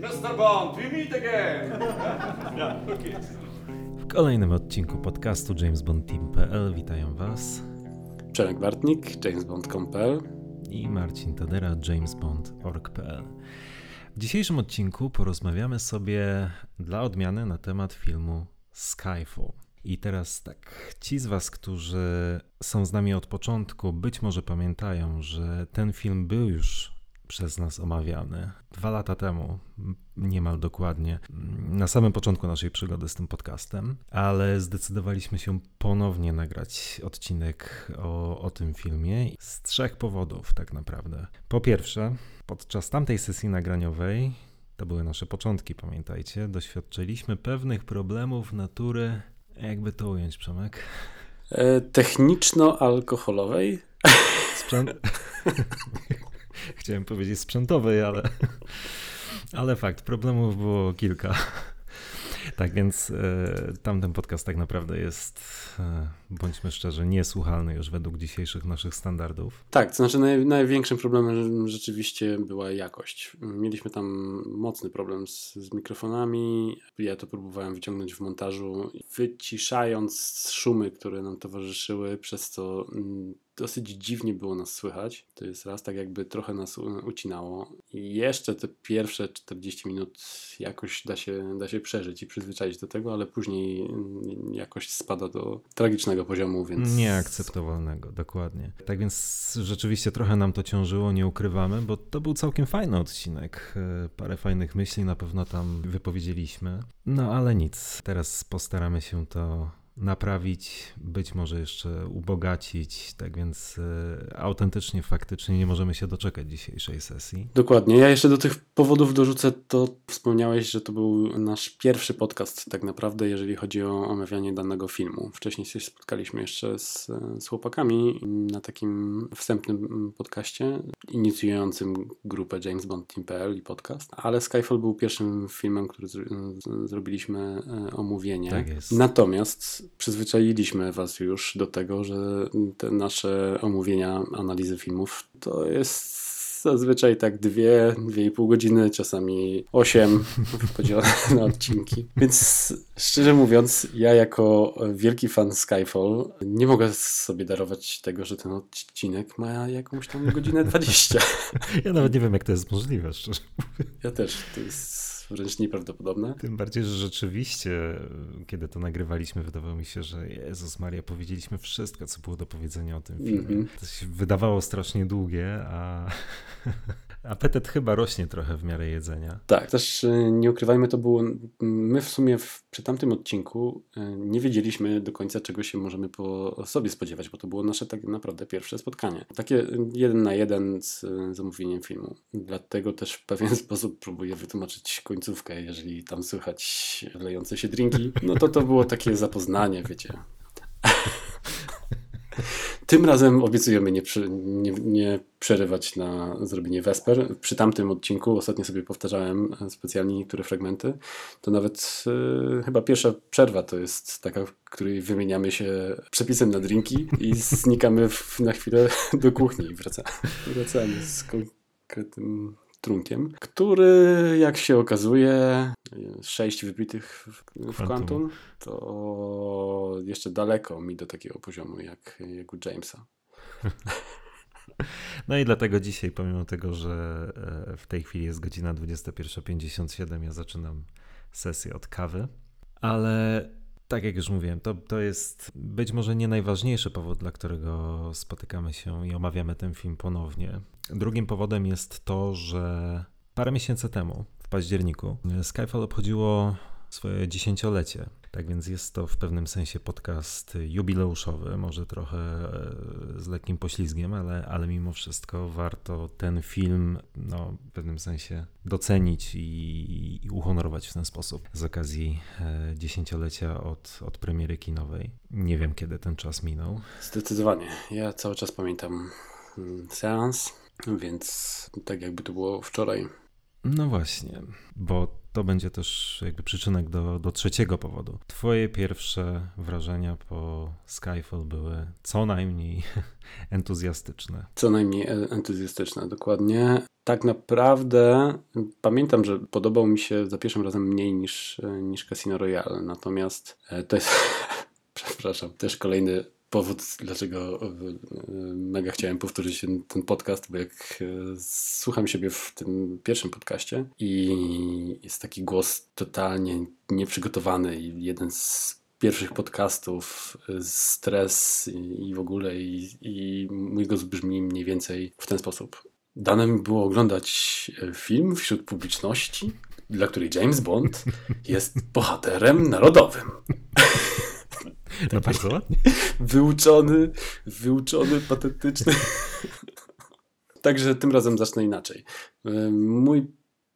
Mr. Bond, we meet again! yeah, okay. W kolejnym odcinku podcastu JamesBondTeam.pl witają Was Przemek Bartnik, jamesbond.pl i Marcin Tadera, jamesbond.org.pl. W dzisiejszym odcinku porozmawiamy sobie dla odmiany na temat filmu Skyfall. I teraz tak, ci z Was, którzy są z nami od początku, być może pamiętają, że ten film był już przez nas omawiany dwa lata temu, niemal dokładnie, na samym początku naszej przygody z tym podcastem, ale zdecydowaliśmy się ponownie nagrać odcinek o, o tym filmie z trzech powodów, tak naprawdę. Po pierwsze, podczas tamtej sesji nagraniowej, to były nasze początki, pamiętajcie, doświadczyliśmy pewnych problemów natury, jakby to ująć, Przemek? E, techniczno-alkoholowej. Sprzęt... Chciałem powiedzieć sprzętowej, ale, ale fakt, problemów było kilka. Tak więc e, tamten podcast tak naprawdę jest, e, bądźmy szczerzy, niesłuchalny już według dzisiejszych naszych standardów. Tak, to znaczy naj, największym problemem rzeczywiście była jakość. Mieliśmy tam mocny problem z, z mikrofonami. Ja to próbowałem wyciągnąć w montażu, wyciszając szumy, które nam towarzyszyły, przez co mm, dosyć dziwnie było nas słychać. To jest raz tak jakby trochę nas ucinało. I jeszcze te pierwsze 40 minut jakoś da się, da się przeżyć i przyzwyczaić do tego, ale później mm, jakoś spada do tragicznego poziomu, więc... Nieakceptowalnego, dokładnie. Tak więc rzeczywiście trochę nam to ciążyło, nie ukrywamy, bo to był całkiem fajny odcinek. E, parę fajnych myśli na pewno tam wypowiedzieliśmy. No ale nic, teraz postaramy się to naprawić, być może jeszcze ubogacić, tak więc e, autentycznie, faktycznie nie możemy się doczekać dzisiejszej sesji. Dokładnie. Ja jeszcze do tych powodów dorzucę to, wspomniałeś, że to był nasz pierwszy podcast tak naprawdę, jeżeli chodzi o omawianie danego filmu. Wcześniej się spotkaliśmy jeszcze z, z chłopakami na takim wstępnym podcaście inicjującym grupę James Bond Team.pl i podcast, ale Skyfall był pierwszym filmem, który z, z, zrobiliśmy e, omówienie. Tak jest. Natomiast przyzwyczailiśmy Was już do tego, że te nasze omówienia, analizy filmów to jest zazwyczaj tak dwie, dwie i pół godziny, czasami osiem podzielone na odcinki. Więc szczerze mówiąc, ja jako wielki fan Skyfall nie mogę sobie darować tego, że ten odcinek ma jakąś tam godzinę dwadzieścia. Ja nawet nie wiem, jak to jest możliwe, szczerze mówiąc. Ja też, to jest wręcz nieprawdopodobne. Tym bardziej, że rzeczywiście, kiedy to nagrywaliśmy, wydawało mi się, że Jezus Maria, powiedzieliśmy wszystko, co było do powiedzenia o tym filmie. Mm -hmm. To się wydawało strasznie długie, a Apetyt chyba rośnie trochę w miarę jedzenia. Tak, też y, nie ukrywajmy, to było. My w sumie w, przy tamtym odcinku y, nie wiedzieliśmy do końca, czego się możemy po sobie spodziewać, bo to było nasze tak naprawdę pierwsze spotkanie. Takie jeden na jeden z zamówieniem filmu. Dlatego też w pewien sposób próbuję wytłumaczyć końcówkę, jeżeli tam słychać lejące się drinki. No to to było takie zapoznanie, wiecie. Tym razem obiecujemy nie, nie, nie, przerywać na zrobienie Vesper. Przy tamtym odcinku, ostatnio sobie powtarzałem specjalnie niektóre fragmenty, to nawet e, chyba pierwsza przerwa to jest taka, w której wymieniamy się przepisem na drinki i znikamy w, na chwilę do kuchni i wracamy, wracamy z konkretnym trunkiem, który jak się okazuje, sześć wybitych w, w Quantum, to jeszcze daleko mi do takiego poziomu jak, jak u Jamesa. No i dlatego dzisiaj, pomimo tego, że e, w tej chwili jest godzina 21.57, ja zaczynam sesję od kawy, ale tak jak już mówiłem, to, to jest być może nie najważniejszy powód, dla którego spotykamy się i omawiamy ten film ponownie. Drugim powodem jest to, że parę miesięcy temu, w październiku, Skyfall obchodziło swoje dziesięciolecie. Tak więc jest to w pewnym sensie podcast jubileuszowy, może trochę e, z lekkim poślizgiem, ale, ale mimo wszystko warto ten film no, w pewnym sensie docenić i, i uhonorować w ten sposób z okazji e, dziesięciolecia od, od premiery kinowej. Nie wiem, kiedy ten czas minął. Zdecydowanie. Ja cały czas pamiętam mm, seans, więc tak jakby to było wczoraj. No właśnie, bo to będzie też jakby przyczynek do, do trzeciego powodu. Twoje pierwsze wrażenia po Skyfall były co najmniej entuzjastyczne. Co najmniej e, entuzjastyczne, dokładnie. Tak naprawdę pamiętam, że podobał mi się za pierwszym razem mniej niż, e, niż Casino Royale, natomiast e, to jest, przepraszam, też kolejny powód, dlaczego e, mega chciałem powtórzyć ten, ten, podcast, bo jak e, słucham siebie w tym pierwszym podcaście i jest taki głos totalnie nieprzygotowany i jeden z pierwszych podcastów, e, stres i w ogóle i, i mój głos brzmi mniej więcej w ten sposób. Dane mi było oglądać film wśród publiczności, dla której James Bond jest bohaterem narodowym. No bardzo ładnie. Wyuczony, wyuczony, patetyczny. Także tym razem zacznę inaczej. Mój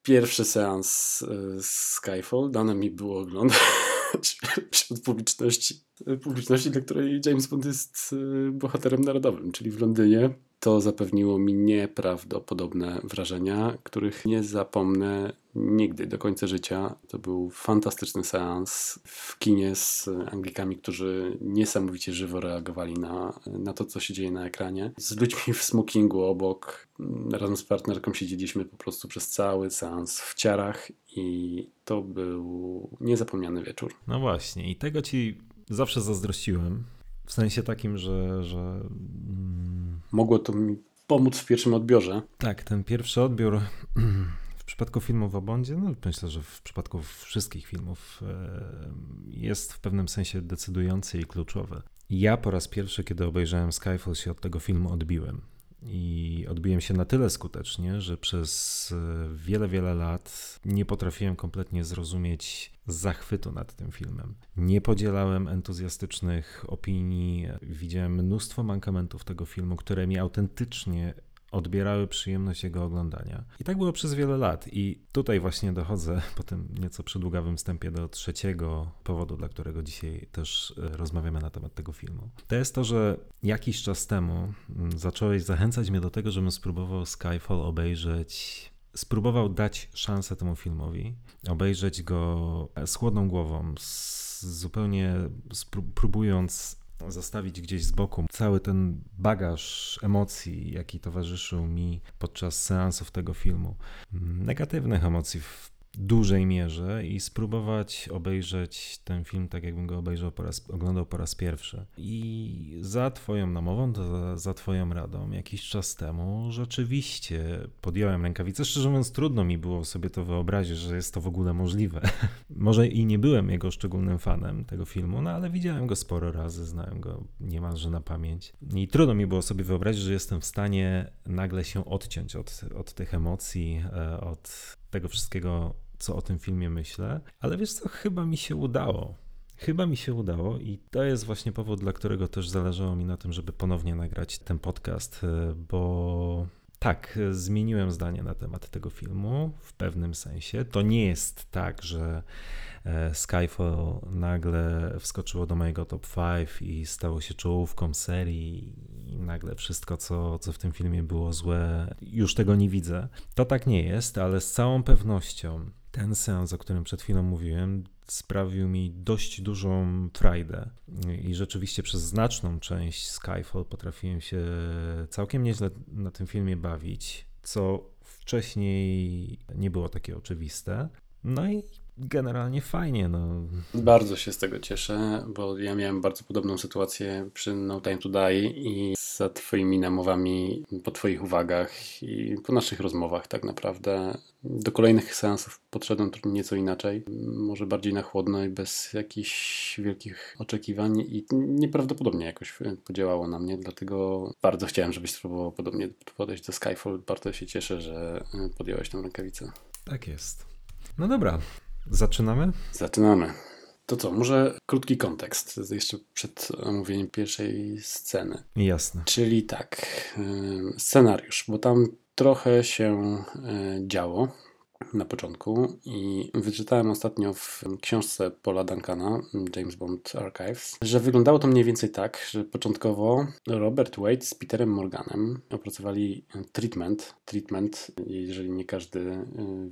pierwszy seans e, Skyfall dane mi było oglądać wśród publiczności, publiczności, dla której James Bond jest e, bohaterem narodowym, czyli w Londynie to zapewniło mi nieprawdopodobne wrażenia, których nie zapomnę nigdy do końca życia. To był fantastyczny seans w kinie z Anglikami, którzy niesamowicie żywo reagowali na, na to, co się dzieje na ekranie. Z ludźmi w smokingu obok, razem z partnerką siedzieliśmy po prostu przez cały seans w ciarach i to był niezapomniany wieczór. No właśnie, i tego ci zawsze zazdrościłem. W sensie takim, że, że mm, mogło to mi pomóc w pierwszym odbiorze. Tak, ten pierwszy odbiór przypadku filmów w Obondzie, no myślę, że w przypadku wszystkich filmów e, jest w pewnym sensie decydujący i kluczowy. Ja po raz pierwszy, kiedy obejrzałem Skyfall, się od tego filmu odbiłem. I odbiłem się na tyle skutecznie, że przez e, wiele, wiele lat nie potrafiłem kompletnie zrozumieć zachwytu nad tym filmem. Nie podzielałem entuzjastycznych opinii, widziałem mnóstwo mankamentów tego filmu, które mi autentycznie odbierały przyjemność jego oglądania. I tak było przez wiele lat. I tutaj właśnie dochodzę po tym nieco przydługawym wstępie do trzeciego powodu, dla którego dzisiaj też e, rozmawiamy na temat tego filmu. To jest to, że jakiś czas temu mm, zacząłeś zachęcać mnie do tego, żebym spróbował Skyfall obejrzeć spróbował dać szansę temu filmowi, obejrzeć go z chłodną głową, z zupełnie próbując zostawić gdzieś z boku cały ten bagaż emocji, jaki towarzyszył mi podczas seansów tego filmu. Negatywnych emocji w dużej mierze i spróbować obejrzeć ten film tak, jakbym go obejrzał po raz, oglądał po raz pierwszy. I za Twoją namową, za, za Twoją radą, jakiś czas temu rzeczywiście podjąłem rękawicę. Szczerze mówiąc, trudno mi było sobie to wyobrazić, że jest to w ogóle możliwe. Może i nie byłem jego szczególnym fanem tego filmu, no ale widziałem go sporo razy, znałem go niemalże na pamięć. I trudno mi było sobie wyobrazić, że jestem w stanie nagle się odciąć od, od tych emocji, e, od tego wszystkiego, co o tym filmie myślę, ale wiesz co, chyba mi się udało. Chyba mi się udało i to jest właśnie powód, dla którego też zależało mi na tym, żeby ponownie nagrać ten podcast, e, bo tak, zmieniłem zdanie na temat tego filmu w pewnym sensie. To nie jest tak, że e, Skyfall nagle wskoczyło do mojego top 5 i stało się czołówką serii i nagle wszystko, co, co w tym filmie było złe, już tego nie widzę. To tak nie jest, ale z całą pewnością ten seans, o którym przed chwilą mówiłem, sprawił mi dość dużą frajdę i rzeczywiście przez znaczną część Skyfall potrafiłem się całkiem nieźle na tym filmie bawić, co wcześniej nie było takie oczywiste. No i generalnie fajnie. No. Bardzo się z tego cieszę, bo ja miałem bardzo podobną sytuację przy No Time to Die i za Twoimi namowami, po Twoich uwagach i po naszych rozmowach tak naprawdę do kolejnych seansów podszedłem nieco inaczej, może bardziej na chłodno i bez jakichś wielkich oczekiwań i nieprawdopodobnie jakoś podziałało na mnie, dlatego bardzo chciałem, żebyś spróbował podobnie podejść do Skyfall. Bardzo się cieszę, że podjąłeś tę rękawicę. Tak jest. No dobra, Zaczynamy? Zaczynamy. To co, może krótki kontekst jeszcze przed omówieniem pierwszej sceny. Jasne. Czyli tak, scenariusz, bo tam trochę się działo. Na początku i wyczytałem ostatnio w książce Paula Duncana, James Bond Archives, że wyglądało to mniej więcej tak, że początkowo Robert Wade z Peterem Morganem opracowali treatment. Treatment, jeżeli nie każdy y,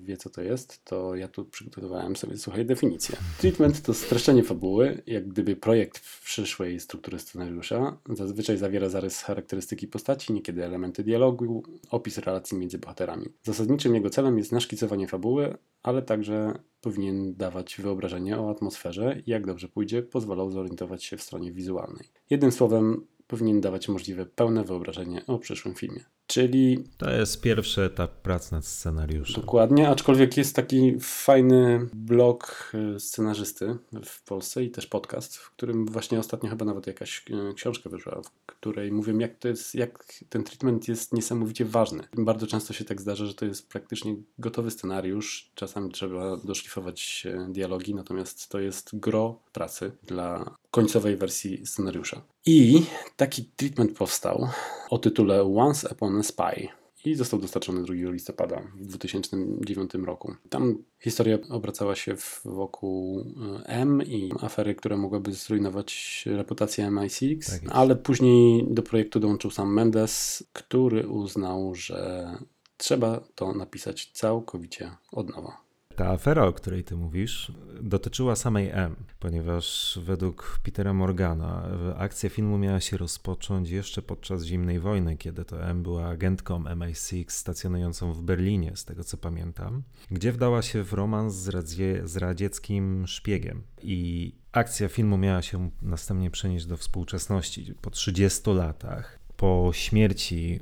wie co to jest, to ja tu przygotowałem sobie, słuchaj, definicję. Treatment to streszczenie fabuły, jak gdyby projekt przyszłej struktury scenariusza. Zazwyczaj zawiera zarys charakterystyki postaci, niekiedy elementy dialogu, opis relacji między bohaterami. Zasadniczym jego celem jest naszkicowanie fabuły, ale także powinien dawać wyobrażenie o atmosferze i jak dobrze pójdzie, pozwalał zorientować się w stronie wizualnej. Jednym słowem, powinien dawać możliwe pełne wyobrażenie o przyszłym filmie. Czyli. To jest pierwszy etap prac nad scenariuszem. Dokładnie, aczkolwiek jest taki fajny blog y, scenarzysty w Polsce i też podcast, w którym właśnie ostatnio chyba nawet jakaś y, książka wyszła, w której mówię, jak to jest, jak ten treatment jest niesamowicie ważny. Bardzo często się tak zdarza, że to jest praktycznie gotowy scenariusz. Czasami trzeba doszlifować y, dialogi, natomiast to jest gro pracy dla końcowej wersji scenariusza. I taki treatment powstał o tytule Once Upon Spy i został dostarczony 2 listopada w 2009 roku. Tam historia obracała się wokół e, M i afery, które mogłyby zrujnować reputację MI6, tak ale później do projektu dołączył sam Mendes, który uznał, że trzeba to napisać całkowicie od nowa. Ta afera, o której ty mówisz, dotyczyła samej M, ponieważ według Petera Morgana akcja filmu miała się rozpocząć jeszcze podczas zimnej wojny, kiedy to M była agentką MI6 stacjonującą w Berlinie, z tego co pamiętam, gdzie wdała się w romans z, radzie, z radzieckim szpiegiem. I akcja filmu miała się następnie przenieść do współczesności po 30 latach po śmierci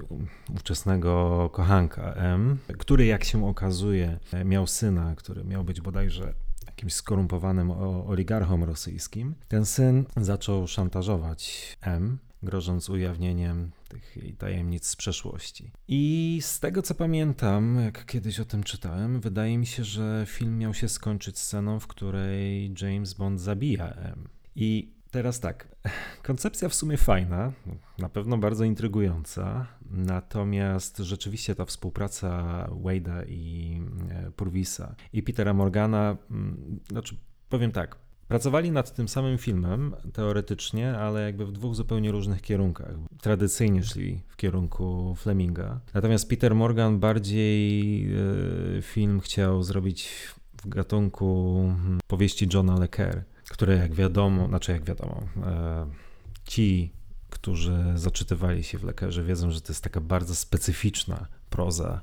ówczesnego kochanka M, który jak się okazuje miał syna, który miał być bodajże jakimś skorumpowanym oligarchą rosyjskim, ten syn zaczął szantażować M, grożąc ujawnieniem tych jej tajemnic z przeszłości. I z tego co pamiętam, jak kiedyś o tym czytałem, wydaje mi się, że film miał się skończyć sceną, w której James Bond zabija M. I Teraz tak, koncepcja w sumie fajna, na pewno bardzo intrygująca, natomiast rzeczywiście ta współpraca Wade'a i e, Purvisa i Petera Morgana, mm, znaczy powiem tak, Pracowali nad tym samym filmem teoretycznie, ale jakby w dwóch zupełnie różnych kierunkach. Tradycyjnie szli w kierunku Fleminga. Natomiast Peter Morgan bardziej e, film chciał zrobić w gatunku hmm, powieści Johna Le Carre które jak wiadomo, znaczy jak wiadomo, e, ci, którzy zaczytywali się w lekarze, wiedzą, że to jest taka bardzo specyficzna proza,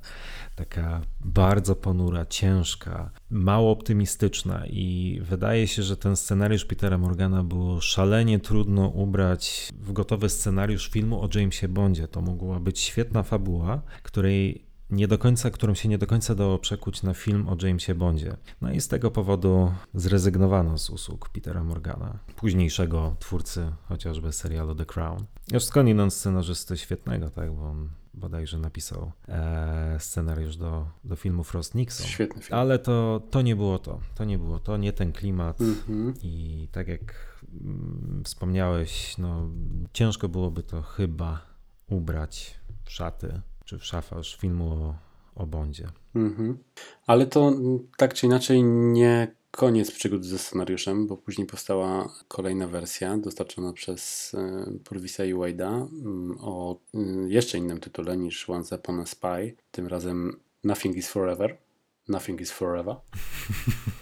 taka bardzo ponura, ciężka, mało optymistyczna i wydaje się, że ten scenariusz Petera Morgana było szalenie trudno ubrać w gotowy scenariusz filmu o Jamesie Bondzie. To mogła być świetna fabuła, której nie do końca, którą się nie do końca dało przekuć na film o Jamesie Bondzie. No i z tego powodu zrezygnowano z usług Petera Morgana, późniejszego twórcy chociażby serialu The Crown. Już skądinąd scenarzysty świetnego, tak, bo on bodajże napisał e, scenariusz do, do filmu Frost Nixon. Świetny film. Ale to, to nie było to. To nie było to, nie ten klimat. Mm-hmm. I tak jak mm, wspomniałeś, no ciężko byłoby to chyba ubrać w szaty czy w szafarz filmu o, o Bondzie. Mhm. Ale to tak czy inaczej nie koniec przygód ze scenariuszem, bo później powstała kolejna wersja dostarczona przez e, Purvisa i Wade'a mm, o mm, jeszcze innym tytule niż Once Upon a Spy, tym razem Nothing is Forever. Nothing is Forever.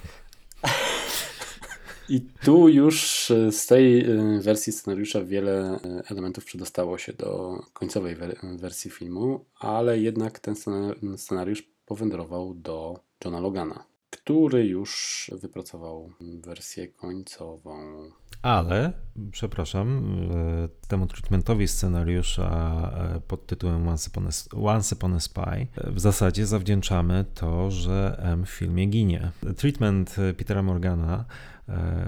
I tu już e, z tej e, wersji scenariusza wiele e, elementów przedostało się do końcowej wersji filmu, ale jednak ten scenariusz powędrował do Johna Logana, który już wypracował wersję końcową. Ale, przepraszam, temu treatmentowi scenariusza pod tytułem Once Upon, a, Once Upon a Spy w zasadzie zawdzięczamy to, że M w filmie ginie. Treatment Petera Morgana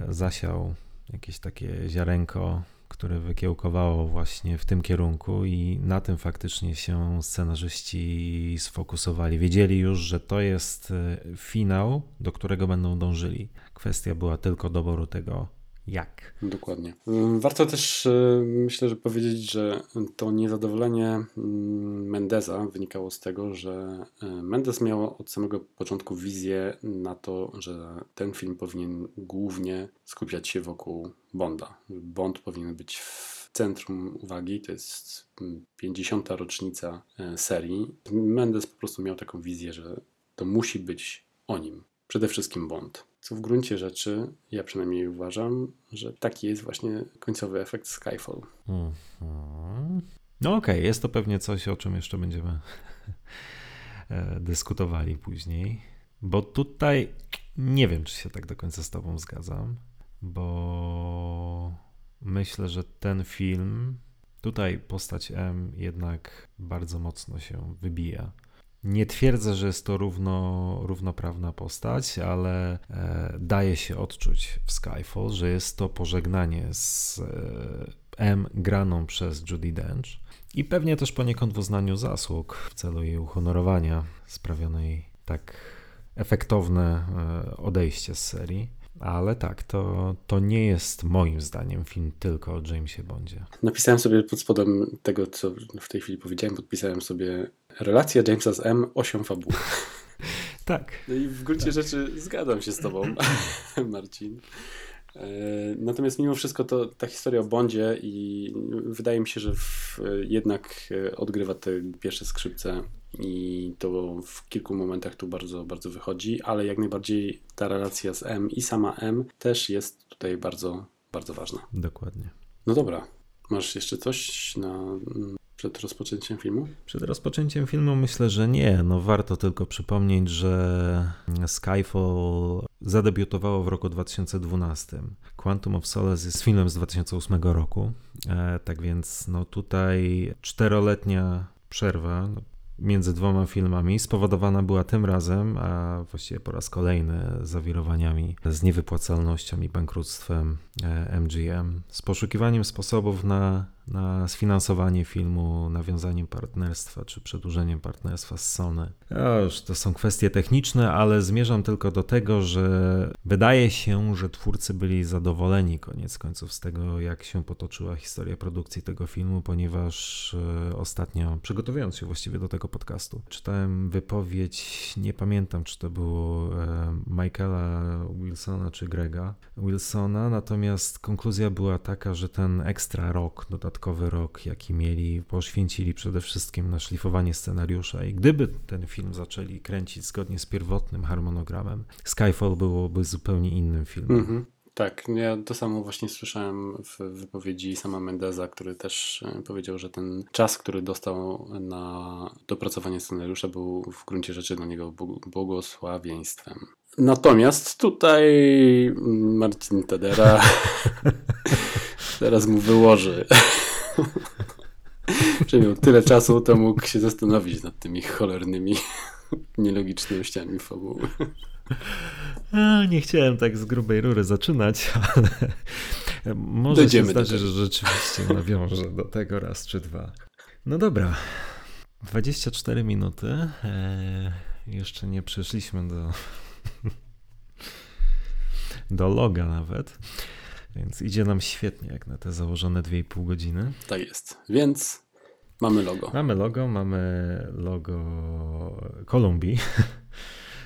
zasiał jakieś takie ziarenko, które wykiełkowało właśnie w tym kierunku i na tym faktycznie się scenarzyści sfokusowali. Wiedzieli już, że to jest e, finał, do którego będą dążyli. Kwestia była tylko doboru tego, jak. Dokładnie. Mm, Warto też e, myślę, że powiedzieć, że to niezadowolenie mm, Mendeza wynikało z tego, że e, Mendes miał od samego początku wizję na to, że ten film powinien głównie skupiać się wokół Bonda. Bond powinien być w centrum uwagi. To jest mm, 50. rocznica e, serii. Mendes po prostu miał taką wizję, że to musi być o nim. Przede wszystkim Bond. Co w gruncie rzeczy, ja przynajmniej uważam, że taki jest właśnie końcowy efekt Skyfall. Mhm. No okej, jest to pewnie coś, o czym jeszcze będziemy e, dyskutowali później, bo tutaj nie wiem, czy się tak do końca z Tobą zgadzam, bo myślę, że ten film, tutaj postać M jednak bardzo mocno się wybija. Nie twierdzę, że jest to równo, równoprawna postać, ale e, daje się odczuć w Skyfall, że jest to pożegnanie z e, M graną przez Judy Dench i pewnie też poniekąd w uznaniu zasług w celu jej uhonorowania sprawionej tak efektowne e, odejście z serii. Ale tak, to, to nie jest moim zdaniem film tylko o Jamesie Bondzie. Napisałem sobie pod spodem tego, co w tej chwili powiedziałem, podpisałem sobie relacja Jamesa z M, osią fabuły. Tak, No i w gruncie rzeczy zgadzam się z tobą, Marcin. E, Natomiast mimo wszystko to ta historia o Bondzie i wydaje mi się, że w, jednak e, odgrywa te pierwsze skrzypce i to w kilku momentach tu bardzo, bardzo wychodzi, ale jak najbardziej ta relacja z M i sama M też jest tutaj bardzo, bardzo ważna. dokładnie. No dobra, masz jeszcze coś na, przed rozpoczęciem filmu? Przed rozpoczęciem filmu myślę, że nie. No warto tylko przypomnieć, że Skyfall zadebiutowało w roku 2012. Quantum of Solace jest filmem z 2008 roku. E, tak więc no tutaj czteroletnia przerwa no, między dwoma filmami spowodowana była tym razem, a właściwie po raz kolejny zawirowaniami z niewypłacalnością i bankructwem e, MGM, z poszukiwaniem sposobów na, na sfinansowanie filmu, nawiązaniem partnerstwa czy przedłużeniem partnerstwa z Sony. A już to są kwestie techniczne, ale zmierzam tylko do tego, że wydaje się, że twórcy byli zadowoleni koniec końców z tego, jak się potoczyła historia produkcji tego filmu, ponieważ e, ostatnio, przygotowując się właściwie do tego podcastu, czytałem wypowiedź, nie pamiętam czy to było e, Michaela Wilsona czy Grega Wilsona, natomiast konkluzja była taka, że ten ekstra rok, dodatkowy rok, jaki mieli, poświęcili przede wszystkim na szlifowanie scenariusza i gdyby ten film zaczęli kręcić zgodnie z pierwotnym harmonogramem, Skyfall byłoby zupełnie innym filmem. Mhm. Tak, ja to samo właśnie słyszałem w wypowiedzi sama Mendeza, który też e, powiedział, że ten czas, który dostał na dopracowanie scenariusza był w gruncie rzeczy dla niego bł- błogosławieństwem. Natomiast tutaj Marcin Tedera teraz mu wyłoży. że miał tyle czasu, to mógł się zastanowić nad tymi cholernymi nielogicznościami fabuły. A, nie chciałem tak z grubej rury zaczynać, ale może Dojdziemy się do zdarzy, tego. że rzeczywiście nawiążę do tego raz czy dwa. No dobra, 24 minuty. E, jeszcze nie przeszliśmy do, do loga nawet, więc idzie nam świetnie jak na te założone 2,5 godziny. Tak jest. Więc mamy logo. Mamy logo, mamy logo Kolumbii.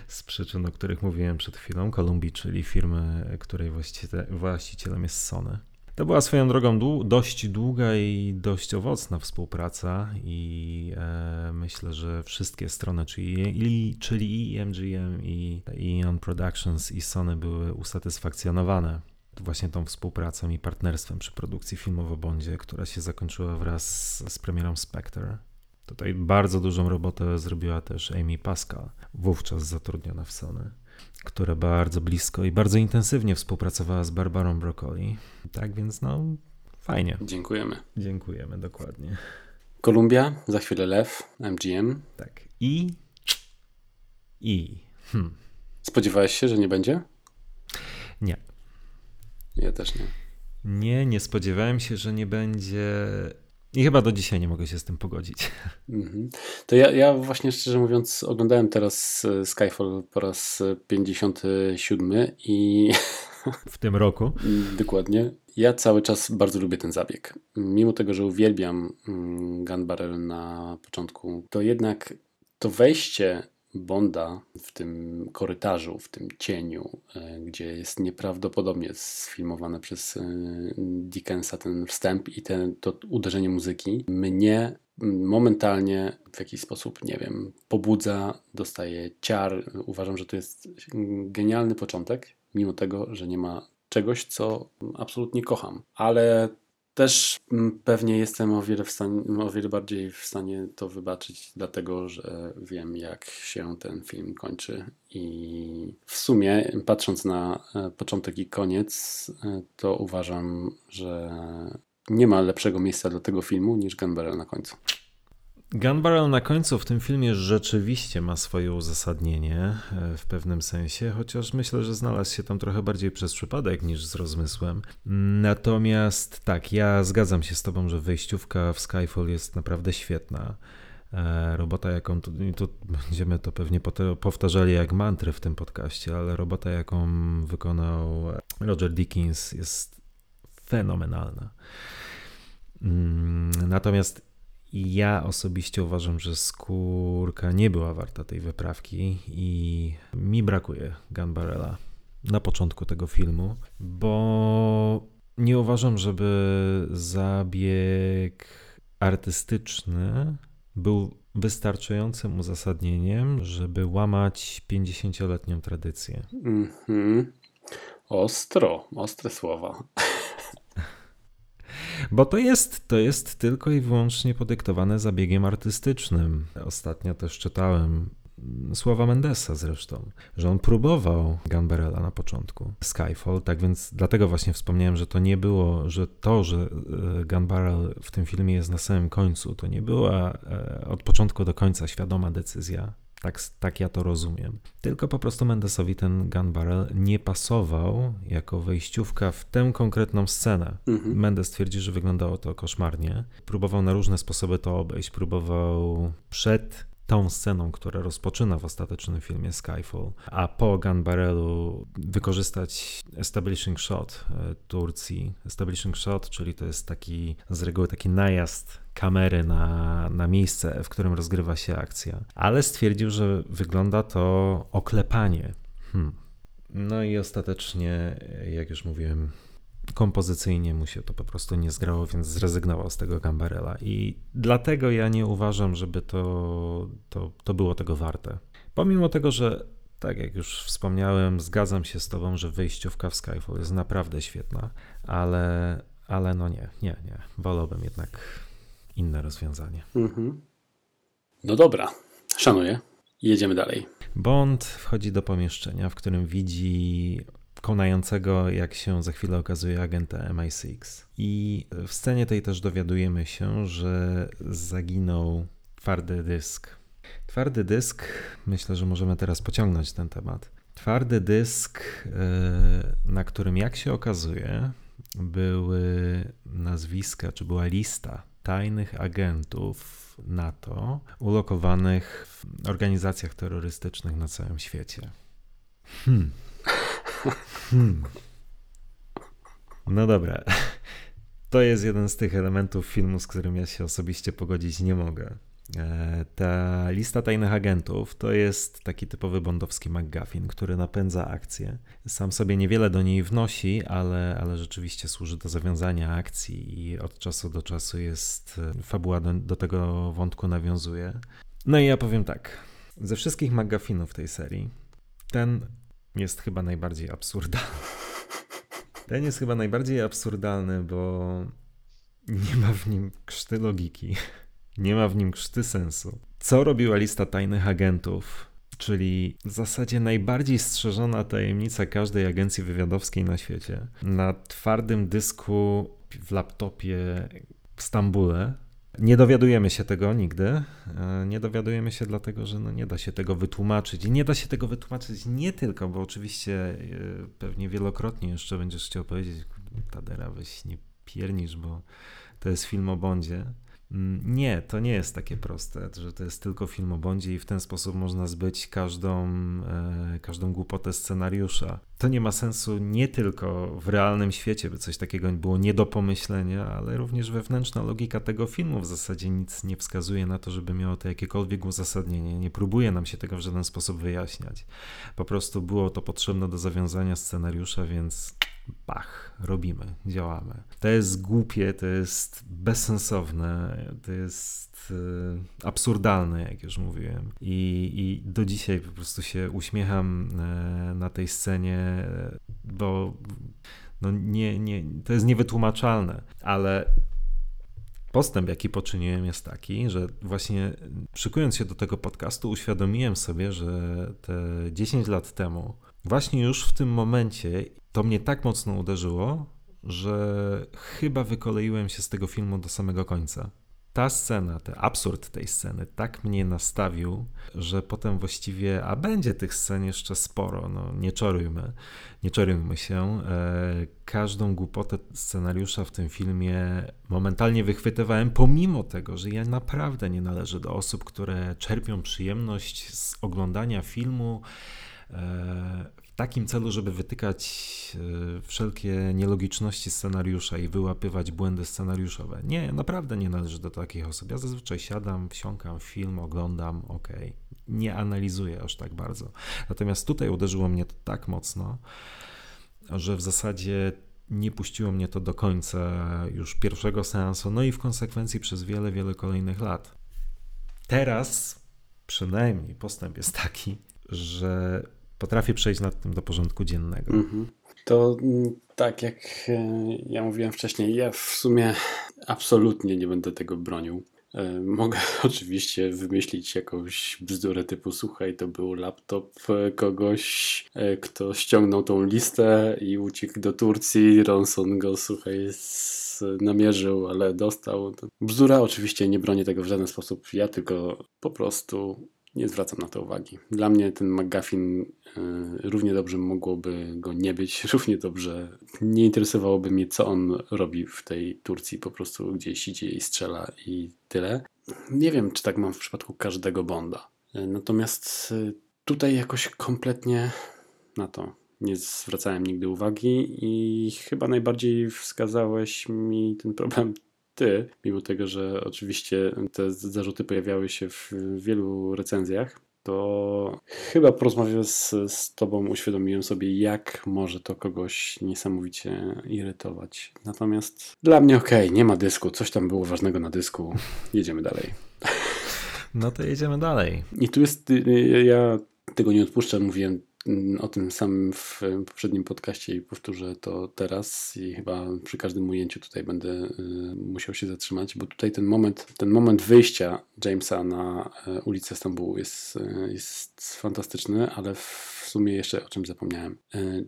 Z przyczyn, o których mówiłem przed chwilą. Kolumbii, czyli firmy, której właściciele, właścicielem jest Sony. To była swoją drogą dłu- dość długa i dość owocna współpraca i e, myślę, że wszystkie strony, czyli, i- czyli i MGM, i Eon Productions i Sony były usatysfakcjonowane właśnie tą współpracą i partnerstwem przy produkcji filmu o Bondzie, która się zakończyła wraz z, z premierą Spectre. Tutaj bardzo dużą robotę zrobiła też Amy Pascal, wówczas zatrudniona w Sony, która bardzo blisko i bardzo intensywnie współpracowała z Barbarą Broccoli. Tak więc no, fajnie. Dziękujemy. Dziękujemy, dokładnie. Kolumbia, za chwilę Lew, MGM. Tak. I... I... Hmm. Spodziewałeś się, że nie będzie? Nie. Ja też nie. Nie, nie spodziewałem się, że nie będzie... I chyba do dzisiaj nie mogę się z tym pogodzić. Mhm. To ja, ja właśnie szczerze mówiąc oglądałem teraz e, Skyfall po raz e, 57 i w tym roku. Dokładnie. Ja cały czas bardzo lubię ten zabieg. Mimo tego, że uwielbiam mm, Gun Barrel na początku, to jednak to wejście Bonda w tym korytarzu, w tym cieniu, e, gdzie jest nieprawdopodobnie sfilmowane przez e, Dickensa ten wstęp i ten, to uderzenie muzyki, mnie momentalnie w jakiś sposób, nie wiem, pobudza, dostaje ciar. Uważam, że to jest genialny początek, mimo tego, że nie ma czegoś, co absolutnie kocham. Ale też pewnie jestem o wiele, stanie, o wiele bardziej w stanie to wybaczyć, dlatego że wiem, jak się ten film kończy. I w sumie, patrząc na e, początek i koniec, e, to uważam, że nie ma lepszego miejsca dla tego filmu niż Gun Barrel na końcu. Gun Barrel na końcu w tym filmie rzeczywiście ma swoje uzasadnienie e, w pewnym sensie, chociaż myślę, że znalazł się tam trochę bardziej przez przypadek niż z rozmysłem. Natomiast tak, ja zgadzam się z Tobą, że wejściówka w Skyfall jest naprawdę świetna. E, robota, jaką tu, tu będziemy to pewnie powtarzali jak mantry w tym podcaście, ale robota, jaką wykonał Roger Dickens, jest fenomenalna. Mm, natomiast ja osobiście uważam, że skórka nie była warta tej wyprawki i mi brakuje Gunbarella na początku tego filmu, bo nie uważam, żeby zabieg artystyczny był wystarczającym uzasadnieniem, żeby łamać 50-letnią tradycję. -hmm. Ostro, ostre słowa. Bo to jest, to jest tylko i wyłącznie podyktowane zabiegiem artystycznym. Ostatnio też czytałem słowa Mendesa zresztą, że on próbował Gamberella na początku Skyfall, tak więc dlatego właśnie wspomniałem, że to nie było, że to, że e, Gunbarrel w tym filmie jest na samym końcu, to nie była e, od początku do końca świadoma decyzja tak, tak ja to rozumiem. Tylko po prostu Mendesowi ten gun barrel nie pasował jako wejściówka w tę konkretną scenę. Mhm. Mendes twierdzi, że wyglądało to koszmarnie. Próbował na różne sposoby to obejść. Próbował przed tą sceną, która rozpoczyna w ostatecznym filmie Skyfall, a po Gun Barrelu wykorzystać establishing shot e, Turcji. Establishing shot, czyli to jest taki z reguły taki najazd kamery na, na miejsce, w którym rozgrywa się akcja. Ale stwierdził, że wygląda to oklepanie. Hmm. No i ostatecznie, jak już mówiłem, kompozycyjnie mu się to po prostu nie zgrało, więc zrezygnował z tego Gambarella. I dlatego ja nie uważam, żeby to, to, to było tego warte. Pomimo tego, że tak jak już wspomniałem, zgadzam się z tobą, że wyjściówka w Skyfall jest naprawdę świetna, ale, ale no nie, nie, nie. Wolałbym jednak inne rozwiązanie. Mhm. No dobra, szanuję. Jedziemy dalej. Bond wchodzi do pomieszczenia, w którym widzi konającego, jak się za chwilę okazuje, agenta MI6. I w scenie tej też dowiadujemy się, że zaginął twardy dysk. Twardy dysk, myślę, że możemy teraz pociągnąć ten temat. Twardy dysk, e, na którym, jak się okazuje, były nazwiska, czy była lista tajnych agentów NATO ulokowanych w organizacjach terrorystycznych na całym świecie. Hmm. Hmm. No dobra. To jest jeden z tych elementów filmu, z którym ja się osobiście pogodzić nie mogę. E, ta lista tajnych agentów to jest taki typowy bondowski McGuffin, który napędza akcję. Sam sobie niewiele do niej wnosi, ale, ale rzeczywiście służy do zawiązania akcji i od czasu do czasu jest e, fabuła do, do tego wątku nawiązuje. No i ja powiem tak. Ze wszystkich McGuffinów tej serii, ten jest chyba najbardziej absurdalny. Ten jest chyba najbardziej absurdalny, bo nie ma w nim krzty logiki. Nie ma w nim krzty sensu. Co robiła lista tajnych agentów, czyli w zasadzie najbardziej strzeżona tajemnica każdej agencji wywiadowskiej na świecie, na twardym dysku w laptopie w Stambule, nie dowiadujemy się tego nigdy. E, nie dowiadujemy się dlatego, że no nie da się tego wytłumaczyć. I nie da się tego wytłumaczyć nie tylko, bo oczywiście e, pewnie wielokrotnie jeszcze będziesz chciał powiedzieć, Tadera, weź nie piernisz, bo to jest film o Bondzie. Mm, nie, to nie jest takie proste, że to jest tylko film o Bondzie i w ten sposób można zbyć każdą, e, każdą głupotę scenariusza. To nie ma sensu nie tylko w realnym świecie, by coś takiego było nie do pomyślenia, ale również wewnętrzna logika tego filmu w zasadzie nic nie wskazuje na to, żeby miało to jakiekolwiek uzasadnienie. Nie próbuje nam się tego w żaden sposób wyjaśniać. Po prostu było to potrzebne do zawiązania scenariusza, więc bach, robimy, działamy. To jest głupie, to jest bezsensowne, to jest absurdalne, jak już mówiłem. I, I do dzisiaj po prostu się uśmiecham e, na tej scenie, bo no nie, nie, to jest niewytłumaczalne, ale Postęp, jaki poczyniłem, jest taki, że właśnie szykując się do tego podcastu, uświadomiłem sobie, że te 10 lat temu, właśnie już w tym momencie, to mnie tak mocno uderzyło, że chyba wykoleiłem się z tego filmu do samego końca. Ta scena, ten absurd tej sceny tak mnie nastawił, że potem właściwie, a będzie tych scen jeszcze sporo, no nie czarujmy, nie czarujmy się. E, każdą głupotę scenariusza w tym filmie momentalnie wychwytywałem, pomimo tego, że ja naprawdę nie należę do osób, które czerpią przyjemność z oglądania filmu e, takim celu, żeby wytykać e, wszelkie nielogiczności scenariusza i wyłapywać błędy scenariuszowe. Nie, naprawdę nie należy do takich osób. Ja zazwyczaj siadam, wsiąkam film, oglądam, ok, nie analizuję aż tak bardzo. Natomiast tutaj uderzyło mnie to tak mocno, że w zasadzie nie puściło mnie to do końca już pierwszego seansu, no i w konsekwencji przez wiele, wiele kolejnych lat. Teraz przynajmniej postęp jest taki, że potrafię przejść nad tym do porządku dziennego. Mhm. To mm, tak jak e, ja mówiłem wcześniej, ja w sumie absolutnie nie będę tego bronił. E, mogę oczywiście wymyślić jakąś bzdurę typu słuchaj, to był laptop kogoś, e, kto ściągnął tą listę i uciekł do Turcji, Ronson go słuchaj namierzył, ale dostał. Bzdura oczywiście nie bronię tego w żaden sposób, ja tylko po prostu nie zwracam na to uwagi. Dla mnie ten McGuffin y, równie dobrze mogłoby go nie być, równie dobrze nie interesowałoby mnie, co on robi w tej Turcji, po prostu gdzieś idzie i strzela i tyle. Nie wiem, czy tak mam w przypadku każdego Bonda. Y, natomiast y, tutaj jakoś kompletnie na to nie zwracałem nigdy uwagi i chyba najbardziej wskazałeś mi ten problem ty, mimo tego, że oczywiście te zarzuty pojawiały się w wielu recenzjach, to chyba porozmawiając z, z Tobą uświadomiłem sobie, jak może to kogoś niesamowicie irytować. Natomiast dla mnie okej, okay, nie ma dysku, coś tam było ważnego na dysku, jedziemy dalej. No to jedziemy dalej. I tu jest, y, y, ja tego nie odpuszczę, mówiłem o tym samym w poprzednim podcaście i powtórzę to teraz i chyba przy każdym ujęciu tutaj będę y, musiał się zatrzymać, bo tutaj ten moment, ten moment wyjścia Jamesa na y, ulicę Stambułu jest, y, jest fantastyczny, ale w sumie jeszcze o czym zapomniałem.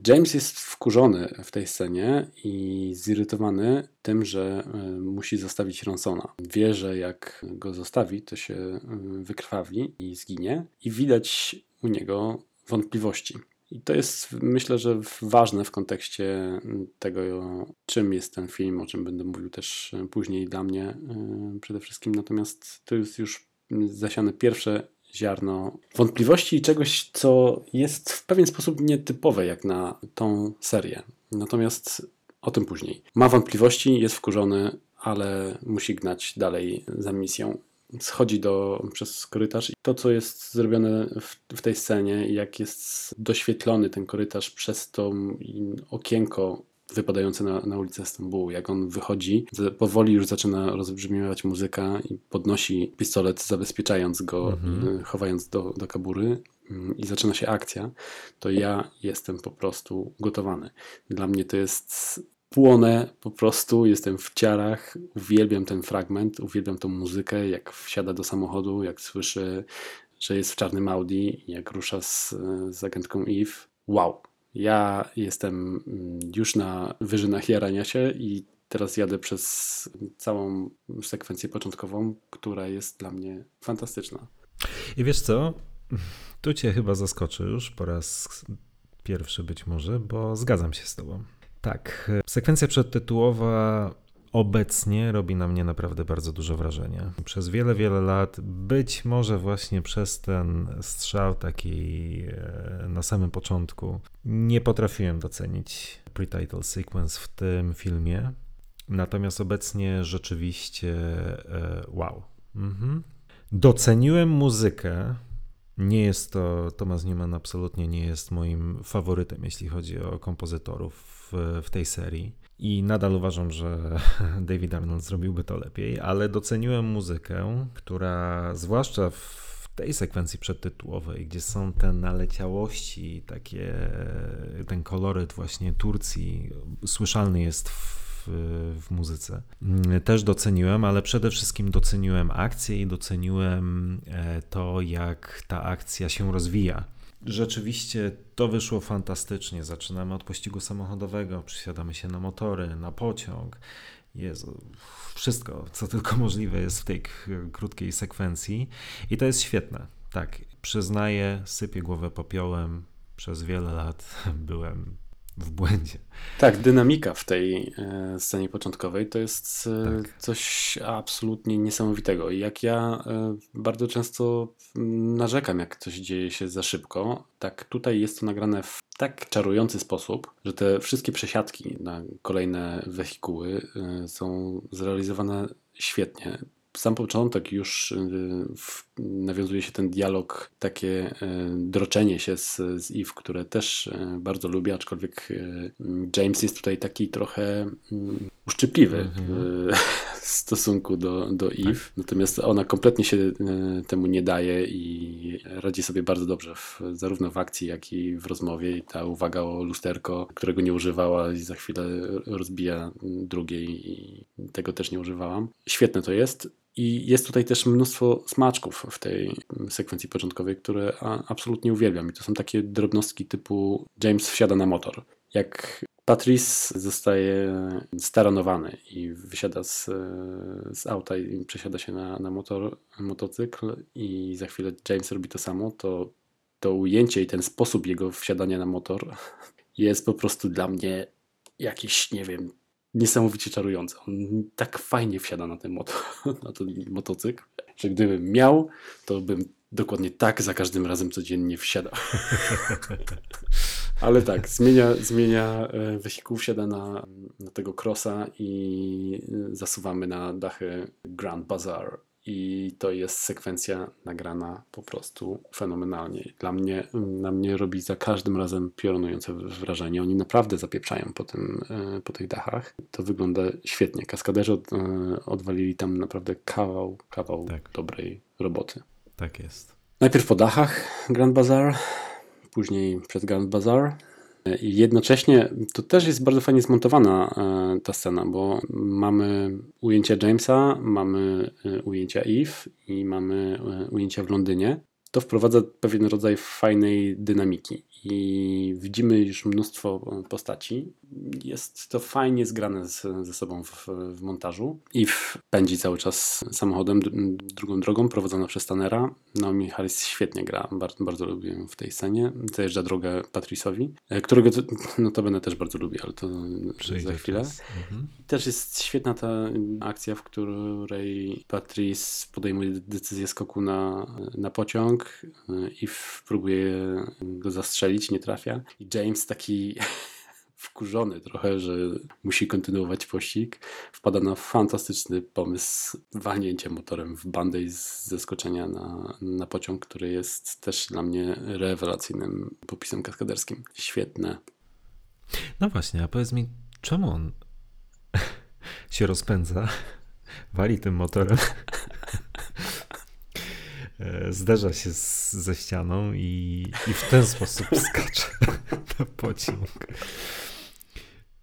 James jest wkurzony w tej scenie i zirytowany tym, że musi zostawić Ronsona. Wie, że jak go zostawi, to się wykrwawi i zginie i widać u niego wątpliwości. I to jest, myślę, że ważne w kontekście tego, czym jest ten film, o czym będę mówił też później dla mnie e, przede wszystkim. Natomiast to jest już zasiane pierwsze ziarno wątpliwości i czegoś, co jest w pewien sposób nietypowe jak na tą serię. Natomiast o tym później. Ma wątpliwości, jest wkurzony, ale musi gnać dalej za misją schodzi do, przez korytarz i to, co jest zrobione w, w tej scenie, jak jest doświetlony ten korytarz przez to okienko wypadające na, na ulicę Stambułu. Jak on wychodzi, powoli już zaczyna rozbrzmiewać muzyka i podnosi pistolet, zabezpieczając go, mhm. Y, chowając do, do kabury mm, i zaczyna się akcja, to ja jestem po prostu gotowany. Dla mnie to jest płonę po prostu, jestem w ciarach, uwielbiam ten fragment, uwielbiam tą muzykę, jak wsiada do samochodu, jak słyszy, że jest w czarnym Audi, jak rusza z, z agentką Eve. Wow, ja jestem mm, już na wyżynach jarania się i teraz jadę przez całą sekwencję początkową, która jest dla mnie fantastyczna. I wiesz co? Tu cię chyba zaskoczy już po raz pierwszy być może, bo zgadzam się z tobą. Tak, sekwencja przedtytułowa obecnie robi na mnie naprawdę bardzo dużo wrażenia. Przez wiele, wiele lat, być może właśnie przez ten strzał taki e, na samym początku, nie potrafiłem docenić pre-title sequence w tym filmie. Natomiast obecnie rzeczywiście e, wow. Mhm. Doceniłem muzykę. Nie jest to, Thomas Newman absolutnie nie jest moim faworytem, jeśli chodzi o kompozytorów w, tej serii. I nadal uważam, że David Arnold zrobiłby to lepiej, ale doceniłem muzykę, która zwłaszcza w tej sekwencji przedtytułowej, gdzie są te naleciałości, takie, ten koloryt właśnie Turcji, słyszalny jest w w, muzyce. Też doceniłem, ale przede wszystkim doceniłem akcję i doceniłem e, to, jak ta akcja się rozwija. Rzeczywiście to wyszło fantastycznie. Zaczynamy od pościgu samochodowego, przysiadamy się na motory, na pociąg. Jezu, wszystko, co tylko możliwe jest w tej krótkiej sekwencji i to jest świetne. Tak, przyznaję, sypię głowę popiołem. Przez wiele lat byłem w błędzie. Tak, dynamika w tej e, scenie początkowej to jest e, tak. coś absolutnie niesamowitego. I jak ja e, bardzo często narzekam, jak coś dzieje się za szybko, tak tutaj jest to nagrane w tak czarujący sposób, że te wszystkie przesiadki na kolejne wehikuły są zrealizowane świetnie sam początek już y, nawiązuje się ten dialog, takie y, droczenie się z, z Eve, które też y, bardzo lubię, aczkolwiek James jest tutaj taki trochę mm, uszczypliwy mhm. w stosunku do, do Eve, tak. natomiast ona kompletnie się temu nie daje i radzi sobie bardzo dobrze w, zarówno w akcji, jak i w rozmowie i ta uwaga o lusterko, którego nie używała i za chwilę rozbija drugiej i tego też nie używałam. Świetne to jest. I jest tutaj też mnóstwo smaczków w tej sekwencji początkowej, które absolutnie uwielbiam. I to są takie drobnostki typu James wsiada na motor. Jak Patrice zostaje staranowany i wysiada z, z auta i przesiada się na, na motor, motocykl i za chwilę James robi to samo, to to ujęcie i ten sposób jego wsiadania na motor jest po prostu dla mnie jakiś, nie wiem, niesamowicie czarujący. On tak fajnie wsiada na ten, na ten motocykl, że gdybym miał, to bym dokładnie tak za każdym razem codziennie wsiadał. Ale tak, zmienia, zmienia e, wehikuł, wsiada na, na tego crossa i zasuwamy na dachy Grand Bazaar i to jest sekwencja nagrana po prostu fenomenalnie. Dla mnie, na mnie robi za każdym razem piorunujące wrażenie. Oni naprawdę zapieprzają po, tym, e, po tych dachach. To wygląda świetnie. Kaskaderzy od, e, odwalili tam naprawdę kawał, kawał tak. dobrej roboty. Tak jest. Najpierw po dachach Grand Bazaar, później przed Grand Bazaar i jednocześnie to też jest bardzo fajnie zmontowana e, ta scena, bo mamy ujęcia Jamesa, mamy e, ujęcia Eve i mamy e, ujęcia w Londynie. To wprowadza pewien rodzaj fajnej dynamiki i widzimy już mnóstwo postaci. Jest to fajnie zgrane z, ze sobą w, w montażu. I pędzi cały czas samochodem drugą drogą, prowadzona przez Tanera. Naomi Harris świetnie gra, bardzo, bardzo lubię w tej scenie. Zajeżdża drogę Patrice'owi, e, którego notabene też bardzo lubię, ale to Przyjdzie za chwilę. Mhm. Też jest świetna ta akcja, w której Patrice podejmuje decyzję skoku na, na pociąg e, i próbuje go zastrzelić strzelić, nie trafia. I James taki wkurzony trochę, że musi kontynuować pościg, wpada na fantastyczny pomysł walnięcia motorem w bandę i z zeskoczenia na, na pociąg, który jest też dla mnie rewelacyjnym popisem kaskaderskim. Świetne. No właśnie, a powiedz mi, czemu on się rozpędza, wali tym motorem zderza się z, ze ścianą i, i w ten sposób skacze na pociąg.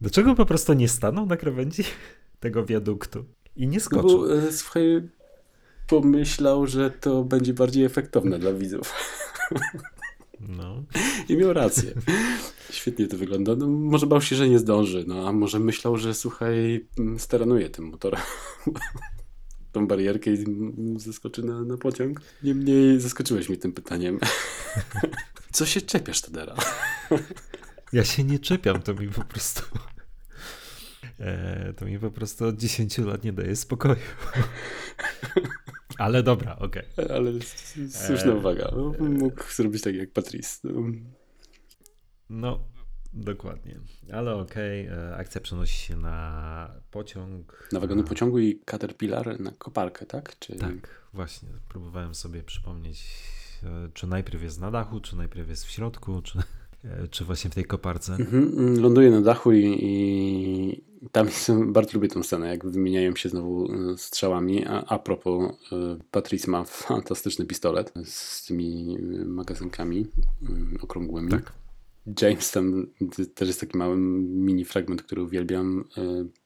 Dlaczego po prostu nie stanął na krawędzi tego wiaduktu i nie skoczył? Bo, e, słuchaj, pomyślał, że to będzie bardziej efektowne dla widzów. No. I miał rację. Świetnie to wygląda. No, może bał się, że nie zdąży, no a może myślał, że słuchaj, steranuje tym motorem tą barierkę i zeskoczy na, na pociąg. Niemniej zaskoczyłeś mnie tym pytaniem. Co się czepiasz, Tadera? Ja się nie czepiam, to mi po prostu... e, to mi po prostu od 10 lat nie daje spokoju. Ale dobra, okej. Okay. Ale słuszna E, uwaga. Mógł zrobić tak jak Patrice. No, dokładnie. Ale okej, okay. akcja przenosi się na pociąg. Na wagony pociągu i Caterpillar na koparkę, tak? Czy... Tak, właśnie. Próbowałem sobie przypomnieć, e, czy najpierw jest na dachu, czy najpierw jest w środku, czy, e, czy właśnie w tej koparce. Mhm, ląduje na dachu i, i tam jest, bardzo lubię tę scenę, jak wymieniają się znowu e, strzałami. A, a propos, Patrice ma fantastyczny pistolet z tymi magazynkami okrągłymi. Tak. James tam też jest taki mały mini fragment, który uwielbiam.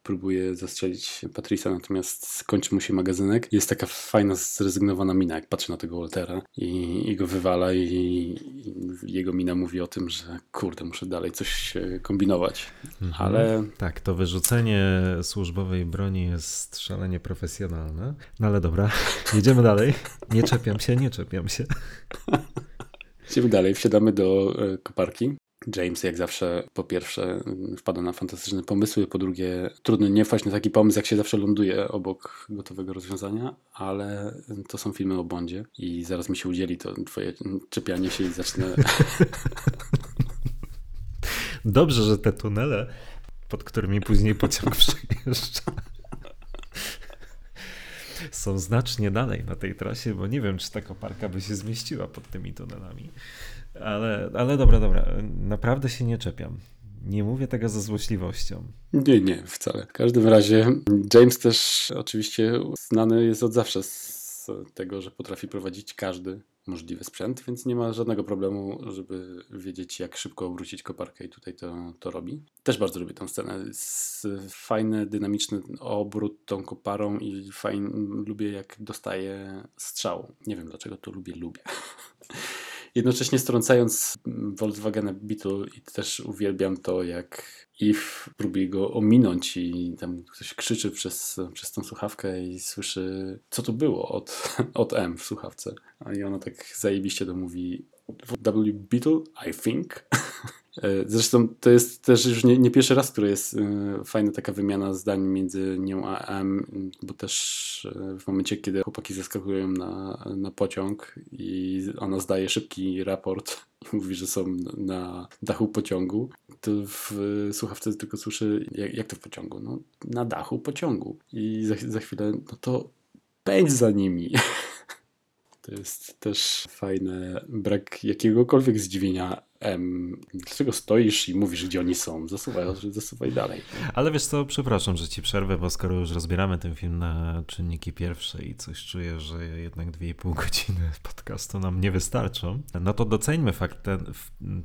Próbuje zastrzelić Patrisa, natomiast skończy mu się magazynek. Jest taka fajna, zrezygnowana mina, jak patrzy na tego Waltera i, i go wywala i, i, jego mina mówi o tym, że kurde, muszę dalej coś kombinować. Mhm. Ale... Tak, to wyrzucenie służbowej broni jest szalenie profesjonalne. No ale dobra, jedziemy dalej. Nie czepiam się, nie czepiam się. Idziemy dalej, wsiadamy do koparki. James jak zawsze po pierwsze wpada na fantastyczne pomysły, po drugie trudno nie wpaść na taki pomysł, jak się zawsze ląduje obok gotowego rozwiązania, ale to są filmy o Bondzie i zaraz mi się udzieli to twoje czepianie się i zacznę... Dobrze, że te tunele, pod którymi później pociąg przejeżdża są znacznie dalej na tej trasie, bo nie wiem, czy ta koparka by się zmieściła pod tymi tunelami. Ale, ale dobra, dobra, naprawdę się nie czepiam. Nie mówię tego ze złośliwością. Nie, nie, wcale. W każdym razie James też oczywiście znany jest od zawsze z tego, że potrafi prowadzić każdy możliwy sprzęt, więc nie ma żadnego problemu, żeby wiedzieć, jak szybko obrócić koparkę i tutaj to, to robi. Też bardzo lubię tę scenę. Fajny, dynamiczny obrót tą koparą i fajnie lubię, jak dostaje strzał. Nie wiem, dlaczego to lubię, lubię. jednocześnie strącając Volkswagena Beetle i też uwielbiam to, jak Eve próbuje go ominąć i tam ktoś krzyczy przez, przez tą słuchawkę i słyszy, co to było od, od M w słuchawce. I ona tak zajebiście to mówi W Beetle, I think. E, zresztą to jest też już nie, nie pierwszy raz, który jest e, fajna taka wymiana zdań między nią a M, bo też e, w momencie, kiedy chłopaki zaskakują na, na pociąg i ona zdaje szybki raport i mówi, że są na dachu pociągu, to w słuchawce tylko słyszy, jak, jak to w pociągu? No, na dachu pociągu. I za, za chwilę, no to pędź za nimi. To jest też fajne, brak jakiegokolwiek zdziwienia em, dlaczego stoisz i mówisz, gdzie oni są? Zasuwaj, zasuwaj dalej. Ale wiesz co, przepraszam, że ci przerwę, bo skoro już rozbieramy ten film na czynniki pierwsze i coś czuję, że jednak 2,5 godziny podcastu nam nie wystarczą, no to doceńmy fakt, ten,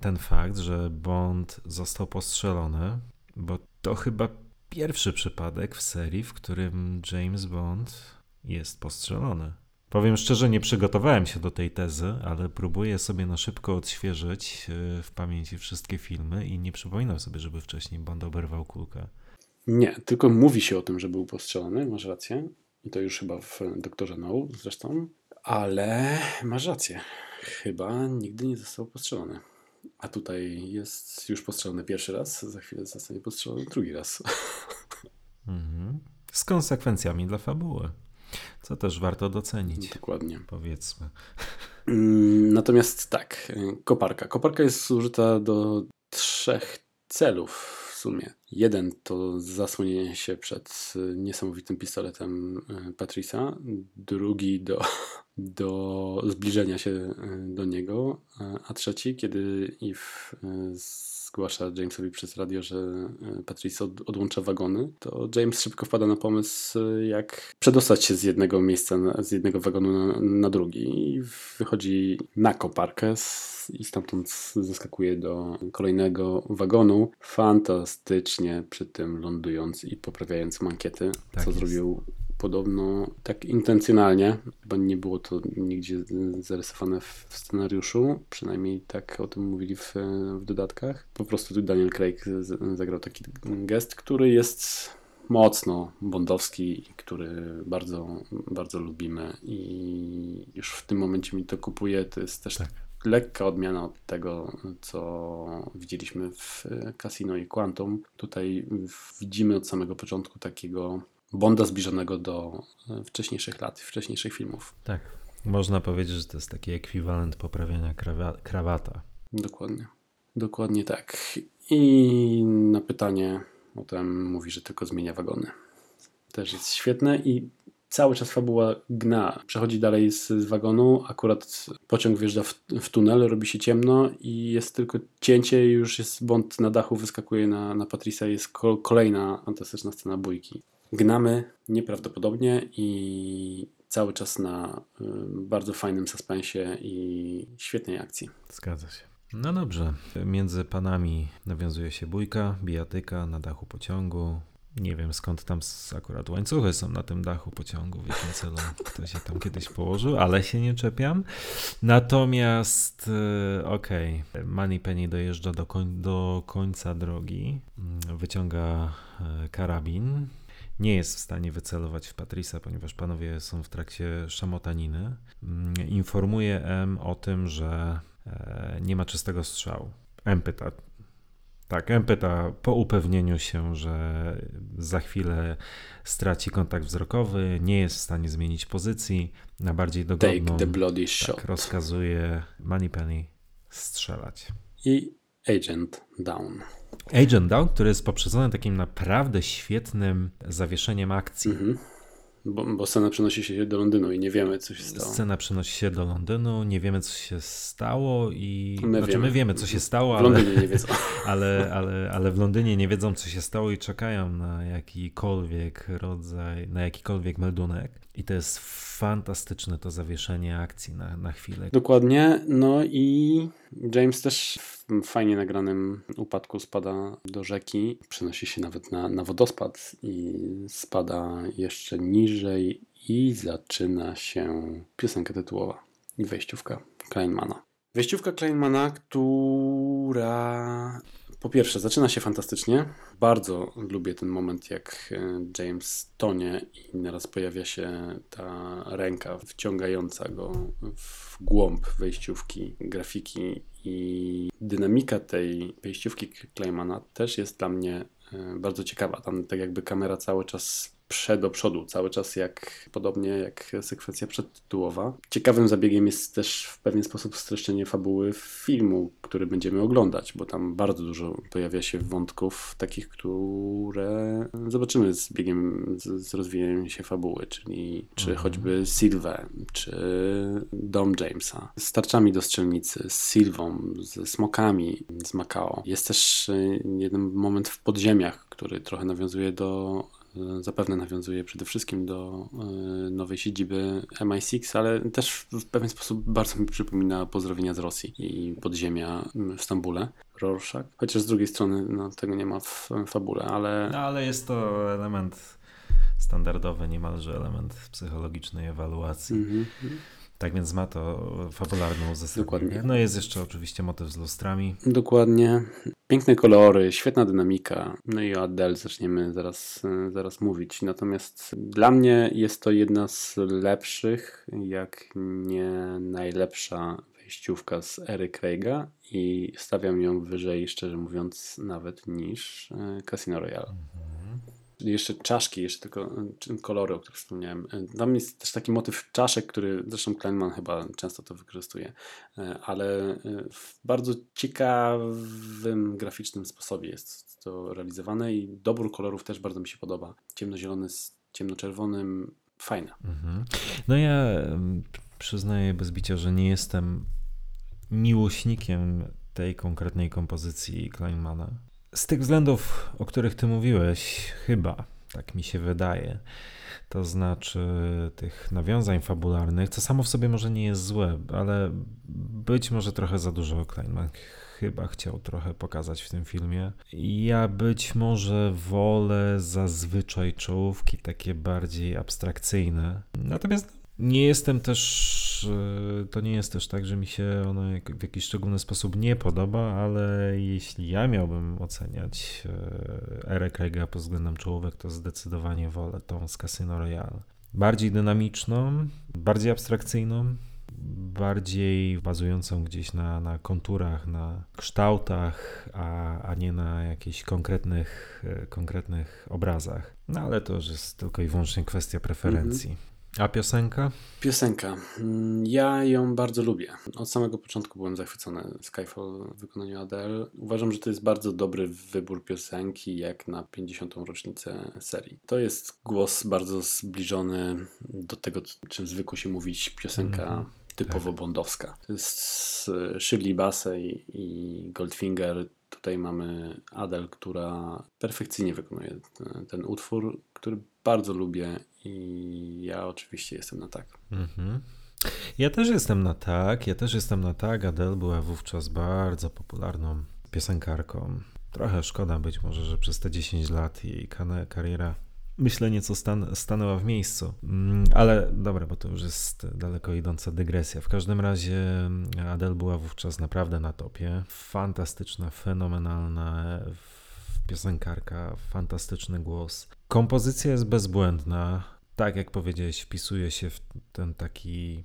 ten fakt, że Bond został postrzelony, bo to chyba pierwszy przypadek w serii, w którym James Bond jest postrzelony. Powiem szczerze, nie przygotowałem się do tej tezy, ale próbuję sobie na szybko odświeżyć e, w pamięci wszystkie filmy i nie przypominam sobie, żeby wcześniej Bond oberwał kulkę. Nie, tylko mówi się o tym, że był postrzelony, masz rację. I to już chyba w Doktorze No zresztą. Ale masz rację. Chyba nigdy nie został postrzelony. A tutaj jest już postrzelony pierwszy raz, za chwilę zostanie postrzelony drugi raz. Mhm. Z konsekwencjami dla fabuły. Co też warto docenić. Dokładnie. Powiedzmy. Mm, natomiast tak, koparka. Koparka jest użyta do trzech celów w sumie. Jeden to zasłonienie się przed niesamowitym pistoletem e, Patrisa, drugi do, do zbliżenia się e, do niego, a trzeci, kiedy Eve zgłasza Jamesowi przez radio, że e, Patrice od, odłącza wagony, to James szybko wpada na pomysł, e, jak przedostać się z jednego miejsca, z jednego wagonu na, na drugi. I wychodzi na koparkę i stamtąd zaskakuje do kolejnego wagonu, fantastycznie przy tym lądując i poprawiając mankiety, tak co jest. zrobił podobno tak intencjonalnie, bo nie było to nigdzie zarysowane w scenariuszu, przynajmniej tak o tym mówili w, w dodatkach. Po prostu Daniel Craig zagrał taki gest, który jest mocno bondowski, który bardzo, bardzo lubimy i już w tym momencie mi to kupuje. To jest też tak. lekka odmiana od tego, co widzieliśmy w Casino i Quantum. Tutaj widzimy od samego początku takiego Bonda zbliżonego do wcześniejszych lat, wcześniejszych filmów. Tak. Można powiedzieć, że to jest taki ekwiwalent poprawiania krawa krawata. Dokładnie. Dokładnie tak. I na pytanie potem mówi, że tylko zmienia wagony. Też jest świetne i cały czas fabuła gna. Przechodzi dalej z, z wagonu, akurat pociąg wjeżdża w, w, tunel, robi się ciemno i jest tylko cięcie i już jest Bond na dachu, wyskakuje na, na Patrisa jest ko kolejna fantastyczna scena bójki. Gnamy nieprawdopodobnie i cały czas na y, bardzo fajnym suspensie i świetnej akcji. Zgadza się. No dobrze. Między panami nawiązuje się bójka, bijatyka na dachu pociągu. Nie wiem skąd tam akurat łańcuchy są na tym dachu pociągu, w jakim celu ktoś się tam kiedyś położył, ale się nie czepiam. Natomiast y, okej, okay, Moneypenny dojeżdża do, koń do końca drogi, mm, wyciąga y, karabin, nie jest w stanie wycelować w Patrisa, ponieważ panowie są w trakcie szamotaniny. Mm, informuje M o tym, że e, nie ma czystego strzału. M pyta. Tak, M pyta po upewnieniu się, że za chwilę straci kontakt wzrokowy, nie jest w stanie zmienić pozycji na bardziej dogodną. Take the bloody tak, shot. rozkazuje Moneypenny strzelać. I Agent Down. Agent Down, który jest poprzedzony takim naprawdę świetnym zawieszeniem akcji. Mhm. Bo, bo, scena przenosi się do Londynu i nie wiemy, co się stało. Scena przenosi się do Londynu, nie wiemy, co się stało i... My znaczy, wiemy. my wiemy, co się stało, w Londynie nie wiedzą. Ale, ale, ale w Londynie nie wiedzą, co się stało i czekają na jakikolwiek rodzaj, na jakikolwiek meldunek. I to jest fantastyczne to zawieszenie akcji na, na chwilę. Dokładnie. No i James też w fajnie nagranym upadku spada do rzeki. Przenosi się nawet na, na wodospad i spada jeszcze niżej i zaczyna się piosenka tytułowa i wejściówka Kleinmana. Wejściówka Kleinmana, która po pierwsze, zaczyna się fantastycznie. Bardzo lubię ten moment, jak e, James tonie i nieraz pojawia się ta ręka wciągająca go w głąb wejściówki, grafiki i dynamika tej wejściówki Claymana też jest dla mnie e, bardzo ciekawa. Tam tak jakby kamera cały czas prze do przodu, cały czas jak podobnie jak sekwencja przedtytułowa. Ciekawym zabiegiem jest też w pewien sposób streszczenie fabuły filmu, który będziemy oglądać, bo tam bardzo dużo pojawia się wątków takich, które zobaczymy z biegiem, z, z rozwijaniem się fabuły, czyli czy mhm. choćby Sylwę, czy dom Jamesa, z tarczami do strzelnicy, z Sylwą, ze smokami z Macao. Jest też jeden moment w podziemiach, który trochę nawiązuje do E, zapewne nawiązuje przede wszystkim do e, nowej siedziby MI6, ale też w pewien sposób bardzo mi przypomina pozdrowienia z Rosji i podziemia w Stambule. Rorschach. Chociaż z drugiej strony no, tego nie ma w fabule, ale... Ale jest to element standardowy, niemalże element psychologicznej ewaluacji. Mm -hmm. Tak więc ma to fabularną uzasadnienie. Dokładnie. No jest jeszcze oczywiście motyw z lustrami. Dokładnie. Piękne kolory, świetna dynamika. No i o Adele zaczniemy zaraz, zaraz mówić. Natomiast dla mnie jest to jedna z lepszych, jak nie najlepsza wejściówka z Ery Craiga i stawiam ją wyżej, szczerze mówiąc, nawet niż e, Casino Royale. Mhm jeszcze czaszki, jeszcze tylko kolory, o których wspomniałem. Tam jest też taki motyw czaszek, który zresztą Kleinman chyba często to wykorzystuje, e, ale e, w bardzo ciekawym graficznym sposobie jest to realizowane i dobór kolorów też bardzo mi się podoba. Ciemnozielony z ciemnoczerwonym, fajne. Mhm. No ja przyznaję bez bicia, że nie jestem miłośnikiem tej konkretnej kompozycji Kleinmana. Z tych względów, o których ty mówiłeś, chyba, tak mi się wydaje, to znaczy tych nawiązań fabularnych, co samo w sobie może nie jest złe, ale być może trochę za dużo Kleinman chyba chciał trochę pokazać w tym filmie. Ja być może wolę zazwyczaj czołówki takie bardziej abstrakcyjne. Natomiast nie jestem też, e, to nie jest też tak, że mi się ono w jakiś szczególny sposób nie podoba, ale jeśli ja miałbym oceniać e, erę Craiga pod względem czołówek, to zdecydowanie wolę tą z Casino Royale. Bardziej dynamiczną, bardziej abstrakcyjną, bardziej bazującą gdzieś na, na konturach, na kształtach, a, a nie na jakichś konkretnych, e, konkretnych obrazach. No ale to już jest tylko i wyłącznie kwestia preferencji. A piosenka? Piosenka. Mm, Ja ją bardzo lubię. Od samego początku byłem zachwycony Skyfall w wykonaniu Adele. Uważam, że to jest bardzo dobry wybór piosenki, jak na 50. rocznicę serii. To jest głos bardzo zbliżony do tego, czym zwykło się mówić piosenka Mhm. typowo bondowska. To jest Shirley Bassey i Goldfinger. Tutaj mamy Adele, która perfekcyjnie wykonuje ten, ten utwór, który bardzo lubię i ja oczywiście jestem na tak. Mhm. Ja też jestem na tak, ja też jestem na tak. Adele była wówczas bardzo popularną piosenkarką. Trochę szkoda być może, że przez te 10 lat jej kariera myślę nieco stan- stanęła w miejscu. Mm, Ale dobra, bo to już jest daleko idąca dygresja. W każdym razie mm, Adele była wówczas naprawdę na topie. Fantastyczna, fenomenalna piosenkarka, fantastyczny głos. Kompozycja jest bezbłędna. Tak jak powiedziałeś, wpisuje się w ten taki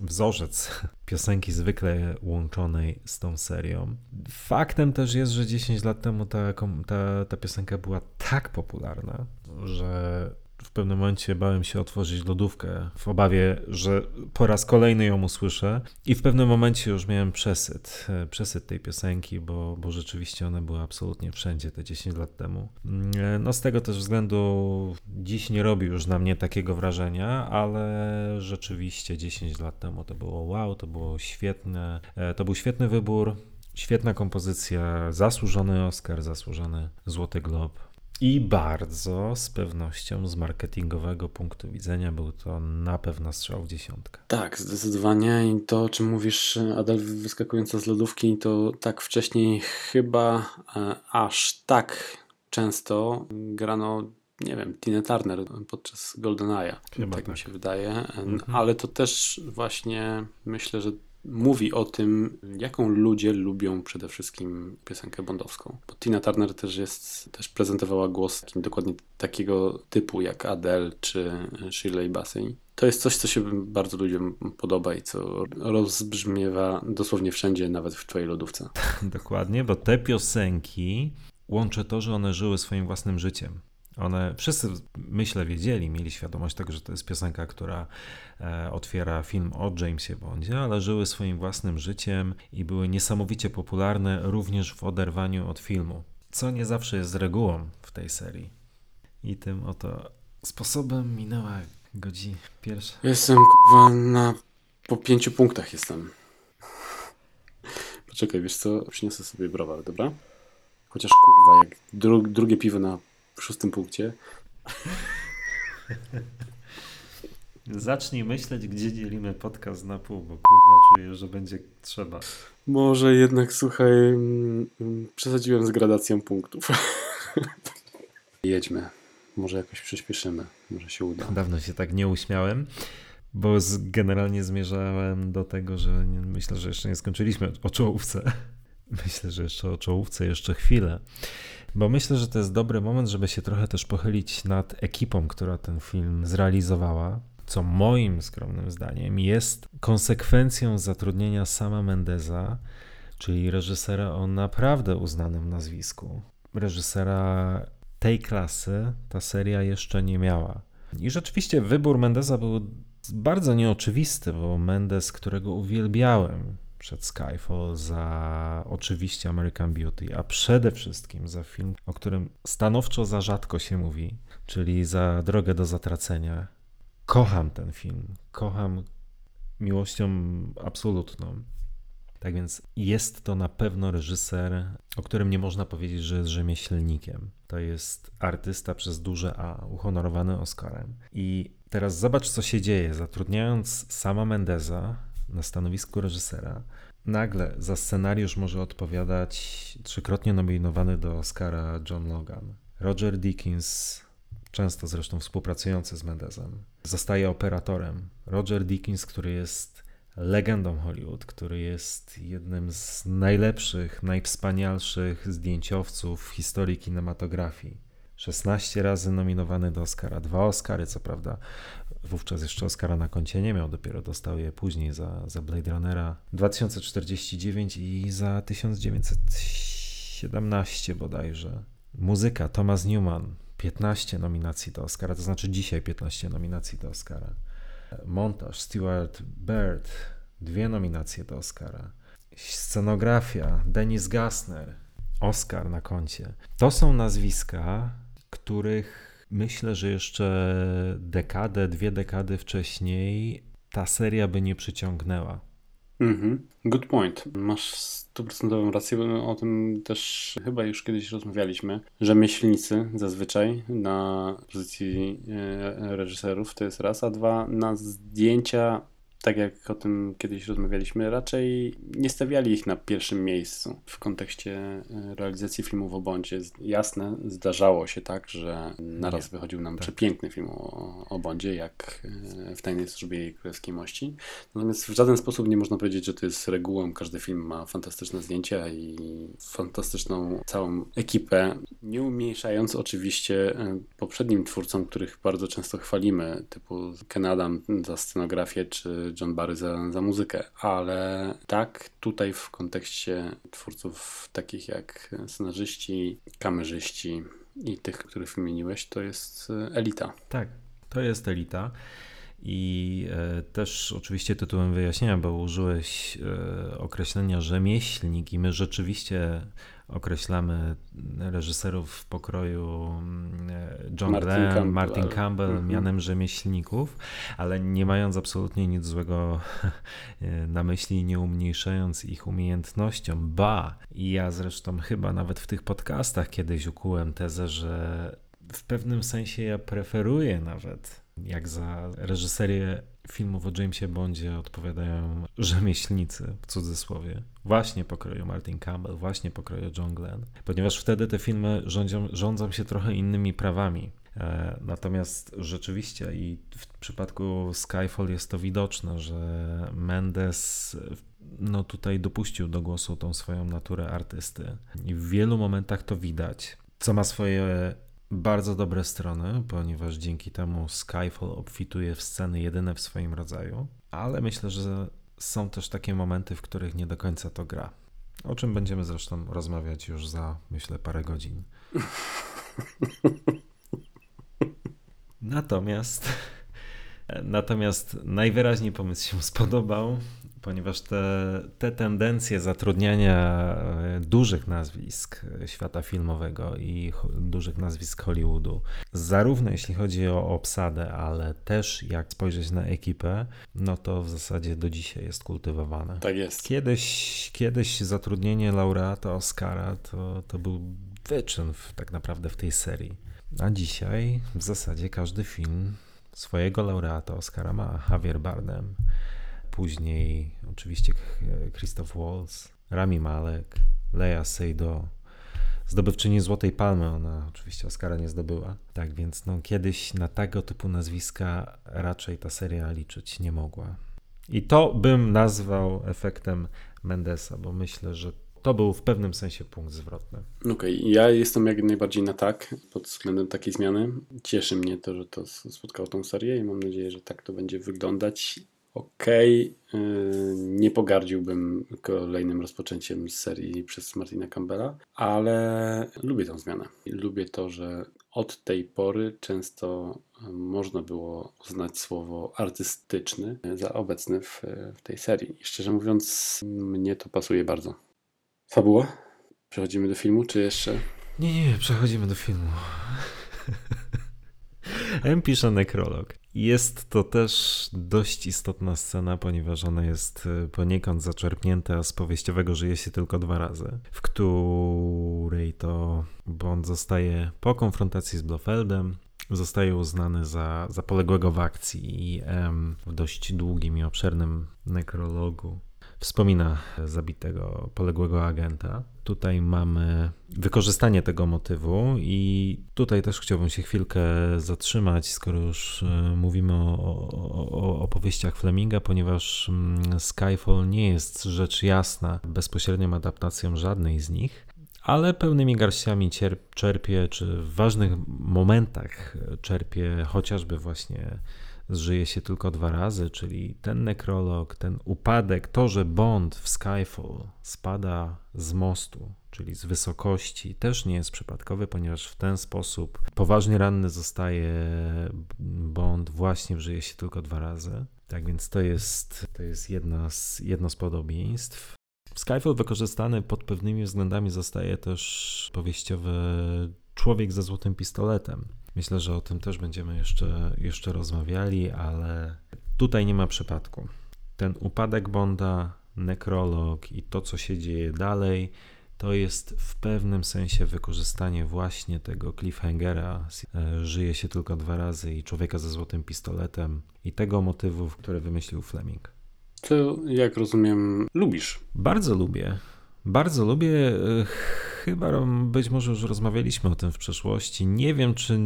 wzorzec piosenki zwykle łączonej z tą serią. Faktem też jest, że 10 lat temu ta, ta, ta piosenka była tak popularna, że w pewnym momencie bałem się otworzyć lodówkę w obawie, że po raz kolejny ją usłyszę i w pewnym momencie już miałem przesyt, e, przesyt tej piosenki, bo, bo rzeczywiście ona była absolutnie wszędzie te 10 lat temu. Mm, e, No z tego też względu dziś nie robi już na mnie takiego wrażenia, ale rzeczywiście 10 lat temu to było wow, to było świetne, e, to był świetny wybór, świetna kompozycja, zasłużony Oscar, zasłużony Złoty Glob. I bardzo z pewnością z marketingowego punktu widzenia był to na pewno strzał w dziesiątkę. Tak, zdecydowanie. I to, o czym mówisz, Adel wyskakująca z lodówki, to tak wcześniej chyba e, aż tak często grano, nie wiem, Tina Turner podczas GoldenEye'a. Chyba tak mi tak. się wydaje. E, Mhm. Ale to też właśnie myślę, że mówi o tym, jaką ludzie lubią przede wszystkim piosenkę bondowską. Bo Tina Turner też jest, też prezentowała głos takim, dokładnie takiego typu jak Adele czy Shirley Bassey. To jest coś, co się bardzo ludziom podoba i co rozbrzmiewa dosłownie wszędzie, nawet w twojej lodówce. Dokładnie, bo te piosenki łączy to, że one żyły swoim własnym życiem. One wszyscy, myślę, wiedzieli, mieli świadomość tego, że to jest piosenka, która e, otwiera film o Jamesie Bondzie, ale żyły swoim własnym życiem i były niesamowicie popularne również w oderwaniu od filmu, co nie zawsze jest regułą w tej serii. I tym oto sposobem minęła godzina pierwsza. Jestem kurwa na po pięciu punktach jestem. Poczekaj, wiesz co? Przyniosę sobie browar, dobra? Chociaż kurwa, jak dru drugie piwo na szóstym punkcie. Zacznij myśleć, gdzie dzielimy podcast na pół, bo kurwa czuję, że będzie trzeba. Może jednak, słuchaj, mm, mm, przesadziłem z gradacją punktów. Jedźmy. Może jakoś przyspieszymy. Może się uda. Dawno się tak nie uśmiałem, bo z, generalnie zmierzałem do tego, że nie, myślę, że jeszcze nie skończyliśmy o czołówce. Myślę, że jeszcze o czołówce jeszcze chwilę, bo myślę, że to jest dobry moment, żeby się trochę też pochylić nad ekipą, która ten film zrealizowała, co moim skromnym zdaniem jest konsekwencją zatrudnienia sama Mendeza, czyli reżysera o naprawdę uznanym nazwisku. Reżysera tej klasy ta seria jeszcze nie miała. I rzeczywiście wybór Mendeza był bardzo nieoczywisty, bo Mendes, którego uwielbiałem przed Skyfall za oczywiście American Beauty, a przede wszystkim za film, o którym stanowczo za rzadko się mówi, czyli za Drogę do Zatracenia. Kocham ten film. Kocham miłością absolutną. Tak więc jest to na pewno reżyser, o którym nie można powiedzieć, że jest rzemieślnikiem. To jest artysta przez duże A, uhonorowany Oscarem. I teraz zobacz, co się dzieje. Zatrudniając sama Mendeza na stanowisku reżysera, nagle za scenariusz może odpowiadać trzykrotnie nominowany do Oscara John Logan. Roger Dickens, często zresztą współpracujący z Mendezem, zostaje operatorem. Roger Dickens, który jest legendą Hollywood, który jest jednym z najlepszych, najwspanialszych zdjęciowców w historii kinematografii. 16 razy nominowany do Oscara, dwa Oscary, co prawda wówczas jeszcze Oscara na koncie nie miał, dopiero dostał je później za, za Blade Runnera 2049 i za 1917 bodajże. Muzyka Thomas Newman, 15 nominacji do Oscara, to znaczy dzisiaj 15 nominacji do Oscara. Montaż Stewart Bird, dwie nominacje do Oscara. Scenografia Dennis Gassner, Oscar na koncie. To są nazwiska, których myślę, że jeszcze dekadę, dwie dekady wcześniej ta seria by nie przyciągnęła. Mhm. Good point. Masz stuprocentową rację. O tym też chyba już kiedyś rozmawialiśmy. Rzemieślnicy zazwyczaj na pozycji e, reżyserów to jest raz, a dwa na zdjęcia tak jak o tym kiedyś rozmawialiśmy, raczej nie stawiali ich na pierwszym miejscu w kontekście e, realizacji filmów o Bondzie. Jasne, zdarzało się tak, że naraz nie. wychodził nam tak. przepiękny film o, o Bondzie, jak e, w Tajnej Służbie Królewskiej Mości. Natomiast w żaden sposób nie można powiedzieć, że to jest regułą. Każdy film ma fantastyczne zdjęcia i fantastyczną całą ekipę, nie umniejszając oczywiście e, poprzednim twórcom, których bardzo często chwalimy, typu Ken Adam za scenografię, czy John Barry za, za muzykę, ale tak tutaj w kontekście twórców takich jak scenarzyści, kamerzyści i tych, których wymieniłeś, to jest elita. Tak, to jest elita. I e, też oczywiście tytułem wyjaśnienia, bo użyłeś e, określenia rzemieślnik i my rzeczywiście określamy reżyserów w pokroju mm, John Martin Campbell, Martin Campbell mhm. mianem rzemieślników, ale nie mając absolutnie nic złego na myśli, nie umniejszając ich umiejętnością. Ba, i ja zresztą chyba nawet w tych podcastach kiedyś ukułem tezę, że w pewnym sensie ja preferuję nawet jak za reżyserię filmów o Jamesie Bondzie odpowiadają rzemieślnicy, w cudzysłowie, właśnie pokroju Martin Campbell, właśnie pokroju John Glenn, ponieważ wtedy te filmy rządzą, rządzą się trochę innymi prawami. E, natomiast rzeczywiście i w przypadku Skyfall jest to widoczne, że Mendes no tutaj dopuścił do głosu tą swoją naturę artysty i w wielu momentach to widać, co ma swoje bardzo dobre strony, ponieważ dzięki temu Skyfall obfituje w sceny jedyne w swoim rodzaju, ale myślę, że są też takie momenty, w których nie do końca to gra. O czym będziemy zresztą rozmawiać już za, myślę, parę godzin. Natomiast, natomiast najwyraźniej pomysł się spodobał ponieważ te, te tendencje zatrudniania e, dużych nazwisk świata filmowego i dużych nazwisk Hollywoodu, zarówno jeśli chodzi o obsadę, ale też jak spojrzeć na ekipę, no to w zasadzie do dzisiaj jest kultywowane. Tak jest. Kiedyś, kiedyś zatrudnienie laureata Oscara to, to był wyczyn w, tak naprawdę w tej serii. A dzisiaj w zasadzie każdy film swojego laureata Oscara ma. Javier Bardem, Później oczywiście Christoph Waltz, Rami Malek, Leia Seydoux, zdobywczyni Złotej Palmy, ona oczywiście Oscara nie zdobyła. Tak więc no, kiedyś na tego typu nazwiska raczej ta seria liczyć nie mogła. I to bym nazwał efektem Mendesa, bo myślę, że to był w pewnym sensie punkt zwrotny. Okej, okay. ja jestem jak najbardziej na tak pod względem takiej zmiany. Cieszy mnie to, że to spotkało tą serię i mam nadzieję, że tak to będzie wyglądać okej. Okay. Nie pogardziłbym kolejnym rozpoczęciem serii przez Martina Campbella, ale lubię tę zmianę. Lubię to, że od tej pory często można było uznać słowo artystyczny za obecny w, w tej serii. I szczerze mówiąc, mnie to pasuje bardzo. Fabuła? Przechodzimy do filmu, czy jeszcze? Nie, nie, przechodzimy do filmu. M pisze nekrolog. Jest to też dość istotna scena, ponieważ ona jest e, poniekąd zaczerpnięta z powieściowego Żyje się tylko dwa razy, w której to Bond zostaje po konfrontacji z Blofeldem, zostaje uznany za, za poległego w akcji i M w dość długim i obszernym nekrologu wspomina zabitego, poległego agenta. Tutaj mamy wykorzystanie tego motywu i tutaj też chciałbym się chwilkę zatrzymać, skoro już e, mówimy o, o, o opowieściach Fleminga, ponieważ mm, Skyfall nie jest rzecz jasna bezpośrednią adaptacją żadnej z nich, ale pełnymi garściami czerpie, czy w ważnych momentach czerpie chociażby właśnie zżyje się tylko dwa razy, czyli ten nekrolog, ten upadek, to, że Bond w Skyfall spada z mostu, czyli z wysokości, też nie jest przypadkowy, ponieważ w ten sposób poważnie ranny zostaje Bond, właśnie wżyje się tylko dwa razy. Tak więc to jest, to jest jedna z, jedno z podobieństw. Skyfall wykorzystany pod pewnymi względami zostaje też powieściowy Człowiek ze złotym pistoletem. Myślę, że o tym też będziemy jeszcze, jeszcze rozmawiali, ale tutaj nie ma przypadku. Ten upadek Bonda, nekrolog i to, co się dzieje dalej, to jest w pewnym sensie wykorzystanie właśnie tego cliffhangera. E, żyje się tylko dwa razy i człowieka ze złotym pistoletem i tego motywu, który wymyślił Fleming. To, jak rozumiem, lubisz? Bardzo lubię. Bardzo lubię. Chyba być może już rozmawialiśmy o tym w przeszłości. Nie wiem, czy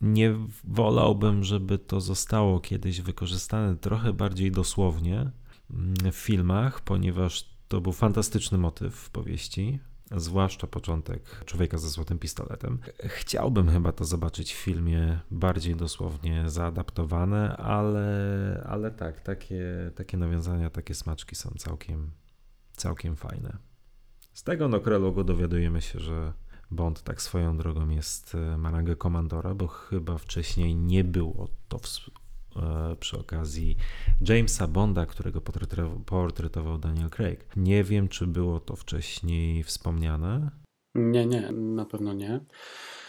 nie wolałbym, żeby to zostało kiedyś wykorzystane trochę bardziej dosłownie mm, w filmach, ponieważ to był fantastyczny motyw w powieści, zwłaszcza początek Człowieka ze złotym pistoletem. Chciałbym chyba to zobaczyć w filmie bardziej dosłownie zaadaptowane, ale, ale tak, takie, takie nawiązania, takie smaczki są całkiem, całkiem fajne. Z tego nokrelogu dowiadujemy się, że Bond tak swoją drogą jest, e, ma komandora, bo chyba wcześniej nie było to w, e, przy okazji Jamesa Bonda, którego portretował Daniel Craig. Nie wiem, czy było to wcześniej wspomniane. Nie, nie, na pewno nie.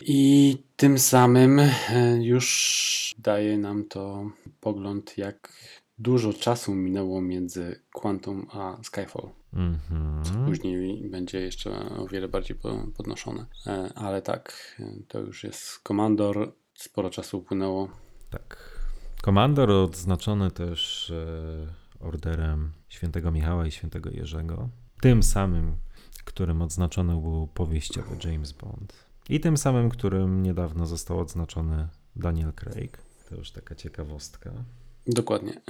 I tym samym e, już daje nam to pogląd, jak dużo czasu minęło między Quantum a Skyfall. Mm-hmm. Co później będzie jeszcze o wiele bardziej podnoszone. E, ale tak, to już jest komandor. Sporo czasu upłynęło. Tak. Komandor odznaczony też e, orderem świętego Michała i świętego Jerzego. Tym samym, którym odznaczony był powieściowy James Bond. I tym samym, którym niedawno został odznaczony Daniel Craig. To już taka ciekawostka. Dokładnie.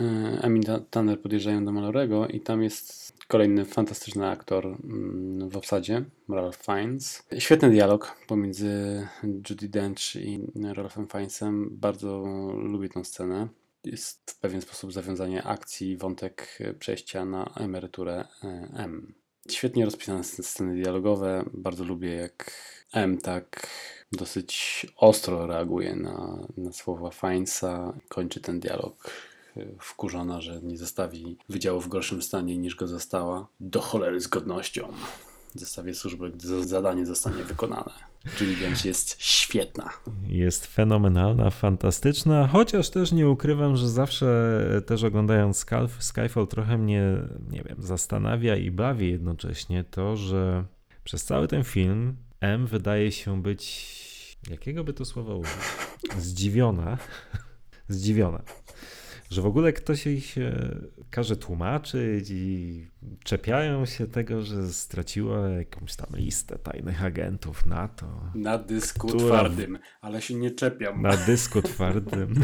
Emin Tanner podjeżdżają do Malorego i tam jest kolejny fantastyczny aktor mm, w obsadzie, Ralph Fiennes. Świetny dialog pomiędzy Judy Dench i Ralphem Fiennesem. Bardzo lubię tę scenę. Jest w pewien sposób zawiązanie akcji, wątek przejścia na emeryturę e, M. Świetnie rozpisane sceny dialogowe. Bardzo lubię, jak M tak dosyć ostro reaguje na, na słowa Feinsa. Kończy ten dialog e, wkurzona, że nie zostawi wydziału w gorszym stanie niż go została. Do cholery z godnością. Zostawię służbę, gdy zadanie zostanie wykonane. Julie Dench jest świetna. Jest fenomenalna, fantastyczna, chociaż też nie ukrywam, że zawsze też oglądając Skyfall trochę mnie, nie wiem, zastanawia i bawi jednocześnie to, że przez cały ten film M wydaje się być, jakiego by to słowa użyć? Zdziwiona. Zdziwiona że w ogóle ktoś jej się każe tłumaczyć i czepiają się tego, że straciła jakąś tam listę tajnych agentów NATO. Na dysku która... twardym, ale się nie czepiam. Na dysku twardym.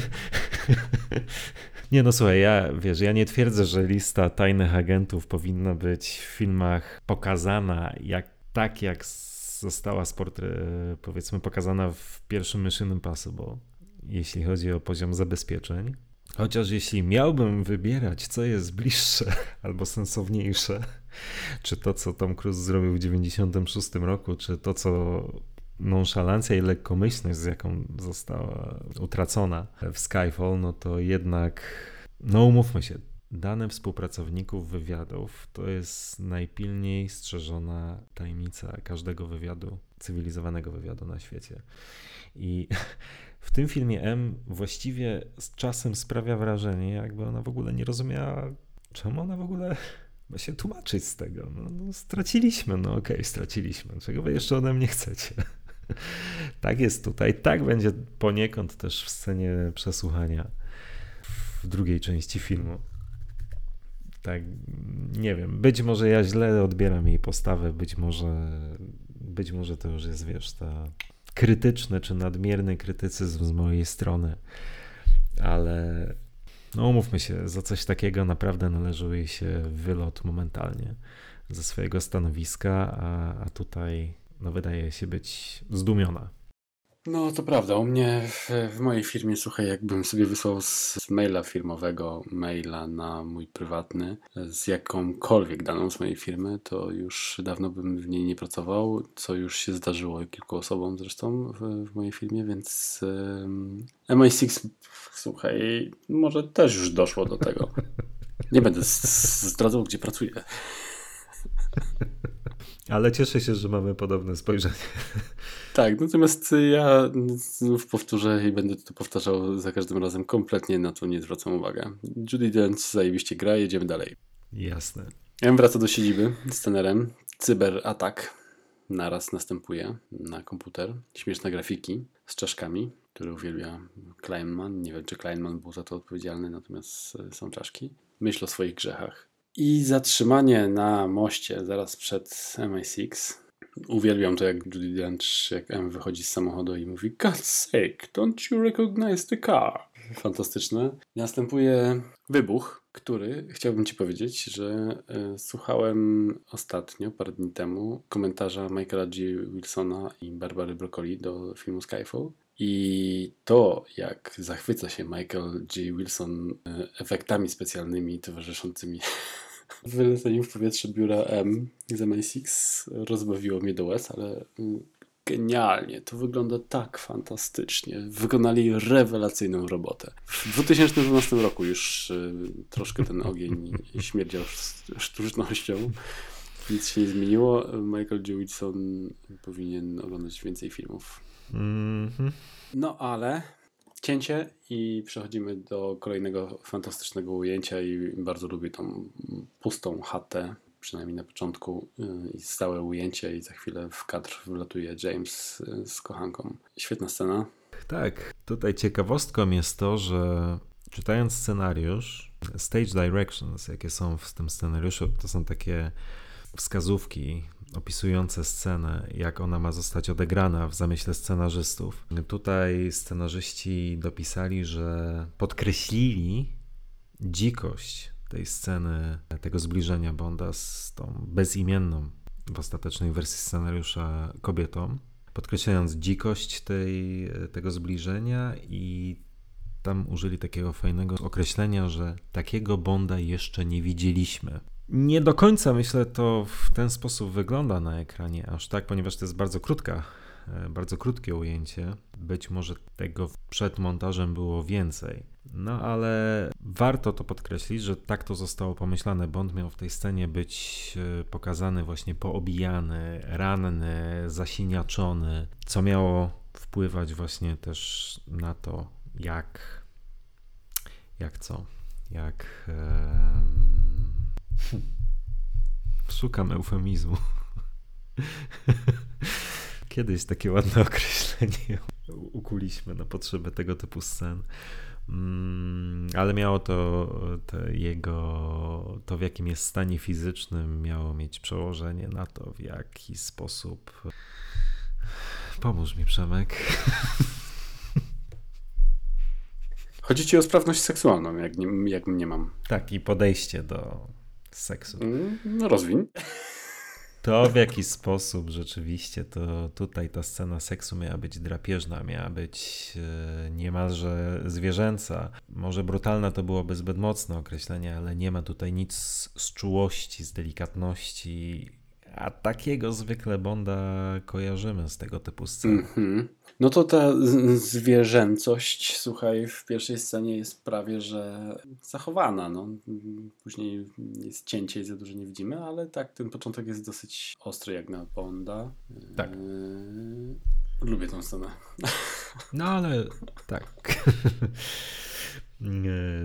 nie no słuchaj, ja wiesz, ja nie twierdzę, że lista tajnych agentów powinna być w filmach pokazana jak tak jak została sport, powiedzmy pokazana w pierwszym Mission Impossible, jeśli chodzi o poziom zabezpieczeń Chociaż jeśli miałbym wybierać, co jest bliższe albo sensowniejsze, czy to, co Tom Cruise zrobił w 96 roku, czy to, co nonszalancja i lekkomyślność, z jaką została utracona w Skyfall, no to jednak, no umówmy się, dane współpracowników wywiadów to jest najpilniej strzeżona tajemnica każdego wywiadu, cywilizowanego wywiadu na świecie. I w tym filmie M właściwie z czasem sprawia wrażenie, jakby ona w ogóle nie rozumiała, czemu ona w ogóle ma się tłumaczyć z tego. No, no straciliśmy, no okej, okay, straciliśmy. Czego wy jeszcze ode mnie chcecie? tak jest tutaj, tak będzie poniekąd też w scenie przesłuchania w drugiej części filmu. Tak, nie wiem, być może ja źle odbieram jej postawę, być może, być może to już jest, wiesz, ta krytyczny czy nadmierny krytycyzm z mojej strony, ale no umówmy się, za coś takiego naprawdę należy jej się wylot momentalnie ze swojego stanowiska, a, a tutaj no, wydaje się być zdumiona. No to prawda, u mnie w, w, mojej firmie, słuchaj, jakbym sobie wysłał z, z, maila firmowego maila na mój prywatny z jakąkolwiek daną z mojej firmy, to już dawno bym w niej nie pracował, co już się zdarzyło kilku osobom zresztą w, w mojej firmie, więc um, MI6, słuchaj, może też już doszło do tego. Nie będę zdradzał, gdzie pracuję. Ale cieszę się, że mamy podobne spojrzenie. Tak, natomiast ja znów powtórzę i będę to powtarzał za każdym razem. Kompletnie na to nie zwracam uwagi. Judy Dench zajebiście gra, jedziemy dalej. Jasne. Ja wraca do siedziby z tenerem. Cyberatak naraz następuje na komputer. Śmieszne grafiki z czaszkami, które uwielbia Kleinman. Nie wiem, czy Kleinman był za to odpowiedzialny, natomiast są czaszki. Myśl o swoich grzechach. I zatrzymanie na moście zaraz przed MI6. Uwielbiam to, jak Judy Dench, jak M wychodzi z samochodu i mówi God's sake, don't you recognize the car? Fantastyczne. Następuje wybuch, który chciałbym Ci powiedzieć, że y, słuchałem ostatnio, parę dni temu, komentarza Michaela G. Wilsona i Barbary Broccoli do filmu Skyfall. I to, jak zachwyca się Michael G. Wilson y, efektami specjalnymi towarzyszącymi Wylecenie w powietrze biura M z MI6 rozbawiło mnie do łez, ale mm, genialnie. To wygląda tak fantastycznie. Wykonali rewelacyjną robotę. W 2012 roku już y, troszkę ten ogień śmierdział sztucznością. Nic się nie zmieniło. Michael J. Wilson powinien oglądać więcej filmów. Mm -hmm. No ale cięcie i przechodzimy do kolejnego fantastycznego ujęcia i bardzo lubię tą pustą chatę, przynajmniej na początku y, i stałe ujęcie i za chwilę w kadr wlatuje James y, z kochanką. Świetna scena. Tak, tutaj ciekawostką jest to, że czytając scenariusz, stage directions, jakie są w tym scenariuszu, to są takie wskazówki opisujące scenę, jak ona ma zostać odegrana w zamyśle scenarzystów. Tutaj scenarzyści dopisali, że podkreślili dzikość tej sceny, tego zbliżenia Bonda z tą bezimienną w ostatecznej wersji scenariusza kobietą, podkreślając dzikość tej, tego zbliżenia i tam użyli takiego fajnego określenia, że takiego Bonda jeszcze nie widzieliśmy. Nie do końca myślę to w ten sposób wygląda na ekranie, aż tak, ponieważ to jest bardzo krótka, e, bardzo krótkie ujęcie. Być może tego przed montażem było więcej. No ale warto to podkreślić, że tak to zostało pomyślane. Bond miał w tej scenie być e, pokazany właśnie poobijany, ranny, zasiniaczony, co miało wpływać właśnie też na to, jak jak co, jak Szukam eufemizmu. Kiedyś takie ładne określenie ukuliśmy na potrzeby tego typu scen. Mm, ale miało to, to, jego, to w jakim jest stanie fizycznym, miało mieć przełożenie na to, w jaki sposób. Pomóż mi, Przemek. Chodzi ci o sprawność seksualną, jak, nie, jak nie mam. Tak, i podejście do seksu. Mm, no rozwiń. To w jaki sposób rzeczywiście to tutaj ta scena seksu miała być drapieżna, miała być e, niemalże zwierzęca. Może brutalna to byłoby zbyt mocne określenie, ale nie ma tutaj nic z czułości, z delikatności, a takiego zwykle Bonda kojarzymy z tego typu scen. Mm -hmm. No to ta zwierzęcość, słuchaj, w pierwszej scenie jest prawie że zachowana. No. Później jest cięcie i za dużo nie widzimy, ale tak, ten początek jest dosyć ostry jak na Bonda. Tak. Eee, lubię tą scenę. No ale tak.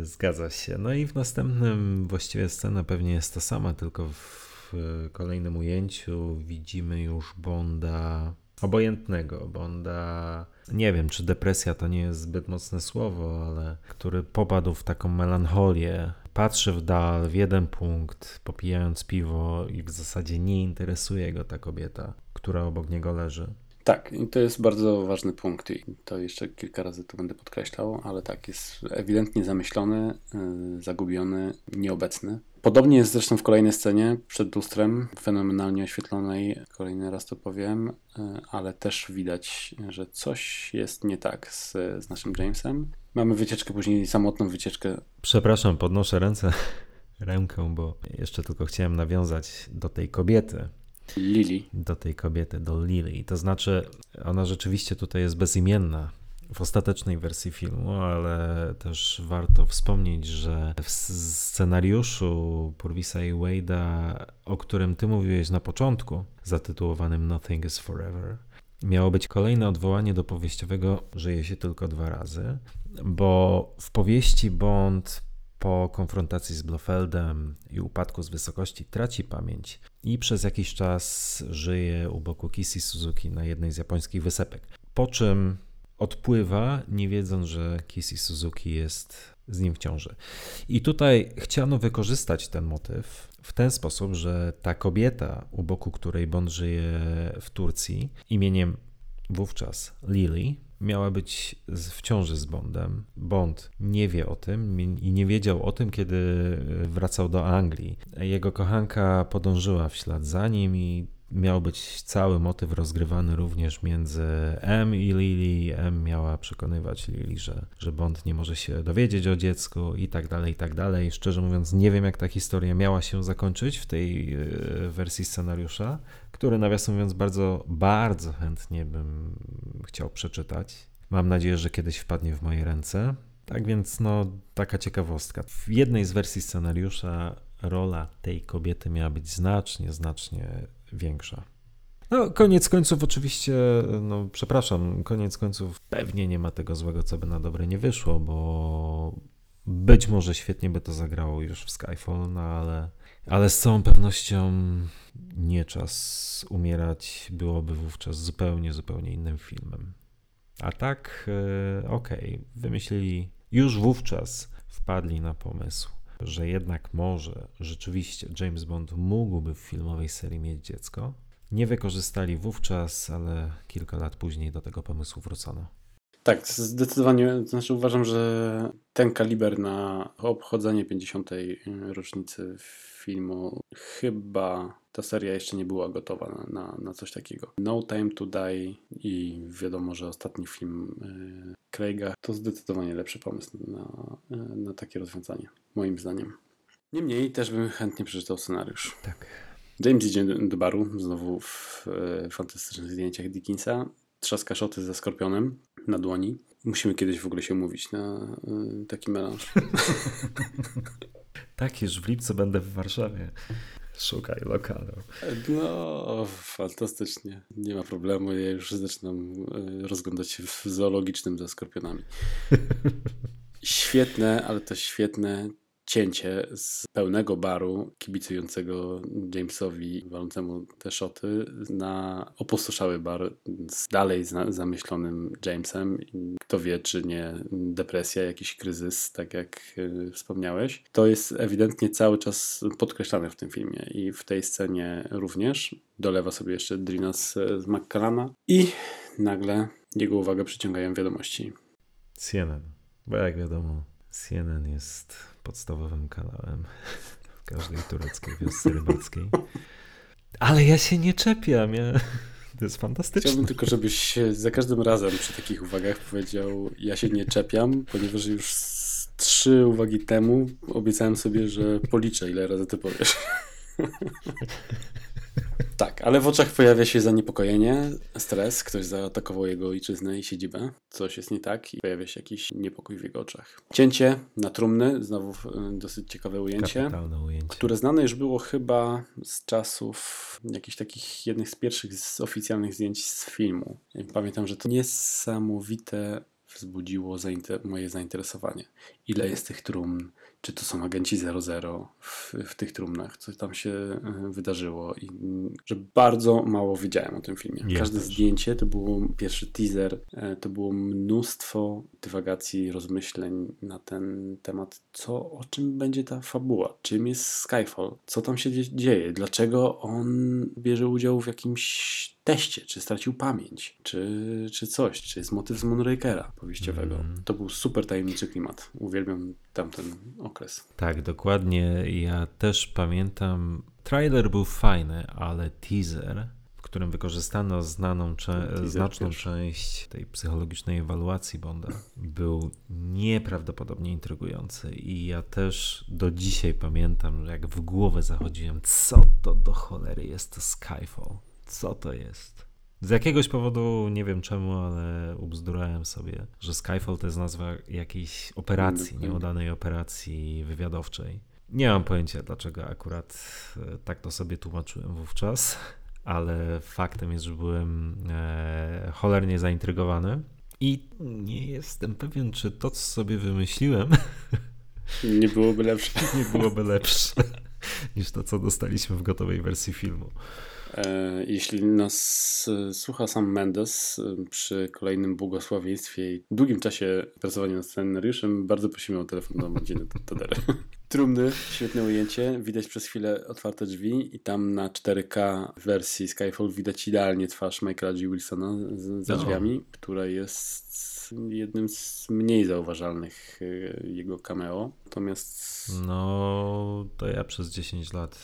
Zgadza się. No i w następnym właściwie scena pewnie jest ta sama, tylko w kolejnym ujęciu widzimy już Bonda obojętnego Bonda. Nie wiem, czy depresja to nie jest zbyt mocne słowo, ale który popadł w taką melancholię. Patrzy w dal, w jeden punkt, popijając piwo i w zasadzie nie interesuje go ta kobieta, która obok niego leży. Tak, i to jest bardzo ważny punkt i to jeszcze kilka razy to będę podkreślał, ale tak, jest ewidentnie zamyślony, yy, zagubiony, nieobecny Podobnie jest zresztą w kolejnej scenie przed lustrem, fenomenalnie oświetlonej. Kolejny raz to powiem, e, ale też widać, że coś jest nie tak z, z naszym Jamesem. Mamy wycieczkę, później samotną wycieczkę. Przepraszam, podnoszę ręce, rękę, bo jeszcze tylko chciałem nawiązać do tej kobiety. Lili. Do tej kobiety, do Lily. To znaczy, ona rzeczywiście tutaj jest bezimienna w ostatecznej wersji filmu, ale też warto wspomnieć, że w scenariuszu Purvisa i Wade'a, o którym ty mówiłeś na początku, zatytułowanym Nothing is Forever, miało być kolejne odwołanie do powieściowego Żyje się tylko dwa razy, bo w powieści Bond po konfrontacji z Blofeldem i upadku z wysokości traci pamięć i przez jakiś czas żyje u boku Kissy Suzuki na jednej z japońskich wysepek. Po czym odpływa, nie wiedząc, że Kissy Suzuki jest z nim w ciąży. I tutaj chciano wykorzystać ten motyw w ten sposób, że ta kobieta, u boku której Bond żyje w Turcji, imieniem wówczas Lily, miała być w ciąży z Bondem. Bond nie wie o tym i nie wiedział o tym, kiedy wracał do Anglii. Jego kochanka podążyła w ślad za nim i miał być cały motyw rozgrywany również między M i Lily. M miała przekonywać Lily, że, że Bond nie może się dowiedzieć o dziecku i tak dalej, i tak dalej. Szczerze mówiąc, nie wiem, jak ta historia miała się zakończyć w tej e, wersji scenariusza, który nawiasem mówiąc bardzo, bardzo chętnie bym chciał przeczytać. Mam nadzieję, że kiedyś wpadnie w moje ręce. Tak więc, no, taka ciekawostka. W jednej z wersji scenariusza rola tej kobiety miała być znacznie, znacznie większa. No, koniec końców, oczywiście, no, przepraszam, koniec końców pewnie nie ma tego złego, co by na dobre nie wyszło, bo być może świetnie by to zagrało już w Skyfall, no ale, ale z całą pewnością nie czas umierać byłoby wówczas zupełnie, zupełnie innym filmem. A tak, e, okej, okay, wymyślili, już wówczas wpadli na pomysł że jednak może rzeczywiście James Bond mógłby w filmowej serii mieć dziecko. Nie wykorzystali wówczas, ale kilka lat później do tego pomysłu wrócono. Tak, zdecydowanie. Znaczy uważam, że ten kaliber na obchodzenie 50. rocznicy filmu chyba ta seria jeszcze nie była gotowa na, na, na coś takiego. No Time to Die i wiadomo, że ostatni film y, Craiga to zdecydowanie lepszy pomysł na, y, na takie rozwiązanie, moim zdaniem. Niemniej też bym chętnie przeczytał scenariusz. Tak. James idzie do baru, znowu w y, fantastycznych zdjęciach Dickinsa. Trzaska szoty ze skorpionem na dłoni. Musimy kiedyś w ogóle się umówić na taki melanż. tak, już w lipcu będę w Warszawie. Szukaj lokalu. No, fantastycznie. Nie ma problemu. Ja już zaczynam y, rozglądać się w zoologicznym ze skorpionami. Świetne, ale to świetne cięcie z pełnego baru kibicującego Jamesowi, walącemu te szoty, na opustoszały bar z dalej zamyślonym Jamesem. Kto wie, czy nie depresja, jakiś kryzys, tak jak y, wspomniałeś. To jest ewidentnie cały czas podkreślane w tym filmie i w tej scenie również. Dolewa sobie jeszcze Drina z, z McCallana i nagle jego uwagę przyciągają wiadomości. CNN, bo jak wiadomo, CNN jest podstawowym kanałem w każdej tureckiej wiosce rybackiej. Ale ja się nie czepiam. Ja... To jest fantastyczne. Chciałbym tylko, żebyś za każdym razem przy takich uwagach powiedział ja się nie czepiam, ponieważ już trzy uwagi temu obiecałem sobie, że policzę ile razy ty powiesz. Tak, ale w oczach pojawia się zaniepokojenie, stres, ktoś zaatakował jego ojczyznę i siedzibę, coś jest nie tak i pojawia się jakiś niepokój w jego oczach. Cięcie na trumny, znowu e, dosyć ciekawe ujęcie, ujęcie, które znane już było chyba z czasów jakichś takich jednych z pierwszych z oficjalnych zdjęć z filmu. Pamiętam, że to niesamowite wzbudziło zainter moje zainteresowanie. Ile jest tych trumn, czy to są agenci 00 w, w tych trumnach, co tam się e, wydarzyło i że bardzo mało wiedziałem o tym filmie. Każde też. zdjęcie to było pierwszy teaser, e, to było mnóstwo dywagacji, rozmyśleń na ten temat, co, o czym będzie ta fabuła, czym jest Skyfall, co tam się dzieje, dlaczego on bierze udział w jakimś teście, czy stracił pamięć, czy, czy coś, czy jest motyw z Moonrakera powieściowego. Mhm. To był super tajemniczy klimat. Uwielbiam tamten okres. Tak, dokładnie. Ja też pamiętam. Trailer był fajny, ale teaser, w którym wykorzystano znaną, cze- znaczną pierwszy. część tej psychologicznej ewaluacji Bonda, był nieprawdopodobnie intrygujący. I ja też do dzisiaj pamiętam, że jak w głowę zachodziłem, co to do cholery jest to Skyfall? Co to jest? Z jakiegoś powodu, nie wiem czemu, ale ubzdurałem sobie, że Skyfall to jest nazwa jakiejś operacji, Dokładnie. nieudanej operacji wywiadowczej. Nie mam pojęcia, dlaczego akurat e, tak to sobie tłumaczyłem wówczas, ale faktem jest, że byłem e, cholernie zaintrygowany i nie jestem pewien, czy to, co sobie wymyśliłem, Nie byłoby lepsze. nie byłoby lepsze niż to, co dostaliśmy w gotowej wersji filmu. E, Jeśli nas e, słucha sam Mendes e, przy kolejnym błogosławieństwie i długim czasie pracowania nad scenariuszem, bardzo prosimy o telefon do Madziny Tadery. Trumny, świetne ujęcie, widać przez chwilę otwarte drzwi i tam na 4K w wersji Skyfall widać idealnie twarz Michaela G. Wilsona za O. drzwiami, która jest jednym z mniej zauważalnych e, jego cameo. Natomiast No, to ja przez 10 lat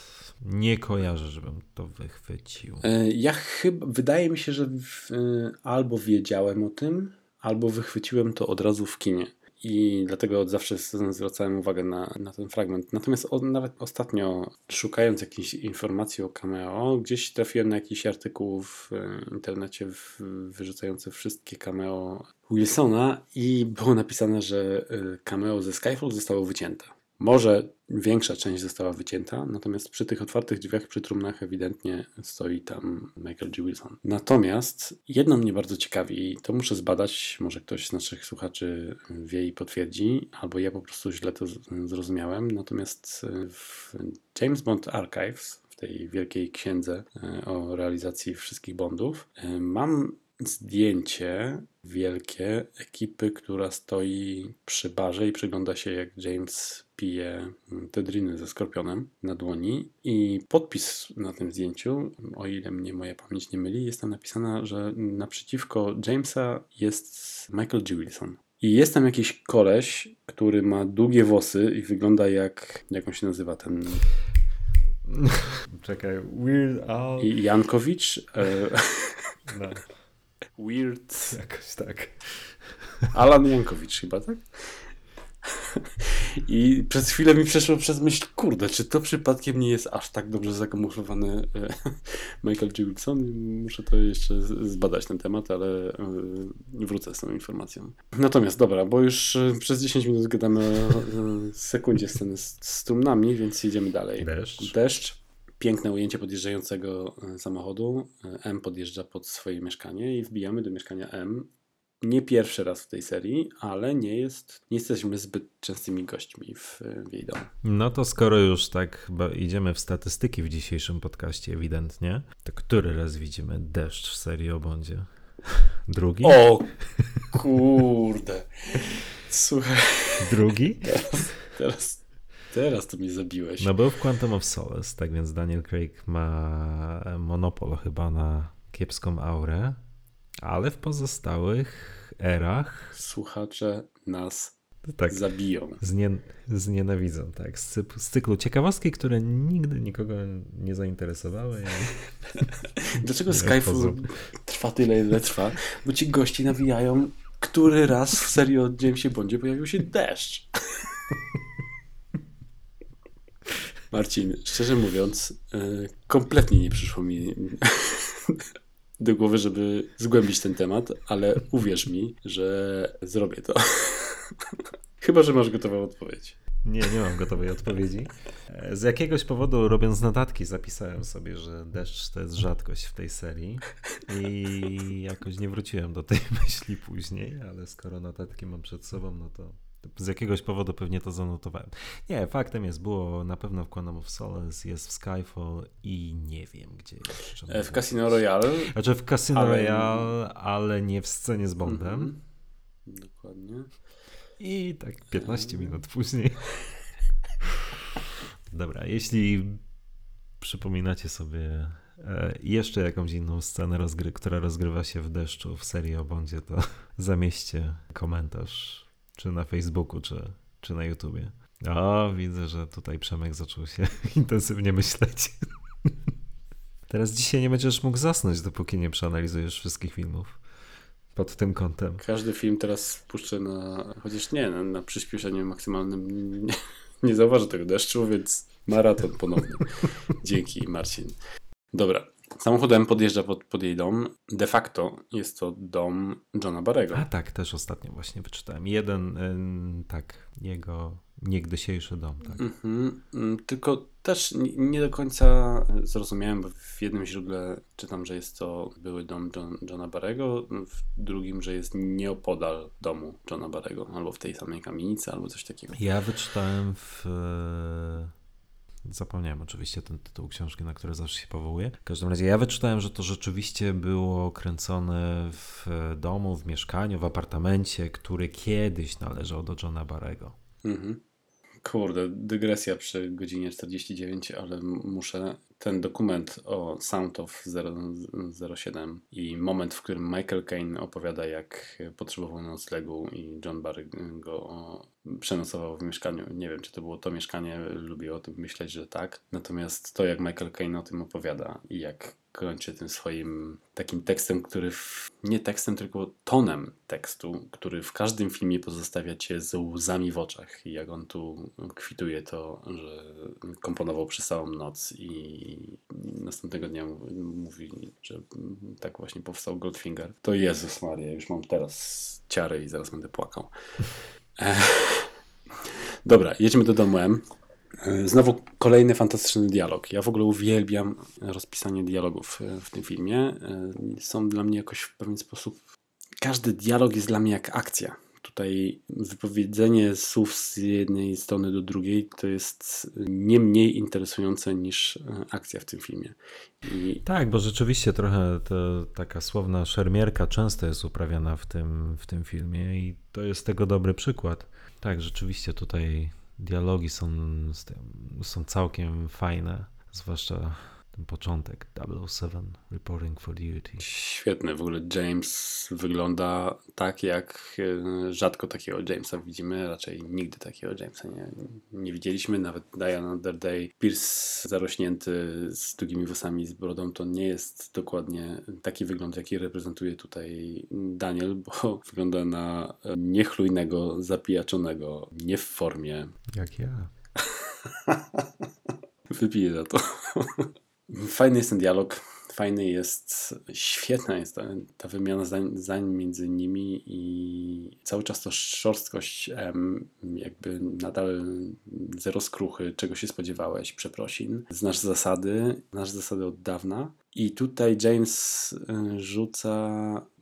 nie kojarzę, żebym to wychwycił. E, Ja chyba, wydaje mi się, że w, e, albo wiedziałem o tym, albo wychwyciłem to od razu w kinie. I dlatego od zawsze zwracałem uwagę na, na ten fragment. Natomiast o, nawet ostatnio, szukając jakichś informacji o cameo, gdzieś trafiłem na jakiś artykuł w e, internecie w, wyrzucający wszystkie cameo Wilsona i było napisane, że e, cameo ze Skyfall zostało wycięte. Może większa część została wycięta, natomiast przy tych otwartych drzwiach, przy trumnach ewidentnie stoi tam Michael G. Wilson. Natomiast jedno mnie bardzo ciekawi i to muszę zbadać, może ktoś z naszych słuchaczy wie i potwierdzi, albo ja po prostu źle to zrozumiałem, natomiast w James Bond Archives, w tej wielkiej księdze e, o realizacji wszystkich Bondów, e, mam zdjęcie wielkie ekipy, która stoi przy barze i przygląda się jak James pije te driny ze skorpionem na dłoni i podpis na tym zdjęciu, o ile mnie moja pamięć nie myli, jest tam napisane, że naprzeciwko Jamesa jest Michael G. Wilson. I jest tam jakiś koleś, który ma długie włosy i wygląda jak, jak on się nazywa, ten Czekaj, Weird Al... I- Jankowicz, No, Weird, jakoś tak. Alan Jankowicz chyba, tak? I przez chwilę mi przeszło przez myśl, kurde, czy to przypadkiem nie jest aż tak dobrze zakamuflowany e, Michael. Wilson? Muszę to jeszcze zbadać ten temat, ale e, wrócę z tą informacją. Natomiast dobra, bo już e, przez 10 minut gadamy o sekundzie sceny z, z trumnami, więc jedziemy dalej. Deszcz. Deszcz. Piękne ujęcie podjeżdżającego e, samochodu. E, M podjeżdża pod swoje mieszkanie i wbijamy do mieszkania M. Nie pierwszy raz w tej serii, ale nie jest, nie jesteśmy zbyt częstymi gośćmi w, w jej domu. No to skoro już tak idziemy w statystyki w dzisiejszym podcaście ewidentnie, to który raz widzimy deszcz w serii o Bondzie? Drugi? O kurde. Słuchaj, Drugi? teraz, teraz to mnie zabiłeś. No był w Quantum of Solace, tak więc Daniel Craig ma monopol chyba na kiepską aurę, ale w pozostałych erach Słuchacze nas tak zabiją. znie, znienawidzą, tak, z, z cyklu ciekawostki, które nigdy nikogo nie zainteresowały. Dlaczego Skyfall trwa tyle, ile trwa? Bo ci gości nawijają, który raz w serii o Jamesie Bondzie pojawił się deszcz. Marcin, szczerze mówiąc, y, kompletnie nie przyszło mi do głowy, żeby zgłębić ten temat, ale uwierz mi, że zrobię to. Chyba, że masz gotową odpowiedź. Nie, nie mam gotowej odpowiedzi. E, Z jakiegoś powodu, robiąc notatki, zapisałem sobie, że deszcz to jest rzadkość w tej serii i jakoś nie wróciłem do tej myśli później, ale skoro notatki mam przed sobą, no to z jakiegoś powodu pewnie to zanotowałem. Nie, faktem jest, było na pewno w Quantum of Solace, jest w Skyfall i nie wiem, gdzie jeszcze. E, W Casino. Royale. Znaczy w Casino Ale- Royale, ale nie w scenie z Bondem. Mhm. Dokładnie. I tak 15 minut później. Dobra, jeśli przypominacie sobie e, jeszcze jakąś inną scenę, rozgry która rozgrywa się w deszczu w serii o Bondzie, to zamieście komentarz czy na Facebooku, czy, czy na YouTubie. O, widzę, że tutaj Przemek zaczął się intensywnie myśleć. Teraz dzisiaj nie będziesz mógł zasnąć, dopóki nie przeanalizujesz wszystkich filmów pod tym kątem. Każdy film teraz puszczę na, chociaż nie, na, na przyspieszeniu maksymalnym nie, nie zauważę tego deszczu, więc maraton ponowny. Dzięki Marcin. Dobra, samochodem podjeżdża pod, pod jej dom. De facto jest to dom Johna Barrego. A tak, też ostatnio właśnie wyczytałem. Jeden, ym, tak, jego niegdysiejszy dom, tak. Mhm, mm, tylko też nie, nie do końca zrozumiałem, bo w jednym źródle czytam, że jest to były dom John, Johna Barrego, w drugim, że jest nieopodal domu Johna Barrego, albo w tej samej kamienicy, albo coś takiego. Ja wyczytałem w... Zapomniałem oczywiście ten tytuł książki, na który zawsze się powołuję. W każdym razie ja wyczytałem, że to rzeczywiście było kręcone w domu, w mieszkaniu, w apartamencie, który kiedyś należał do Johna Barrego. Mhm. Kurde, dygresja przy godzinie 49, ale muszę ten dokument o Sound of 007 i moment, w którym Michael Caine opowiada, jak potrzebował noclegu i John Barry go przenocował w mieszkaniu. Nie wiem, czy to było to mieszkanie, lubię o tym myśleć, że tak. Natomiast to, jak Michael Caine o tym opowiada i jak kończy tym swoim takim tekstem, który w, nie tekstem, tylko tonem tekstu, który w każdym filmie pozostawia cię z łzami w oczach. I jak on tu kwituje to, że komponował przez całą noc i następnego dnia mówi, że tak właśnie powstał Goldfinger. To Jezus Maria, już mam teraz ciary i zaraz będę płakał. Dobra, jedźmy do domu M. Znowu kolejny fantastyczny dialog. Ja w ogóle uwielbiam rozpisanie dialogów w tym filmie. Są dla mnie jakoś w pewien sposób. Każdy dialog jest dla mnie jak akcja. Tutaj wypowiedzenie słów z jednej strony do drugiej to jest nie mniej interesujące niż akcja w tym filmie. I... Tak, bo rzeczywiście trochę taka słowna szermierka często jest uprawiana w tym, w tym filmie i to jest tego dobry przykład. Tak, rzeczywiście tutaj dialogi są, są całkiem fajne, zwłaszcza ten początek 007 Reporting for Duty. Świetny, w ogóle James wygląda tak, jak e, rzadko takiego Jamesa widzimy, raczej nigdy takiego Jamesa nie, nie widzieliśmy, nawet Diana Another Day. Pierce zarośnięty z długimi włosami z brodą to nie jest dokładnie taki wygląd, jaki reprezentuje tutaj Daniel, bo wygląda na niechlujnego, zapijaczonego, nie w formie. Jak ja. Wypiję za to. Fajny jest ten dialog, fajny jest, świetna jest ta, ta wymiana zdań, zdań, między nimi i cały czas to szorstkość, jakby nadal zero skruchy, czego się spodziewałeś, przeprosin. Znasz zasady, znasz zasady od dawna i tutaj James y, rzuca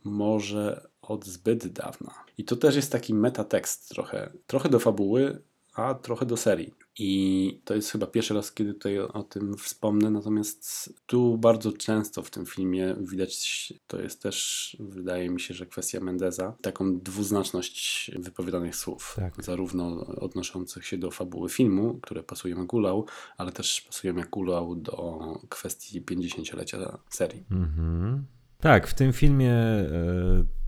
może od zbyt dawna. I to też jest taki metatekst trochę, trochę do fabuły, a trochę do serii. I to jest chyba pierwszy raz, kiedy tutaj o, o, tym wspomnę, natomiast tu bardzo często w tym filmie widać, to jest też, wydaje mi się, że kwestia Mendeza, taką dwuznaczność wypowiadanych słów, tak. zarówno odnoszących się do fabuły filmu, które pasują jak ulał, ale też pasują jak ulał do kwestii 50-lecia serii. Mhm. Tak, w tym filmie e,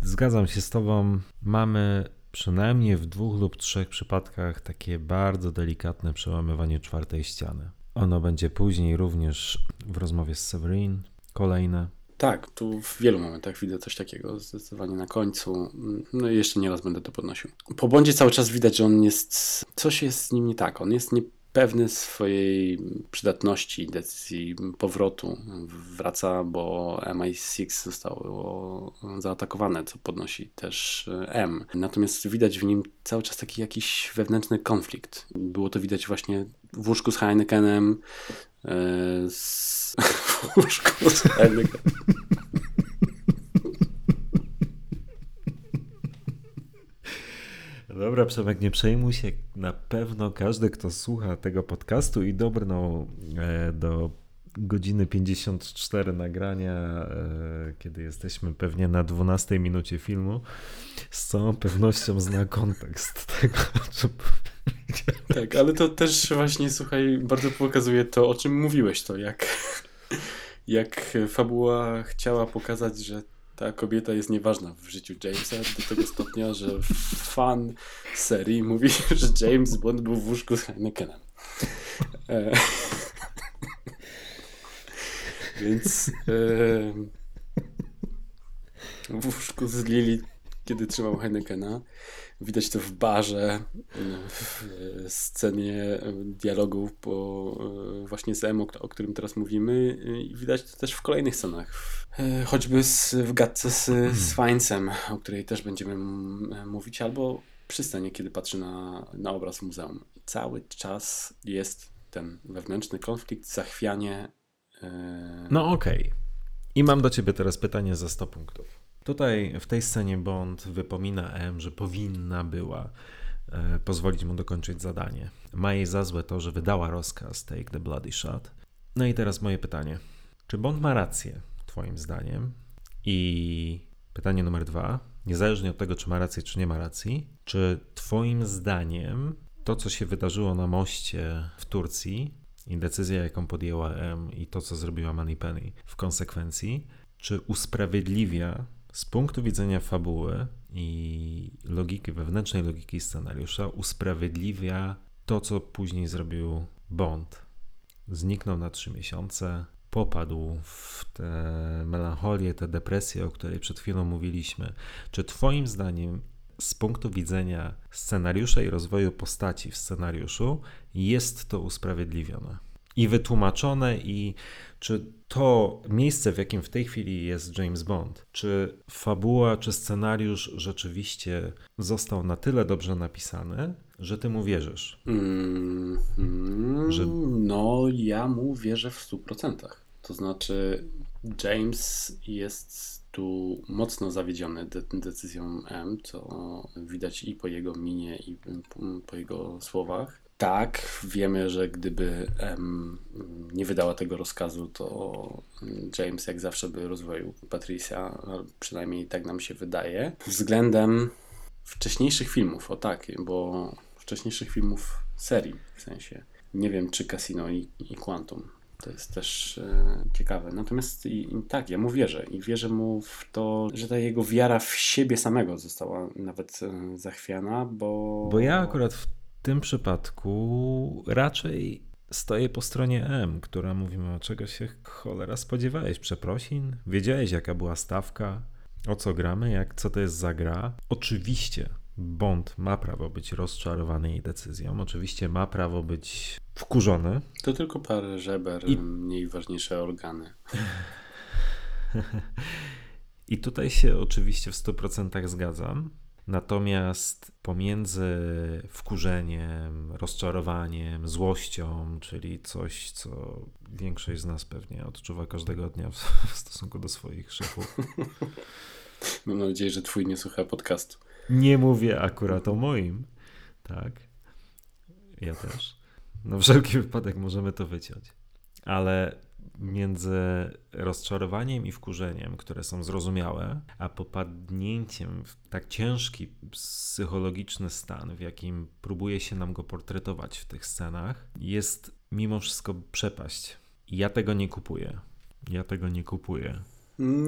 zgadzam się z Tobą. Mamy przynajmniej w dwóch lub trzech przypadkach takie bardzo delikatne przełamywanie czwartej ściany. Ono będzie później również w rozmowie z Severin, kolejne. Tak, tu w wielu momentach widzę coś takiego, zdecydowanie na końcu. No i jeszcze nieraz będę to podnosił. Po błędzie cały czas widać, że on jest, coś jest z nim nie tak. On jest nie pewny swojej przydatności, decyzji powrotu. Wraca, bo MI6 zostało zaatakowane, co podnosi też M. Natomiast widać w nim cały czas taki jakiś wewnętrzny konflikt. Było to widać właśnie w łóżku z Heinekenem, e, z... w łóżku z Heinekenem. Dobra, Przemek, nie przejmuj się. Na pewno każdy, kto słucha tego podcastu i dobrnął e, do godziny 54 nagrania, e, kiedy jesteśmy pewnie na 12 minucie filmu, z całą pewnością zna kontekst tego, co Tak, ale to też właśnie, słuchaj, bardzo pokazuje to, o czym mówiłeś, to jak jak fabuła chciała pokazać, że ta kobieta jest nieważna w życiu Jamesa do tego stopnia, że fan serii mówi, że James Bond był w łóżku z Heinekenem. E, więc e, w łóżku z Lili, kiedy trzymał Heinekena, widać to w barze, w scenie dialogu po, właśnie z Emo, o którym teraz mówimy i widać to też w kolejnych scenach. E, choćby z, w gadce z, z o której też będziemy mówić, albo przy scenie, kiedy patrzy na, na obraz w muzeum. Cały czas jest ten wewnętrzny konflikt, zachwianie. Yy... No okej. Okay. I mam do ciebie teraz pytanie za 100 punktów. Tutaj w tej scenie Bond wypomina M, że powinna była e, pozwolić mu dokończyć zadanie. Ma jej za złe to, że wydała rozkaz Take the Bloody Shot. No i teraz moje pytanie. Czy Bond ma rację, twoim zdaniem? I pytanie numer dwa. Niezależnie od tego, czy ma rację, czy nie ma racji, czy twoim zdaniem to, co się wydarzyło na moście w Turcji i decyzja, jaką podjęła M i to, co zrobiła Moneypenny w konsekwencji, czy usprawiedliwia z punktu widzenia fabuły i logiki, wewnętrznej logiki scenariusza, usprawiedliwia to, co później zrobił Bond. Zniknął na trzy miesiące, popadł w tę melancholię, tę depresję, o której przed chwilą mówiliśmy. Czy Twoim zdaniem, z punktu widzenia scenariusza i rozwoju postaci w scenariuszu, jest to usprawiedliwione i wytłumaczone, i czy to miejsce, w jakim w tej chwili jest James Bond, czy fabuła, czy scenariusz rzeczywiście został na tyle dobrze napisany, że ty mu wierzysz? Mm, mm, że... No, ja mu wierzę w 100%. To znaczy, James jest tu mocno zawiedziony de decyzją M, co widać i po jego minie, i po jego słowach. Tak, wiemy, że gdyby M nie wydała tego rozkazu, to James jak zawsze by rozwoił Patricia, przynajmniej tak nam się wydaje. Względem wcześniejszych filmów, o tak, bo wcześniejszych filmów serii, w sensie nie wiem czy Casino i, i Quantum. To jest też e, ciekawe. Natomiast i, i tak, ja mu wierzę i wierzę mu w to, że ta jego wiara w siebie samego została nawet e, zachwiana, bo... Bo ja akurat w tym przypadku raczej stoję po stronie M, która mówi o czego się cholera spodziewałeś, przeprosin? Wiedziałeś jaka była stawka? O co gramy? Jak, co to jest za gra? Oczywiście Bond ma prawo być rozczarowany jej decyzją. Oczywiście ma prawo być wkurzony. To tylko parę żeber, I... mniej ważniejsze organy. I tutaj się oczywiście w 100% zgadzam. Natomiast pomiędzy wkurzeniem, rozczarowaniem, złością, czyli coś, co większość z nas pewnie odczuwa każdego dnia w, w stosunku do swoich szefów. Mam nadzieję, że twój nie słucha podcastu. Nie mówię akurat o moim. Tak. Ja też. No wszelki wypadek możemy to wyciąć. Ale między rozczarowaniem i wkurzeniem, które są zrozumiałe, a popadnięciem w tak ciężki psychologiczny stan, w jakim próbuje się nam go portretować w tych scenach, jest mimo wszystko przepaść. ja tego nie kupuję. Ja tego nie kupuję.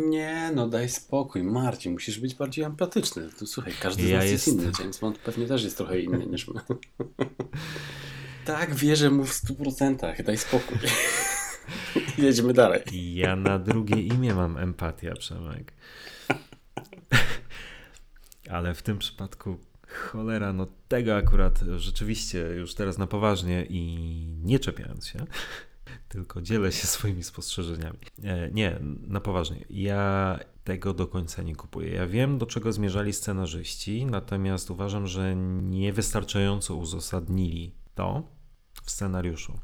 Nie, no daj spokój, Marcin, musisz być bardziej empatyczny. Tu, słuchaj, każdy ja z nas jest, jest inny, James Bond pewnie też jest trochę inny niż my. tak, wierzę mu w 100%, daj spokój. Jedźmy dalej. Ja na drugie imię mam empatia, Przemek. Ale w tym przypadku cholera, no tego akurat rzeczywiście już teraz na poważnie i nie czepiając się, tylko dzielę się swoimi spostrzeżeniami. E, nie, na poważnie. Ja tego do końca nie kupuję. Ja wiem, do czego zmierzali scenarzyści, natomiast uważam, że niewystarczająco uzasadnili to w scenariuszu.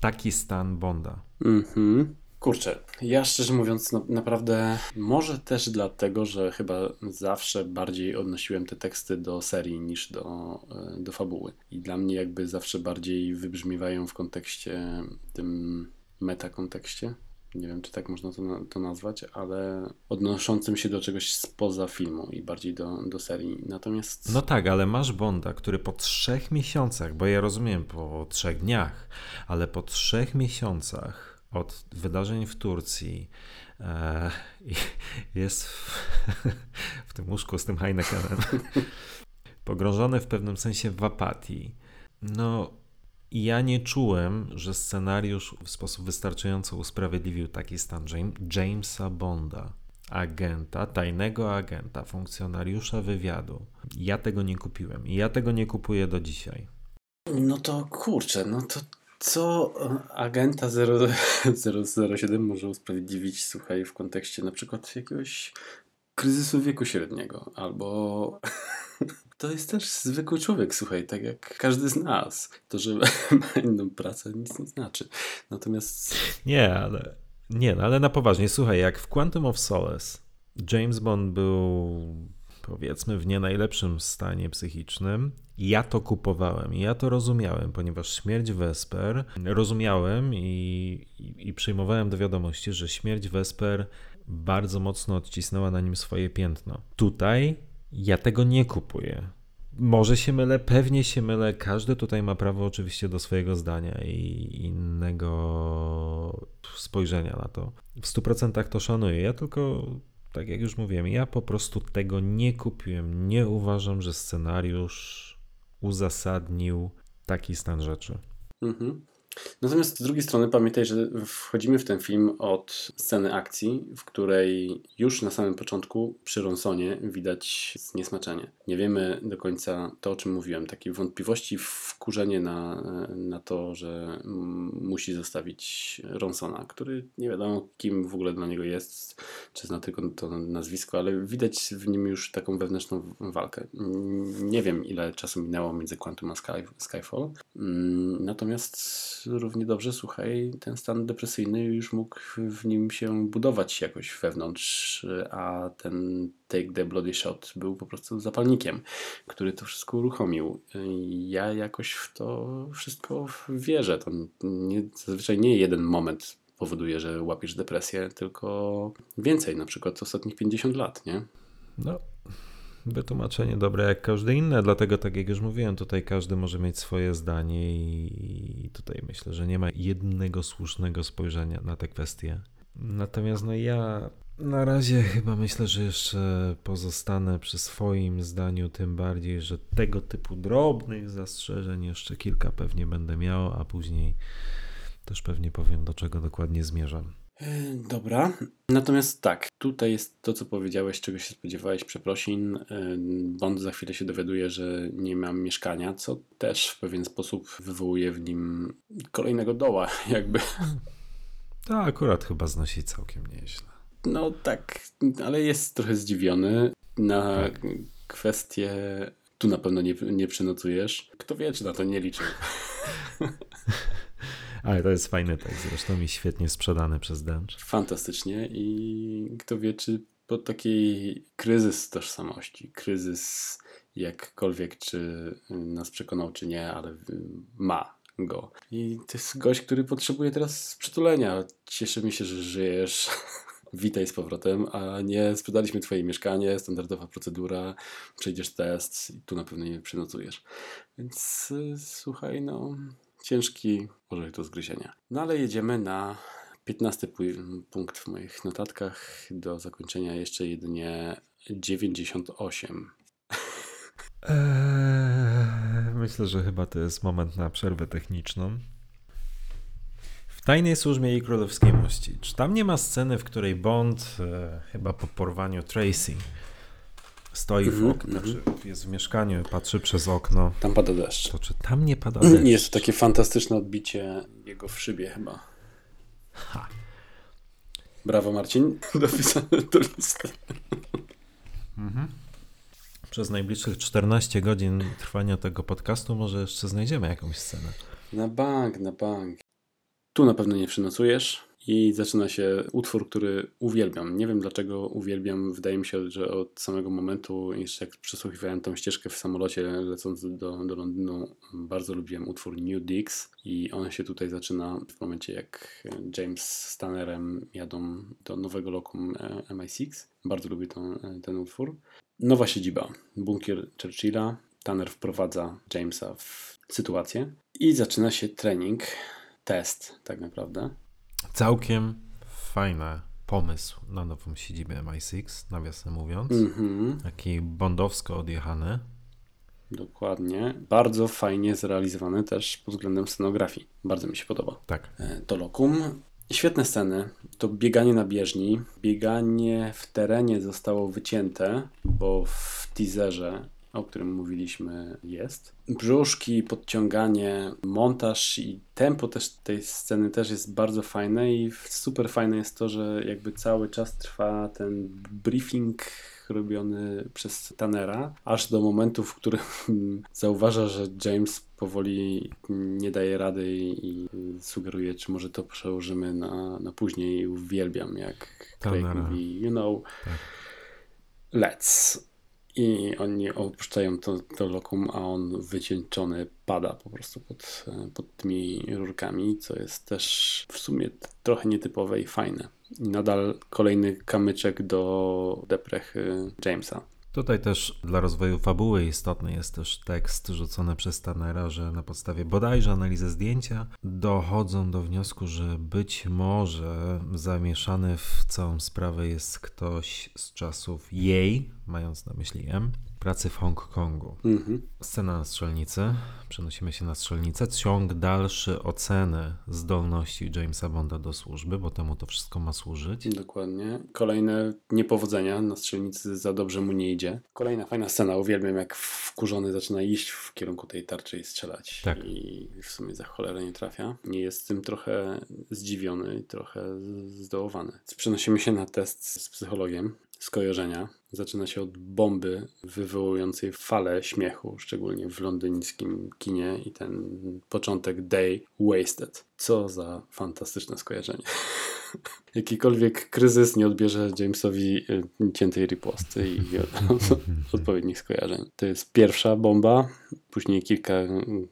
Taki stan Bonda. Mhm. Kurczę, ja szczerze mówiąc, no, naprawdę może też dlatego, że chyba zawsze bardziej odnosiłem te teksty do serii niż do, e, do fabuły. I dla mnie jakby zawsze bardziej wybrzmiewają w kontekście tym metakontekście. Nie wiem, czy tak można to, to nazwać, ale odnoszącym się do czegoś spoza filmu i bardziej do, do serii. Natomiast. No tak, ale masz Bonda, który po trzech miesiącach, bo ja rozumiem po trzech dniach, ale po trzech miesiącach od wydarzeń w Turcji, e, jest w, w tym łóżku z tym Heinekenem, pogrążony w pewnym sensie w apatii. No, ja nie czułem, że scenariusz w sposób wystarczająco usprawiedliwił taki stan Jamesa Bonda, agenta, tajnego agenta, funkcjonariusza wywiadu. Ja tego nie kupiłem i ja tego nie kupuję do dzisiaj. No to kurczę, no to co agenta 007 może usprawiedliwić, słuchaj, w kontekście na przykład jakiegoś kryzysu wieku średniego, albo to jest też zwykły człowiek, słuchaj, tak jak każdy z nas. To, że ma inną pracę, nic nie znaczy. Natomiast. Nie, ale. Nie, no ale na poważnie, słuchaj, jak w Quantum of Solace James Bond był powiedzmy w nie najlepszym stanie psychicznym, ja to kupowałem ja to rozumiałem, ponieważ śmierć Vesper rozumiałem i, i, i przyjmowałem do wiadomości, że śmierć Vesper bardzo mocno odcisnęła na nim swoje piętno. Tutaj ja tego nie kupuję. Może się mylę, pewnie się mylę. Każdy tutaj ma prawo oczywiście do swojego zdania i innego spojrzenia na to. W 100% to szanuję. Ja tylko, tak jak już mówiłem, ja po prostu tego nie kupiłem. Nie uważam, że scenariusz uzasadnił taki stan rzeczy. Mhm. Natomiast z drugiej strony pamiętaj, że wchodzimy w ten film od sceny akcji, w której już na samym początku przy Ronsonie widać zniesmaczenie. Nie wiemy do końca to, o czym mówiłem, takie wątpliwości, wkurzenie na, na to, że musi zostawić Ronsona, który nie wiadomo kim w ogóle dla niego jest, czy zna tylko to nazwisko, ale widać w nim już taką wewnętrzną walkę. Nie wiem ile czasu minęło między Quantum a Sky, Skyfall, mm, natomiast równie dobrze, słuchaj, ten stan depresyjny już mógł w nim się budować jakoś wewnątrz, a ten Take the Bloody Shot był po prostu zapalnikiem, który to wszystko uruchomił. Ja jakoś w to wszystko wierzę. To nie, zazwyczaj nie jeden moment powoduje, że łapiesz depresję, tylko więcej, na przykład ostatnich 50 lat, nie? No, wytłumaczenie dobre jak każde inne, dlatego tak jak już mówiłem, tutaj każdy może mieć swoje zdanie i tutaj myślę, że nie ma jednego słusznego spojrzenia na te kwestie. Natomiast no ja na razie chyba myślę, że jeszcze pozostanę przy swoim zdaniu, tym bardziej, że tego typu drobnych zastrzeżeń jeszcze kilka pewnie będę miał, a później też pewnie powiem, do czego dokładnie zmierzam. E, dobra. Natomiast tak, tutaj jest to, co powiedziałeś, czego się spodziewałeś, przeprosin. E, Bond za chwilę się dowiaduje, że nie mam mieszkania, co też w pewien sposób wywołuje w nim kolejnego doła, jakby. To akurat chyba znosi całkiem nieźle. No tak, ale jest trochę zdziwiony na tak. kwestię. Tu na pewno nie, nie przenocujesz. Kto wie, czy na to nie liczył. Ale to jest fajny tekst, zresztą mi świetnie sprzedany przez Dęcz. Fantastycznie i kto wie, czy pod taki kryzys tożsamości, kryzys jakkolwiek, czy nas przekonał, czy nie, ale ma go. I to jest gość, który potrzebuje teraz przytulenia. Cieszymy się, że żyjesz. Witaj z powrotem, a nie sprzedaliśmy twoje mieszkanie, standardowa procedura, przejdziesz test i tu na pewno nie przynocujesz. Więc y, słuchaj, no ciężki orzech do zgryzienia. No ale jedziemy na 15 punkt w moich notatkach. Do zakończenia jeszcze jedynie 98. Eee, myślę, że chyba to jest moment na przerwę techniczną. W tajnej służbie jej królewskiej mości. Czy tam nie ma sceny, w której Bond, e, chyba po porwaniu Tracy, Stoi w mhm, oknie, mm -hmm. jest w mieszkaniu, patrzy przez okno. Tam pada deszcz. To czy tam nie pada deszcz? Jest to takie fantastyczne odbicie jego w szybie chyba. Ha. Brawo Marcin, dopisane do listy. Mhm. Przez najbliższych 14 godzin trwania tego podcastu może jeszcze znajdziemy jakąś scenę. Na bank, na bank. Tu na pewno nie przynocujesz i zaczyna się utwór, który uwielbiam. Nie wiem dlaczego uwielbiam. Wydaje mi się, że od samego momentu, jeszcze jak przesłuchiwałem tą ścieżkę w samolocie lecąc do, do Londynu, bardzo lubiłem utwór New Dix i on się tutaj zaczyna w momencie jak James z Tannerem jadą do nowego lokum e, MI6. Bardzo lubię tą, e, ten utwór. Nowa siedziba, bunkier Churchilla. Tanner wprowadza Jamesa w sytuację i zaczyna się trening, test tak naprawdę Całkiem fajny pomysł na nową siedzibę MI6, nawiasem mówiąc. Mhm. Taki bondowsko odjechany. Dokładnie. Bardzo fajnie zrealizowany też pod względem scenografii. Bardzo mi się podoba. Tak. E, To lokum. Świetne sceny. To bieganie na bieżni. Bieganie w terenie zostało wycięte, bo w teaserze, o którym mówiliśmy, jest. Brzuszki, podciąganie, montaż i tempo też tej sceny też jest bardzo fajne i super fajne jest to, że jakby cały czas trwa ten briefing robiony przez Tannera, aż do momentu, w którym zauważa, że James powoli nie daje rady i sugeruje, czy może to przełożymy na, na później. Uwielbiam, jak Craig Tannera. mówi, you know, Tak. let's. I oni opuszczają to, to lokum, a on wycieńczony pada po prostu pod, pod tymi rurkami, co jest też w sumie trochę nietypowe i fajne. I nadal kolejny kamyczek do deprechy Jamesa. Tutaj też dla rozwoju fabuły istotny jest też tekst rzucony przez Tannera, że na podstawie bodajże analizy zdjęcia dochodzą do wniosku, że być może zamieszany w całą sprawę jest ktoś z czasów jej, mając na myśli M, pracy w Hongkongu. Mhm. Scena na strzelnicy. Przenosimy się na strzelnicę. Ciąg dalszy oceny zdolności Jamesa Bonda do służby, bo temu to wszystko ma służyć. Dokładnie. Kolejne niepowodzenia na strzelnicy za dobrze mu nie idzie. Kolejna fajna scena. Uwielbiam jak wkurzony zaczyna iść w kierunku tej tarczy i strzelać. Tak. I w sumie za cholerę nie trafia. Nie jest tym trochę zdziwiony i trochę zdołowany. Przenosimy się na test z psychologiem. Skojarzenia. Zaczyna się od bomby wywołującej falę śmiechu, szczególnie w londyńskim kinie i ten początek Day Wasted. Co za fantastyczne skojarzenie. Jakikolwiek kryzys nie odbierze Jamesowi y, ciętej riposty i odpowiednich skojarzeń. To jest pierwsza bomba, później kilka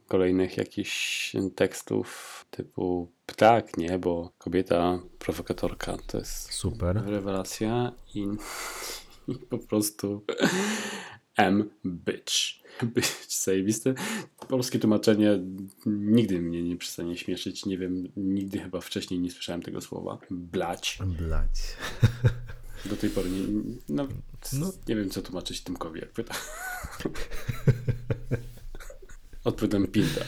kolejnych jakichś tekstów typu ptak, niebo, kobieta, prowokatorka. To jest Super. rewelacja i, i po prostu M bitch. Bitch zajebiste. Polskie tłumaczenie nigdy mnie nie przestanie śmieszyć. Nie wiem, nigdy chyba wcześniej nie słyszałem tego słowa. Blać. Blać. Do tej pory nie, no, No. nie wiem, co tłumaczyć Tymkowi, jak pyta. Odpowiadam pinda.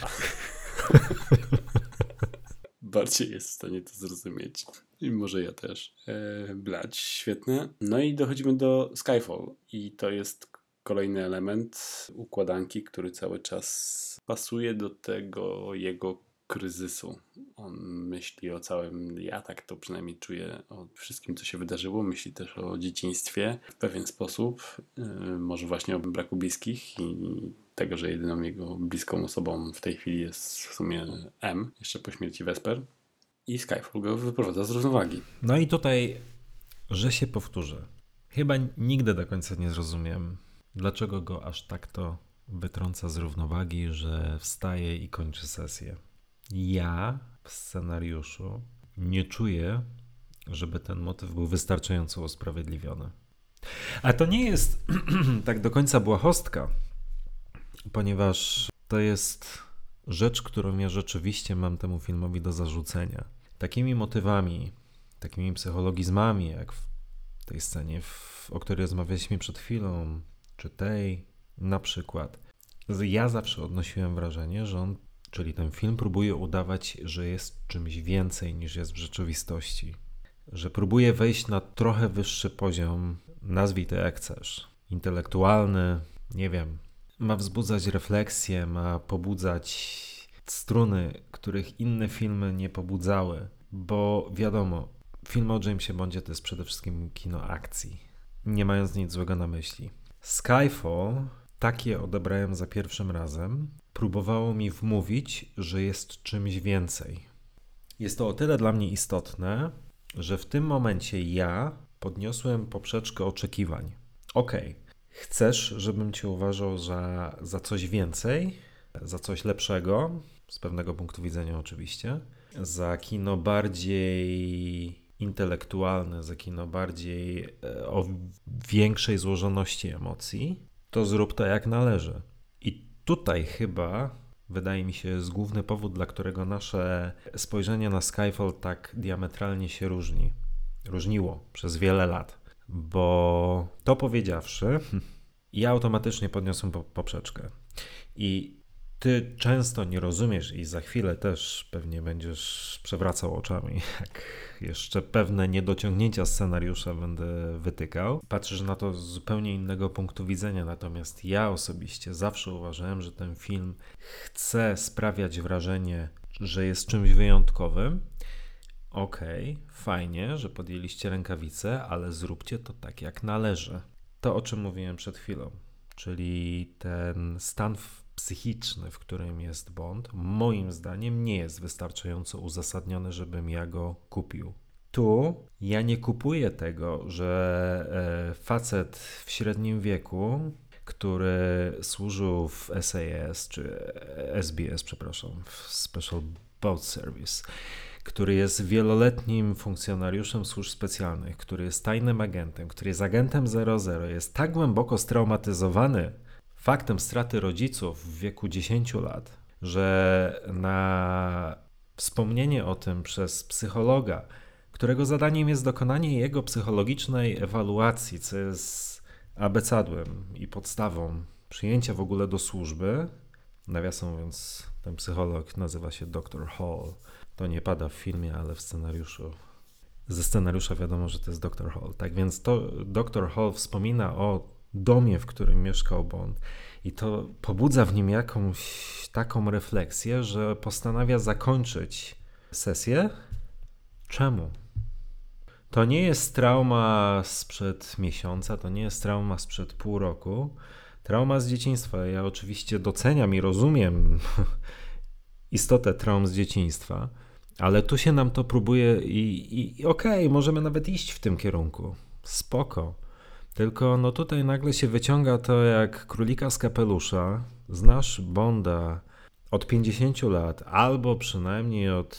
Bardziej jest w stanie to zrozumieć. I może ja też. E, blać, świetne. No i dochodzimy do Skyfall. I to jest kolejny element układanki, który cały czas pasuje do tego jego kryzysu. On myśli o całym, ja tak to przynajmniej czuję, o wszystkim, co się wydarzyło. Myśli też o dzieciństwie w pewien sposób. Yy, może właśnie o braku bliskich i tego, że jedyną jego bliską osobą w tej chwili jest w sumie M, jeszcze po śmierci Vesper. I Skyfall go wyprowadza z równowagi. No i tutaj, że się powtórzę. Chyba nigdy do końca nie zrozumiem, dlaczego go aż tak to wytrąca z równowagi, że wstaje i kończy sesję. Ja w scenariuszu nie czuję, żeby ten motyw był wystarczająco usprawiedliwiony. A to nie jest tak do końca błahostka, ponieważ to jest rzecz, którą ja rzeczywiście mam temu filmowi do zarzucenia. Takimi motywami, takimi psychologizmami, jak w tej scenie, w, o której rozmawialiśmy przed chwilą, czy tej na przykład. Ja zawsze odnosiłem wrażenie, że on, czyli ten film, próbuje udawać, że jest czymś więcej niż jest w rzeczywistości. Że próbuje wejść na trochę wyższy poziom, nazwij to jak chcesz, intelektualny, nie wiem. Ma wzbudzać refleksję, ma pobudzać struny, których inne filmy nie pobudzały, bo wiadomo, film o Jamesie Bondzie to jest przede wszystkim kino akcji, nie mając nic złego na myśli. Skyfall, takie odebrałem za pierwszym razem, próbowało mi wmówić, że jest czymś więcej. Jest to o tyle dla mnie istotne, że w tym momencie ja podniosłem poprzeczkę oczekiwań. Okej, chcesz, żebym cię uważał za, za coś więcej, za coś lepszego, z pewnego punktu widzenia oczywiście, za kino bardziej intelektualne, za kino bardziej e, o większej złożoności emocji, to zrób to jak należy. Tutaj chyba wydaje mi się, jest główny powód, dla którego nasze spojrzenie na Skyfall tak diametralnie się różni. Różniło przez wiele lat. Bo to powiedziawszy, ja automatycznie podniosłem poprzeczkę. I ty często nie rozumiesz i za chwilę też pewnie będziesz przewracał oczami, jak jeszcze pewne niedociągnięcia scenariusza będę wytykał. Patrzysz na to z zupełnie innego punktu widzenia, natomiast ja osobiście zawsze uważałem, że ten film chce sprawiać wrażenie, że jest czymś wyjątkowym. Okej, okay, fajnie, że podjęliście rękawice, ale zróbcie to tak jak należy. To, o czym mówiłem przed chwilą, czyli ten stan psychiczny, w którym jest Bond, moim zdaniem nie jest wystarczająco uzasadniony, żebym ja go kupił. Tu ja nie kupuję tego, że e, facet w średnim wieku, który służył w SAS czy SBS, przepraszam, w Special Boat Service, który jest wieloletnim funkcjonariuszem służb specjalnych, który jest tajnym agentem, który jest agentem 00, jest tak głęboko straumatyzowany faktem straty rodziców w wieku 10 lat, że na wspomnienie o tym przez psychologa, którego zadaniem jest dokonanie jego psychologicznej ewaluacji, co jest abecadłem i podstawą przyjęcia w ogóle do służby. Nawiasem mówiąc, ten psycholog nazywa się Dr. Hall. To nie pada w filmie, ale w scenariuszu. Ze scenariusza wiadomo, że to jest Dr. Hall. Tak więc to Dr. Hall wspomina o domie, w którym mieszkał Bond. I to pobudza w nim jakąś taką refleksję, że postanawia zakończyć sesję. Czemu? To nie jest trauma sprzed miesiąca, to nie jest trauma sprzed pół roku. Trauma z dzieciństwa. Ja oczywiście doceniam i rozumiem istotę traum z dzieciństwa, ale tu się nam to próbuje i, i okej, okay, możemy nawet iść w tym kierunku. Spoko. Tylko no tutaj nagle się wyciąga to jak królika z kapelusza. Znasz Bonda od 50 lat, albo przynajmniej od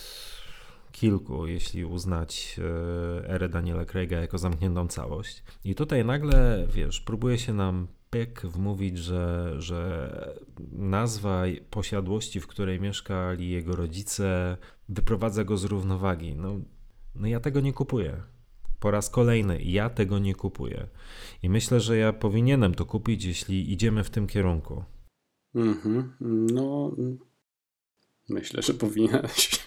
kilku, jeśli uznać e, erę Daniela Craiga jako zamkniętą całość. I tutaj nagle, wiesz, próbuje się nam pyk wmówić, że, że nazwa posiadłości, w której mieszkali jego rodzice, wyprowadza go z równowagi. No, no ja tego nie kupuję. Po raz kolejny, ja tego nie kupuję. I myślę, że ja powinienem to kupić, jeśli idziemy w tym kierunku. Mhm. No, myślę, że powinieneś.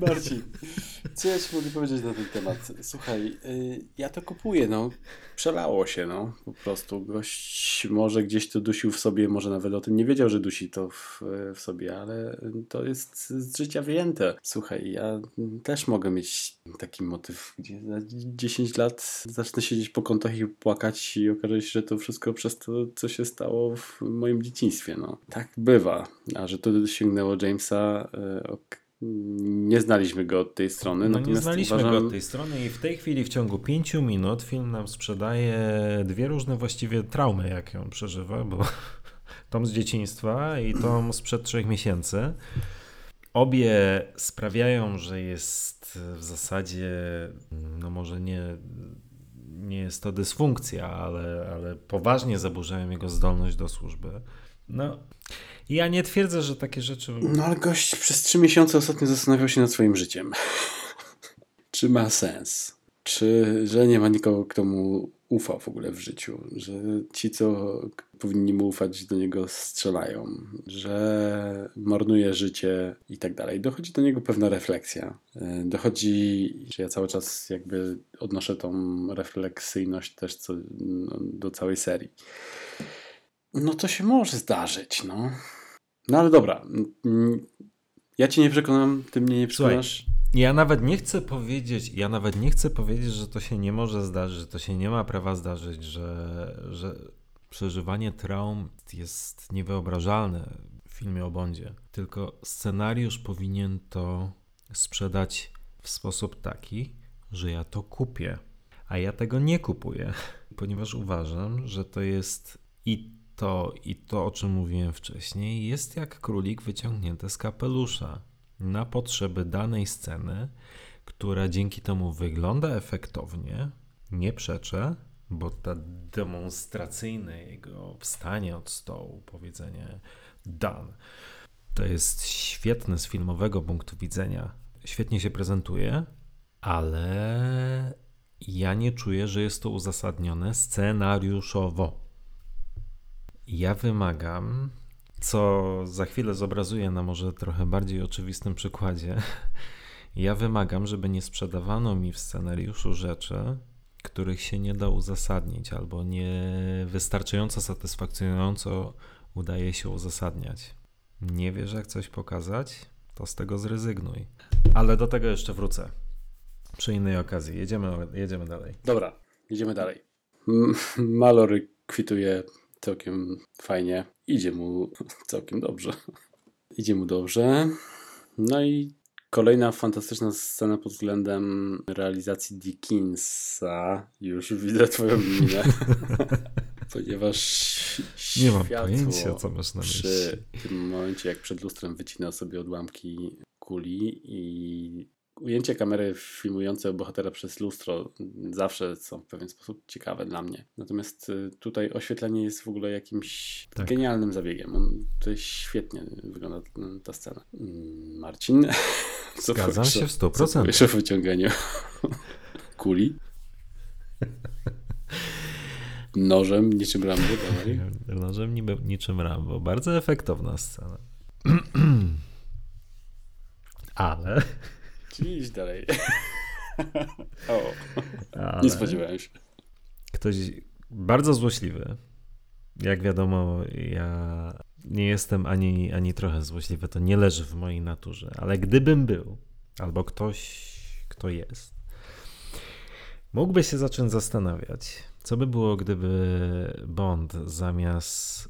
Marcin, co ja ci mogę powiedzieć na ten temat? Słuchaj, y, ja to kupuję, no. Przelało się, no. Po prostu gość może gdzieś to dusił w sobie, może nawet o tym nie wiedział, że dusi to w, w sobie, ale to jest z życia wyjęte. Słuchaj, ja też mogę mieć taki motyw, gdzie za 10 lat zacznę siedzieć po kątach i płakać i okaże się, że to wszystko przez to, co się stało w moim dzieciństwie, no. Tak bywa. A że to sięgnęło Jamesa, ok nie znaliśmy go od tej strony. No nie znaliśmy uważam... go od tej strony i w tej chwili w ciągu pięciu minut film nam sprzedaje dwie różne właściwie traumy, jak ją przeżywa, bo tom z dzieciństwa i tom sprzed trzech miesięcy. Obie sprawiają, że jest w zasadzie, no może nie, nie jest to dysfunkcja, ale, ale poważnie zaburzają jego zdolność do służby. No, ja nie twierdzę, że takie rzeczy. No ale gość przez trzy miesiące ostatnio zastanawiał się nad swoim życiem. Czy ma sens? Czy, że nie ma nikogo, kto mu ufa w ogóle w życiu? Że ci, co powinni mu ufać, do niego strzelają? Że marnuje życie i tak dalej. Dochodzi do niego pewna refleksja. E, dochodzi, że ja cały czas jakby odnoszę tą refleksyjność też co, no, do całej serii. No to się może zdarzyć, no. No ale dobra. Ja cię nie przekonam, ty mnie nie przekonasz. Słuchaj, ja nawet nie chcę powiedzieć, ja nawet nie chcę powiedzieć, że to się nie może zdarzyć, że to się nie ma prawa zdarzyć, że, że przeżywanie traum jest niewyobrażalne w filmie o Bondzie. Tylko scenariusz powinien to sprzedać w sposób taki, że ja to kupię. A ja tego nie kupuję, ponieważ uważam, że to jest i to i to, o czym mówiłem wcześniej, jest jak królik wyciągnięty z kapelusza na potrzeby danej sceny, która dzięki temu wygląda efektownie, nie przeczę, bo ta demonstracyjne jego wstanie od stołu, powiedzenie done, to jest świetne z filmowego punktu widzenia. Świetnie się prezentuje, ale ja nie czuję, że jest to uzasadnione scenariuszowo. Ja wymagam, co za chwilę zobrazuję na może trochę bardziej oczywistym przykładzie. Ja wymagam, żeby nie sprzedawano mi w scenariuszu rzeczy, których się nie da uzasadnić albo nie wystarczająco satysfakcjonująco udaje się uzasadniać. Nie wiesz, jak coś pokazać, to z tego zrezygnuj. Ale do tego jeszcze wrócę. Przy innej okazji. Jedziemy, jedziemy dalej. Dobra, jedziemy dalej. M- Mallory kwituje całkiem fajnie. Idzie mu całkiem dobrze. Idzie mu dobrze. No i kolejna fantastyczna scena pod względem realizacji Dickinsa. Już widzę twoją minę. Ponieważ Nie mam pojęcia, co masz na myśli. przy tym momencie, jak przed lustrem wycina sobie odłamki kuli i ujęcie kamery filmujące bohatera przez lustro zawsze są w pewien sposób ciekawe dla mnie. Natomiast y, tutaj oświetlenie jest w ogóle jakimś Tak. genialnym zabiegiem. On, to jest świetnie wygląda ta, scena. Mm, Marcin? Co Zgadzam powiesz się w Co 100%. powiesz o wyciąganiu kuli? Nożem, niczym Rambo. Nożem niby niczym Rambo. Bardzo efektowna scena. Ale, Czyli idź dalej. o, ale nie spodziewałem się. ktoś bardzo złośliwy. Jak wiadomo, ja nie jestem ani, ani trochę złośliwy, to nie leży w mojej naturze. Ale gdybym był, albo ktoś, kto jest, mógłby się zacząć zastanawiać, co by było, gdyby Bond zamiast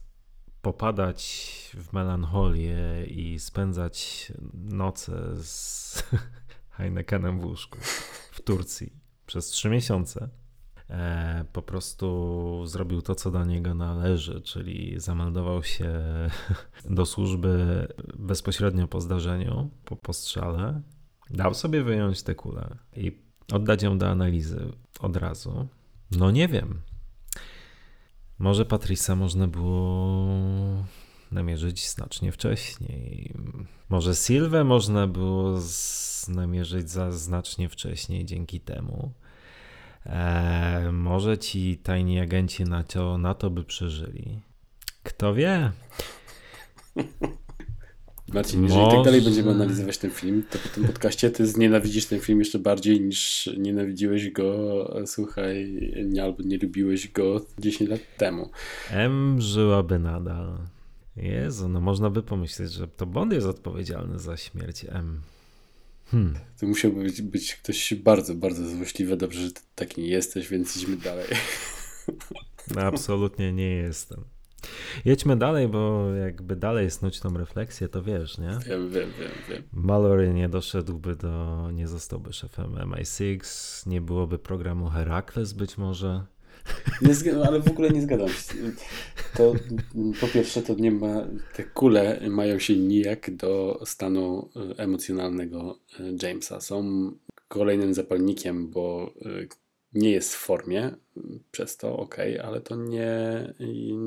popadać w melancholię i spędzać noce z Heinekenem w łóżku w Turcji przez trzy miesiące, e, po prostu zrobił to, co do niego należy, czyli zameldował się do służby bezpośrednio po zdarzeniu, po postrzale, dał sobie wyjąć tę kulę i oddać ją do analizy od razu. No nie wiem. Może Patrisa można było namierzyć znacznie wcześniej. Może Sylwę można było namierzyć za znacznie wcześniej dzięki temu. E, może ci tajni agenci na to, na to by przeżyli. Kto wie? Marcin, jeżeli tak Może- dalej będziemy analizować ten film, to po tym podcaście ty znienawidzisz ten film jeszcze bardziej niż nienawidziłeś go, słuchaj, nie, albo nie lubiłeś go 10 lat temu. M żyłaby nadal. Jezu, no można by pomyśleć, że to Bond jest odpowiedzialny za śmierć M. Hmm. To musiałby być, być ktoś bardzo, bardzo złośliwy. Dobrze, że ty taki nie jesteś, więc idźmy dalej. No, absolutnie nie jestem. Jedźmy dalej, bo jakby dalej snuć tą refleksję, to wiesz, nie? Wiem, wiem, wiem, wiem. Mallory nie doszedłby do, nie zostałby szefem MI6, nie byłoby programu Herakles być może. Nie ale w ogóle nie zgadzam się. To po pierwsze, to nie ma, te kule mają się nijak do stanu emocjonalnego e, Jamesa. Są kolejnym zapalnikiem, bo e, nie jest w formie, przez to ok, ale to nie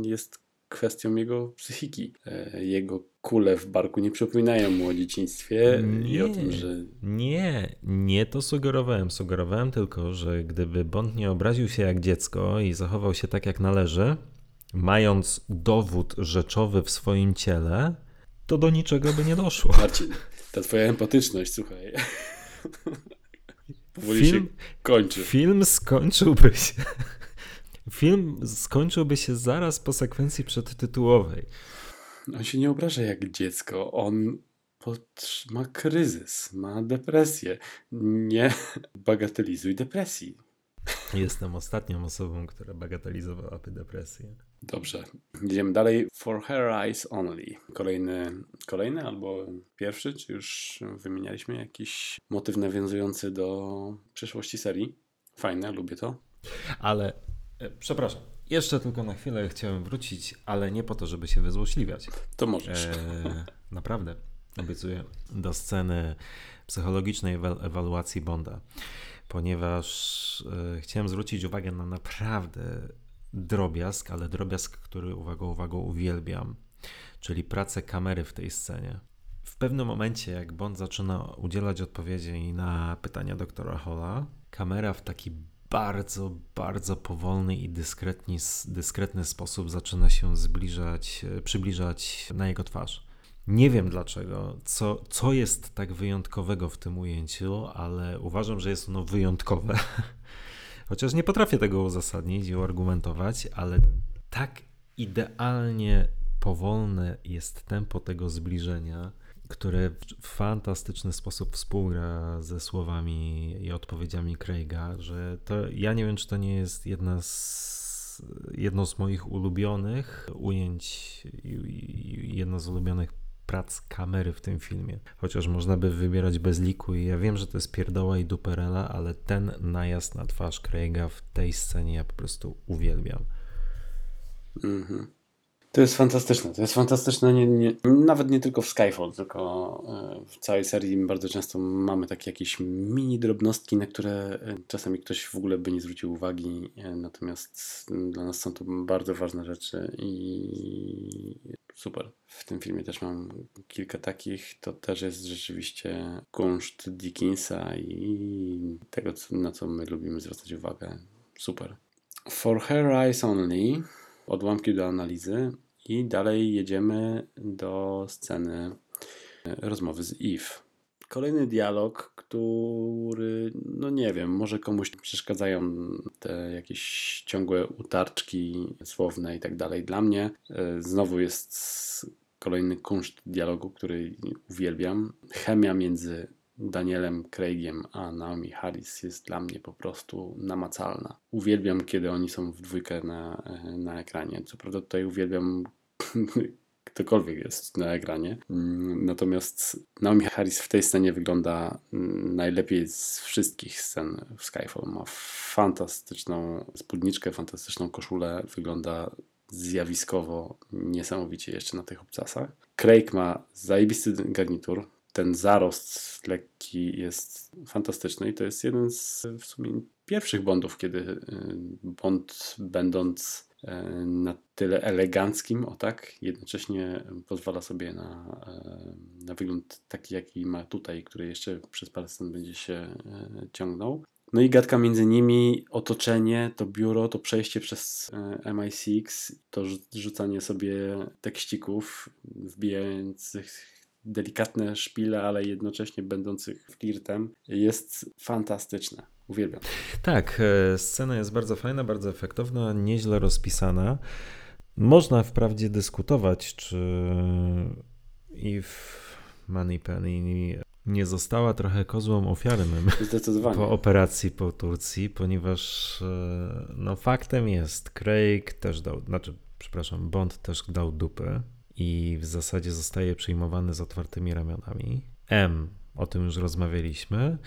jest kwestią jego psychiki. E, Jego kule w barku nie przypominają mu o dzieciństwie i o tym, Nie. że Nie, nie to sugerowałem. Sugerowałem tylko, że gdyby Bond nie obraził się jak dziecko i zachował się tak jak należy, mając dowód rzeczowy w swoim ciele, to do niczego by nie doszło. Marcin, ta twoja empatyczność, słuchaj. Powoli Film- się kończy. Film skończyłby się. Film skończyłby się zaraz po sekwencji przedtytułowej. On się nie obraża jak dziecko. On ma kryzys, ma depresję. Nie bagatelizuj depresji. Jestem ostatnią osobą, która bagatelizowałaby depresję. Dobrze. Idziemy dalej. For her eyes only. Kolejny, kolejny albo pierwszy, czy już wymienialiśmy jakiś motyw nawiązujący do przyszłości serii? Fajne, lubię to. Ale, e, przepraszam, jeszcze tylko na chwilę chciałem wrócić, ale nie po to, żeby się wyzłośliwiać. To możesz. E, naprawdę, obiecuję, do sceny psychologicznej ewa- ewaluacji Bonda. ponieważ e, chciałem zwrócić uwagę na naprawdę drobiazg, ale drobiazg, który uwaga, uwaga, uwielbiam, czyli pracę kamery w tej scenie. W pewnym momencie, jak Bond zaczyna udzielać odpowiedzi na pytania doktora Hola, kamera w taki bardzo, bardzo powolny i dyskretny, dyskretny sposób zaczyna się zbliżać, e, przybliżać na jego twarz. Nie wiem dlaczego, co, co jest tak wyjątkowego w tym ujęciu, ale uważam, że jest ono wyjątkowe. Chociaż nie potrafię tego uzasadnić i uargumentować, ale tak idealnie powolne jest tempo tego zbliżenia, które w fantastyczny sposób współgra ze słowami i odpowiedziami Craiga, że to ja nie wiem, czy to nie jest jedna z, jedno z moich ulubionych ujęć i jedno z ulubionych prac kamery w tym filmie. Chociaż można by wybierać bez liku i ja wiem, że to jest pierdoła i duperela, ale ten najazd na twarz Craiga w tej scenie ja po prostu uwielbiam. Mhm. To jest fantastyczne. To jest fantastyczne nie, nie, nawet nie tylko w Skyfall, tylko e, w całej serii bardzo często mamy takie jakieś mini drobnostki, na które e, czasami ktoś w ogóle by nie zwrócił uwagi, e, natomiast dla nas są to bardzo ważne rzeczy i super. W tym filmie też mam kilka takich. To też jest rzeczywiście kunszt Dickinsa i tego, na co my lubimy zwracać uwagę. Super. For Her Eyes Only odłamki do analizy i dalej jedziemy do sceny e, rozmowy z Eve. Kolejny dialog, który, no nie wiem, może komuś przeszkadzają te jakieś ciągłe utarczki słowne i tak dalej. Dla mnie e, znowu jest kolejny kunszt dialogu, który uwielbiam. Chemia między Danielem Craigiem a Naomi Harris jest dla mnie po prostu namacalna. Uwielbiam, kiedy oni są w dwójkę na, na ekranie. Co prawda tutaj uwielbiam ktokolwiek jest na ekranie. Natomiast Naomi Harris w tej scenie wygląda najlepiej z wszystkich scen w Skyfall. Ma fantastyczną spódniczkę, fantastyczną koszulę. Wygląda zjawiskowo niesamowicie jeszcze na tych obcasach. Craig ma zajebisty garnitur, ten zarost lekki jest fantastyczny i to jest jeden z w sumie pierwszych Bondów, kiedy y, Bond będąc y, na tyle eleganckim, o tak, jednocześnie pozwala sobie na, y, na wygląd taki, jaki ma tutaj, który jeszcze przez parę scen będzie się ciągnął. No i gadka między nimi, otoczenie, to biuro, to przejście przez MI6, to rzucanie sobie tekścików wbijających delikatne szpile, ale jednocześnie będących flirtem, jest fantastyczne. Uwielbiam. Tak, e, scena jest bardzo fajna, bardzo efektowna, nieźle rozpisana. Można wprawdzie dyskutować, czy If Moneypenny nie została trochę kozłem ofiarnym po operacji po Turcji, ponieważ e, no, faktem jest, Craig też dał, znaczy, przepraszam, Bond też dał dupę i w zasadzie zostaje przyjmowany z otwartymi ramionami. M, o tym już rozmawialiśmy.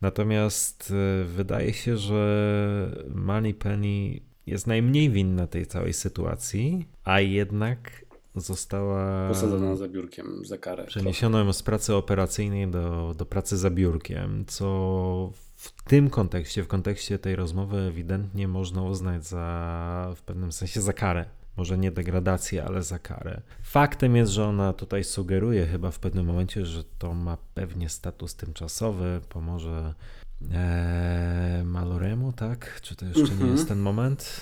Natomiast e, wydaje się, że Money Penny jest najmniej winna tej całej sytuacji, a jednak została posadzona za biurkiem za karę. Przeniesiono ją z pracy operacyjnej do, do pracy za biurkiem, co w tym kontekście, w kontekście tej rozmowy ewidentnie można uznać za w pewnym sensie za karę może nie degradację, ale za karę. Faktem jest, że ona tutaj sugeruje chyba w pewnym momencie, że to ma pewnie status tymczasowy, pomoże ee, Maloremu, tak? Czy to jeszcze nie mhm. jest ten moment?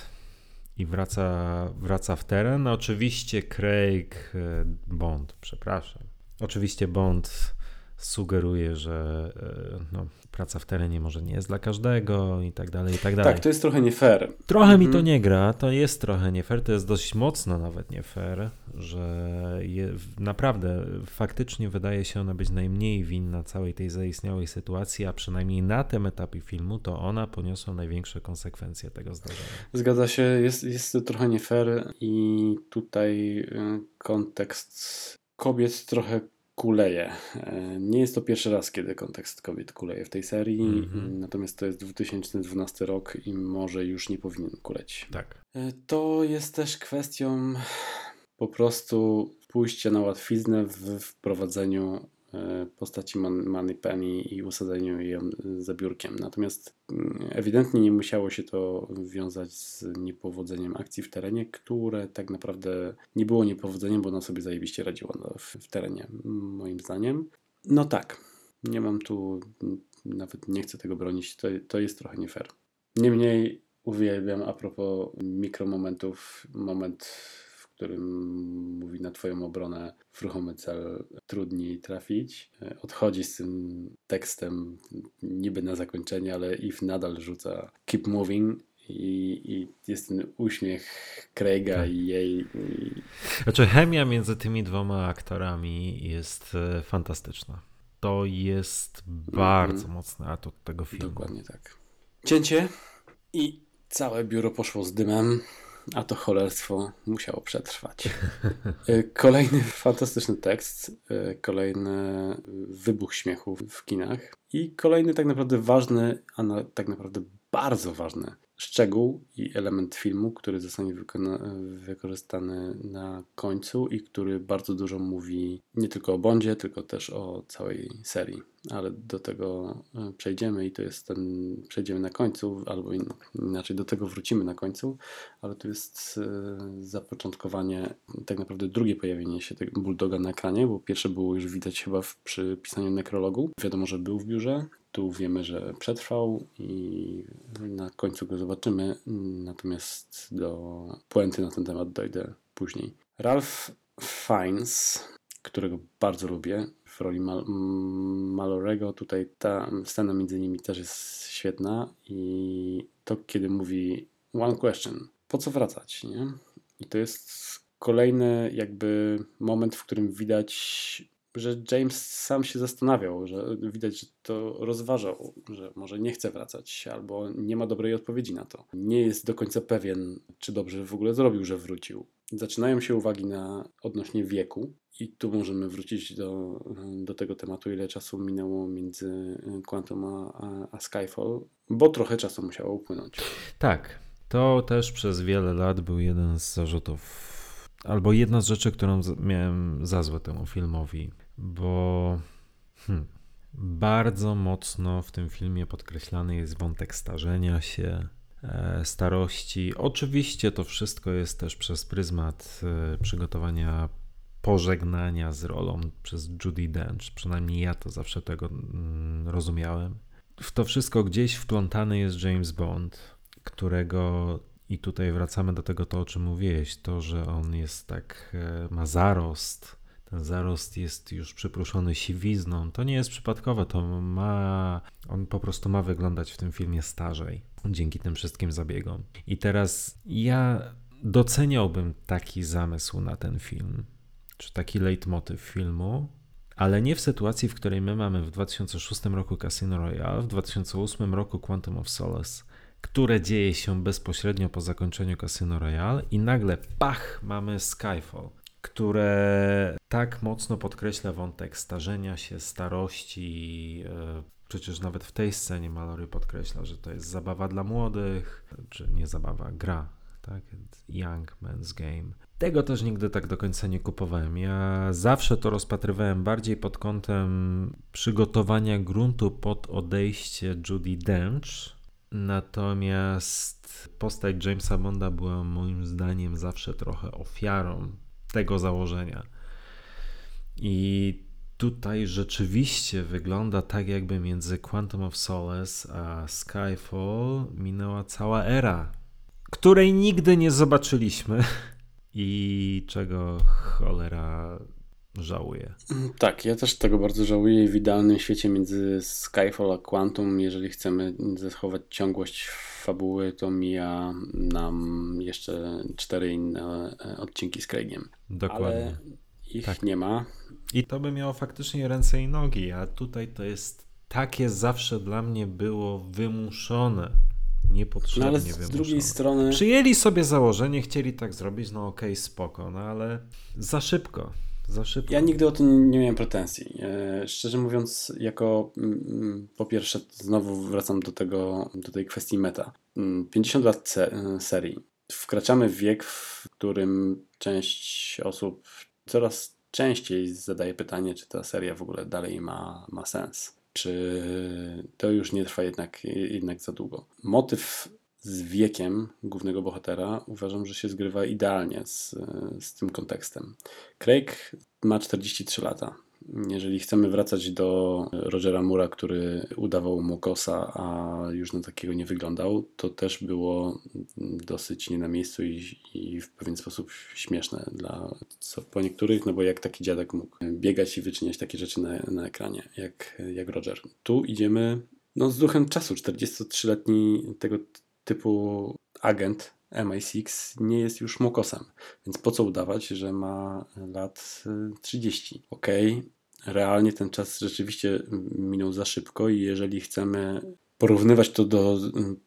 I wraca, wraca w teren. Oczywiście Craig e, Bond, przepraszam. Oczywiście Bond sugeruje, że e, no, praca w terenie może nie jest dla każdego i tak dalej, i tak dalej. Tak, to jest trochę nie fair. Trochę mi to mhm. nie gra, to jest trochę nie fair, to jest dość mocno nawet nie fair, że je, naprawdę faktycznie wydaje się ona być najmniej winna całej tej zaistniałej sytuacji, a przynajmniej na tym etapie filmu to ona poniosła największe konsekwencje tego zdarzenia. Zgadza się, jest, jest to trochę nie fair i tutaj y, kontekst kobiet trochę kuleje. E, nie jest to pierwszy raz, kiedy kontekst kobiet kuleje w tej serii, mm -hmm. natomiast to jest 2012 rok i może już nie powinien kuleć. Tak. E, to jest też kwestią po prostu pójścia na łatwiznę w wprowadzeniu postaci Man- Manny Penny i usadzeniu jej za biurkiem. Natomiast mm, ewidentnie nie musiało się to wiązać z niepowodzeniem akcji w terenie, które tak naprawdę nie było niepowodzeniem, bo ona sobie zajebiście radziła no, w, terenie, moim zdaniem. No tak, nie mam tu, nawet nie chcę tego bronić, to, to jest trochę nie fair. Niemniej uwielbiam a propos mikromomentów, moment, którym mówi na twoją obronę fruchomy cel trudniej trafić. Odchodzi z tym tekstem niby na zakończenie, ale If nadal rzuca keep moving i, i jest ten uśmiech Craiga Tak. i jej. I Znaczy, chemia między tymi dwoma aktorami jest e, fantastyczna. To jest bardzo mocny atut tego filmu. dokładnie tak. Cięcie i całe biuro poszło z dymem, a to cholerstwo musiało przetrwać. E, Kolejny fantastyczny tekst, e, kolejny wybuch śmiechu w kinach i kolejny tak naprawdę ważny, a tak naprawdę bardzo ważny szczegół i element filmu, który zostanie wykorzystany na końcu i który bardzo dużo mówi nie tylko o Bondzie, tylko też o całej serii. Ale do tego e, przejdziemy i to jest ten, przejdziemy na końcu, albo in, inaczej do tego wrócimy na końcu, ale to jest e, zapoczątkowanie, tak naprawdę drugie pojawienie się tego Bulldoga na ekranie, bo pierwsze było już widać chyba w, przy pisaniu nekrologu. Wiadomo, że był w biurze, tu wiemy, że przetrwał i na końcu go zobaczymy, natomiast do puenty na ten temat dojdę później. Ralph Fiennes, którego bardzo lubię w roli Mal- Malorego, tutaj ta scena między nimi też jest świetna i to kiedy mówi one question, po co wracać, nie? I to jest kolejny jakby moment, w którym widać że James sam się zastanawiał, że widać, że to rozważał, że może nie chce wracać, albo nie ma dobrej odpowiedzi na to. Nie jest do końca pewien, czy dobrze w ogóle zrobił, że wrócił. Zaczynają się uwagi na odnośnie wieku, i tu możemy wrócić do, do tego tematu, ile czasu minęło między Quantum a, a, Skyfall, bo trochę czasu musiało upłynąć. Tak, to też przez wiele lat był jeden z zarzutów, albo jedna z rzeczy, którą miałem za złe temu filmowi, bo hmm, bardzo mocno w tym filmie podkreślany jest wątek starzenia się, e, starości. Oczywiście to wszystko jest też przez pryzmat e, przygotowania pożegnania z rolą przez Judy Dench. Przynajmniej ja to zawsze tego mm, rozumiałem. W to wszystko gdzieś wplątany jest James Bond, którego i tutaj wracamy do tego, to o czym mówiłeś, to, że on jest tak, e, ma zarost, ten zarost jest już przypruszony siwizną, to nie jest przypadkowe, to ma, on po prostu ma wyglądać w tym filmie starzej, dzięki tym wszystkim zabiegom. I teraz ja doceniałbym taki zamysł na ten film, czy taki leitmotyw filmu, ale nie w sytuacji, w której my mamy w 2006 roku Casino Royale, w 2008 roku Quantum of Solace, które dzieje się bezpośrednio po zakończeniu Casino Royale i nagle pach, mamy Skyfall, które tak mocno podkreśla wątek starzenia się, starości. e, Przecież nawet w tej scenie Mallory podkreśla, że to jest zabawa dla młodych, czy nie zabawa, gra, tak? Young Man's Game. Tego też nigdy tak do końca nie kupowałem. Ja zawsze to rozpatrywałem bardziej pod kątem przygotowania gruntu pod odejście Judy Dench. Natomiast postać Jamesa Bonda była moim zdaniem zawsze trochę ofiarą tego założenia. I tutaj rzeczywiście wygląda tak, jakby między Quantum of Solace a Skyfall minęła cała era, której nigdy nie zobaczyliśmy i czego cholera żałuję. Tak, ja też tego bardzo żałuję w idealnym świecie między Skyfall a Quantum, jeżeli chcemy zachować ciągłość fabuły, to mija nam jeszcze cztery inne e, odcinki z Craigiem. Dokładnie. Ale ich Tak. nie ma. I to by miało faktycznie ręce i nogi, a tutaj to jest takie zawsze dla mnie było wymuszone. Niepotrzebnie No ale z wymuszone. drugiej strony Przyjęli sobie założenie, chcieli tak zrobić, no okej, spoko, no ale za szybko, za szybko. Ja nigdy o tym nie miałem pretensji. E, szczerze mówiąc, jako mm, po pierwsze, znowu wracam do tego, do tej kwestii meta. Mm, 50 lat se, e, serii. Wkraczamy w wiek, w którym część osób coraz częściej zadaję pytanie, czy ta seria w ogóle dalej ma, ma sens. Czy to już nie trwa jednak, jednak za długo. Motyw z wiekiem głównego bohatera uważam, że się zgrywa idealnie z, z tym kontekstem. Craig ma 43 lata. Jeżeli chcemy wracać do Rogera Mura, który udawał Mokosa, a już na takiego nie wyglądał, to też było dosyć nie na miejscu i, i w pewien sposób śmieszne dla co, po niektórych, no bo jak taki dziadek mógł biegać i wyczyniać takie rzeczy na, na ekranie, jak, jak Roger. Tu idziemy no, z duchem czasu. 43-letni tego typu agent MI6 nie jest już mokosem, więc po co udawać, że ma lat 30? Okej, okay. realnie ten czas rzeczywiście minął za szybko i jeżeli chcemy porównywać to do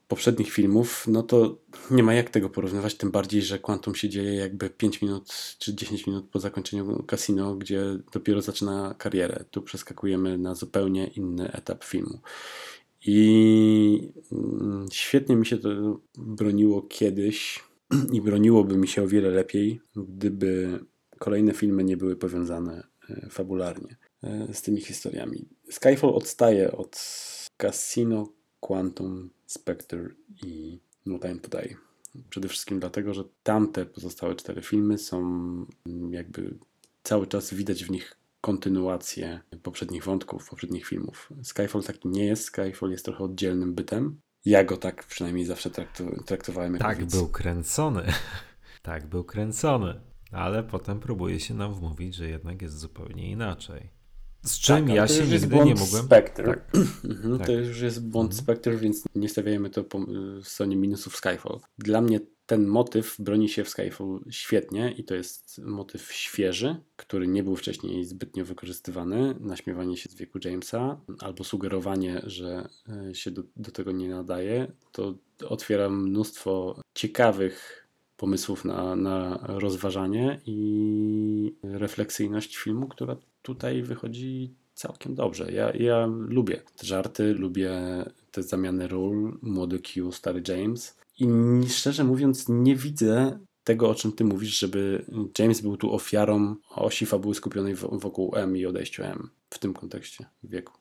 poprzednich filmów, no to nie ma jak tego porównywać, tym bardziej, że Quantum się dzieje jakby 5 minut czy 10 minut po zakończeniu Casino, gdzie dopiero zaczyna karierę. Tu przeskakujemy na zupełnie inny etap filmu. I mm, świetnie mi się to broniło kiedyś i broniłoby mi się o wiele lepiej, gdyby kolejne filmy nie były powiązane e, fabularnie e, z tymi historiami. Skyfall odstaje od Casino, Quantum, Spectre i No Time to Die. Przede wszystkim dlatego, że tamte pozostałe cztery filmy są mm, jakby cały czas widać w nich kontynuację poprzednich wątków, poprzednich filmów. Skyfall taki nie jest, Skyfall jest trochę oddzielnym bytem. Ja go tak przynajmniej zawsze traktu, traktowałem. Jako tak widz. był kręcony. tak był kręcony. Ale potem próbuje się nam wmówić, że jednak jest zupełnie inaczej. Z czym tak, ja się nigdy nie mogłem. Spectre. Tak. mhm, tak. To już jest błąd mhm. Spectre, więc nie stawiajmy to po stronie minusów Skyfall. Dla mnie ten motyw broni się w Skyfall świetnie i to jest motyw świeży, który nie był wcześniej zbytnio wykorzystywany. Naśmiewanie się z wieku Jamesa albo sugerowanie, że e, się do, do tego nie nadaje, to otwiera mnóstwo ciekawych pomysłów na, na rozważanie i refleksyjność filmu, która tutaj wychodzi całkiem dobrze. Ja, ja lubię te żarty, lubię te zamiany ról, młody Q, stary James i szczerze mówiąc, nie widzę tego, o czym ty mówisz, żeby James był tu ofiarą osi fabuły skupionej wokół M i odejściu M w tym kontekście wieku.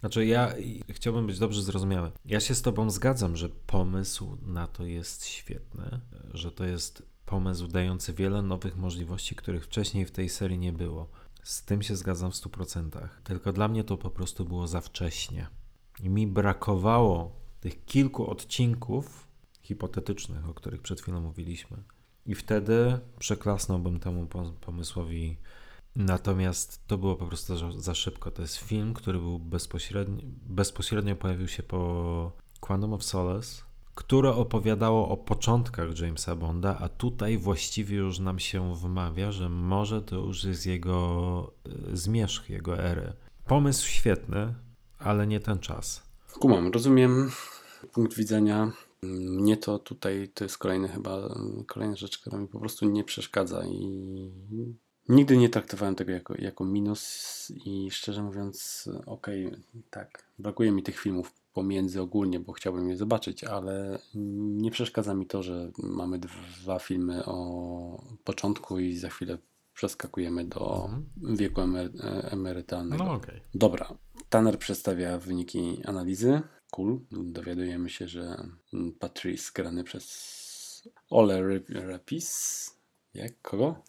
Znaczy, ja chciałbym być dobrze zrozumiały. Ja się z Tobą zgadzam, że pomysł na to jest świetny, że to jest pomysł dający wiele nowych możliwości, których wcześniej w tej serii nie było. Z tym się zgadzam w 100%. Tylko dla mnie to po prostu było za wcześnie. I mi brakowało tych kilku odcinków, hipotetycznych, o których przed chwilą mówiliśmy. I wtedy przeklasnąłbym temu pomysłowi. Natomiast to było po prostu za, szybko. To jest film, który był bezpośrednio, bezpośrednio pojawił się po Quantum of Solace, które opowiadało o początkach Jamesa Bonda, a tutaj właściwie już nam się wmawia, że może to już jest jego e, zmierzch, jego ery. Pomysł świetny, ale nie ten czas. Kumam, rozumiem punkt widzenia mnie to tutaj to jest kolejny chyba, kolejna rzecz, która mi po prostu nie przeszkadza i nigdy nie traktowałem tego jako, jako minus i szczerze mówiąc, okej, okay, tak, brakuje mi tych filmów pomiędzy ogólnie, bo chciałbym je zobaczyć, ale nie przeszkadza mi to, że mamy dwa filmy o początku i za chwilę przeskakujemy do mhm. wieku emery emerytalnego. No, okay. Dobra. Tanner przedstawia wyniki analizy cool. Dowiadujemy się, że Patrice grany przez Ole Rapis. Jak? Kogo?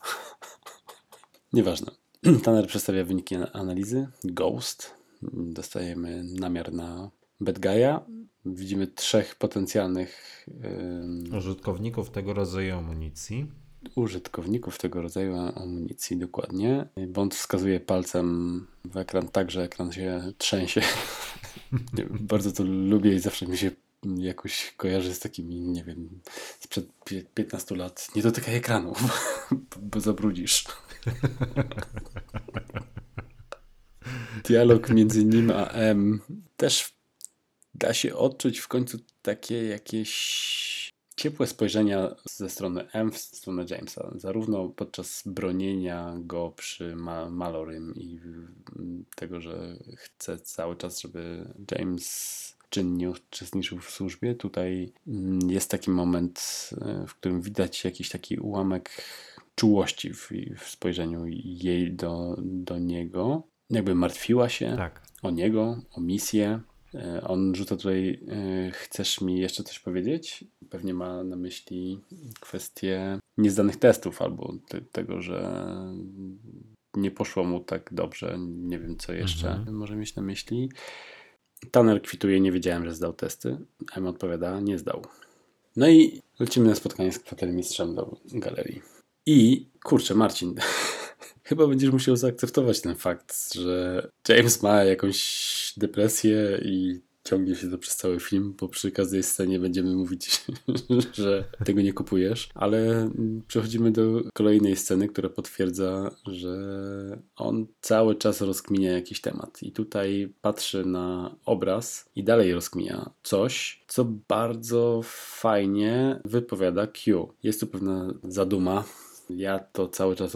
Nieważne. Tanner przedstawia wyniki analizy. Ghost. Dostajemy namiar na Bad Guy'a. Widzimy trzech potencjalnych użytkowników tego rodzaju amunicji. Użytkowników tego rodzaju amunicji, dokładnie. Bond wskazuje palcem w ekran tak, że ekran się trzęsie. Bardzo to lubię i zawsze mi się jakoś kojarzy z takimi, nie wiem, sprzed 15 lat. Nie dotykaj ekranu, bo zabrudzisz. Dialog między nim a M też da się odczuć w końcu takie jakieś ciepłe spojrzenia ze strony M w stronę Jamesa, zarówno podczas bronienia go przy Malorym i tego, że chce cały czas, żeby James czynnie uczestniczył w służbie. Tutaj mm, jest taki moment, e, w którym widać jakiś taki ułamek czułości w, w spojrzeniu jej do, do niego. Jakby martwiła się Tak. o niego, o misję. E, On rzuca tutaj, e, chcesz mi jeszcze coś powiedzieć? Pewnie ma na myśli kwestię niezdanych testów albo te, tego, że nie poszło mu tak dobrze. Nie wiem, co jeszcze Mhm. może mieć na myśli. Tanner kwituje, nie wiedziałem, że zdał testy. Emma odpowiada, nie zdał. No i lecimy na spotkanie z kwatermistrzem do galerii. I kurczę, Marcin, chyba będziesz musiał zaakceptować ten fakt, że James ma jakąś depresję i ciągnie się to przez cały film, bo przy każdej scenie będziemy mówić, że tego nie kupujesz, ale przechodzimy do kolejnej sceny, która potwierdza, że on cały czas rozkminia jakiś temat i tutaj patrzy na obraz i dalej rozkminia coś, co bardzo fajnie wypowiada Q. Jest tu pewna zaduma, ja to cały czas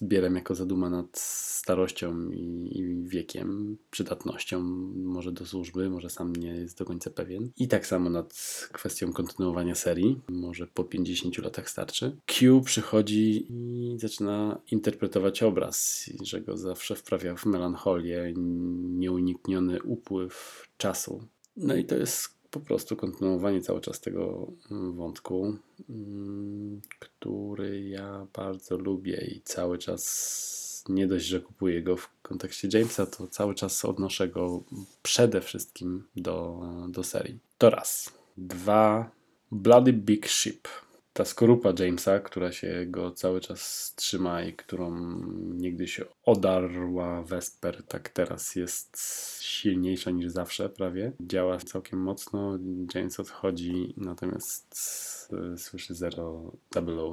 odbieram jako zaduma nad starością i, i wiekiem, przydatnością może do służby, może sam nie jest do końca pewien. I tak samo nad kwestią kontynuowania serii, może po 50 latach starczy. Q przychodzi i zaczyna interpretować obraz, że go zawsze wprawia w melancholię, nieunikniony upływ czasu. No i to jest po prostu kontynuowanie cały czas tego mm, wątku, mm, który ja bardzo lubię i cały czas nie dość, że kupuję go w kontekście Jamesa, to cały czas odnoszę go przede wszystkim do, do serii. To raz. Dwa. Bloody Big Ship. Ta skorupa Jamesa, która się go cały czas trzyma i którą niegdyś odarła Vesper, tak teraz jest silniejsza niż zawsze prawie. Działa całkiem mocno. James odchodzi, natomiast e, słyszy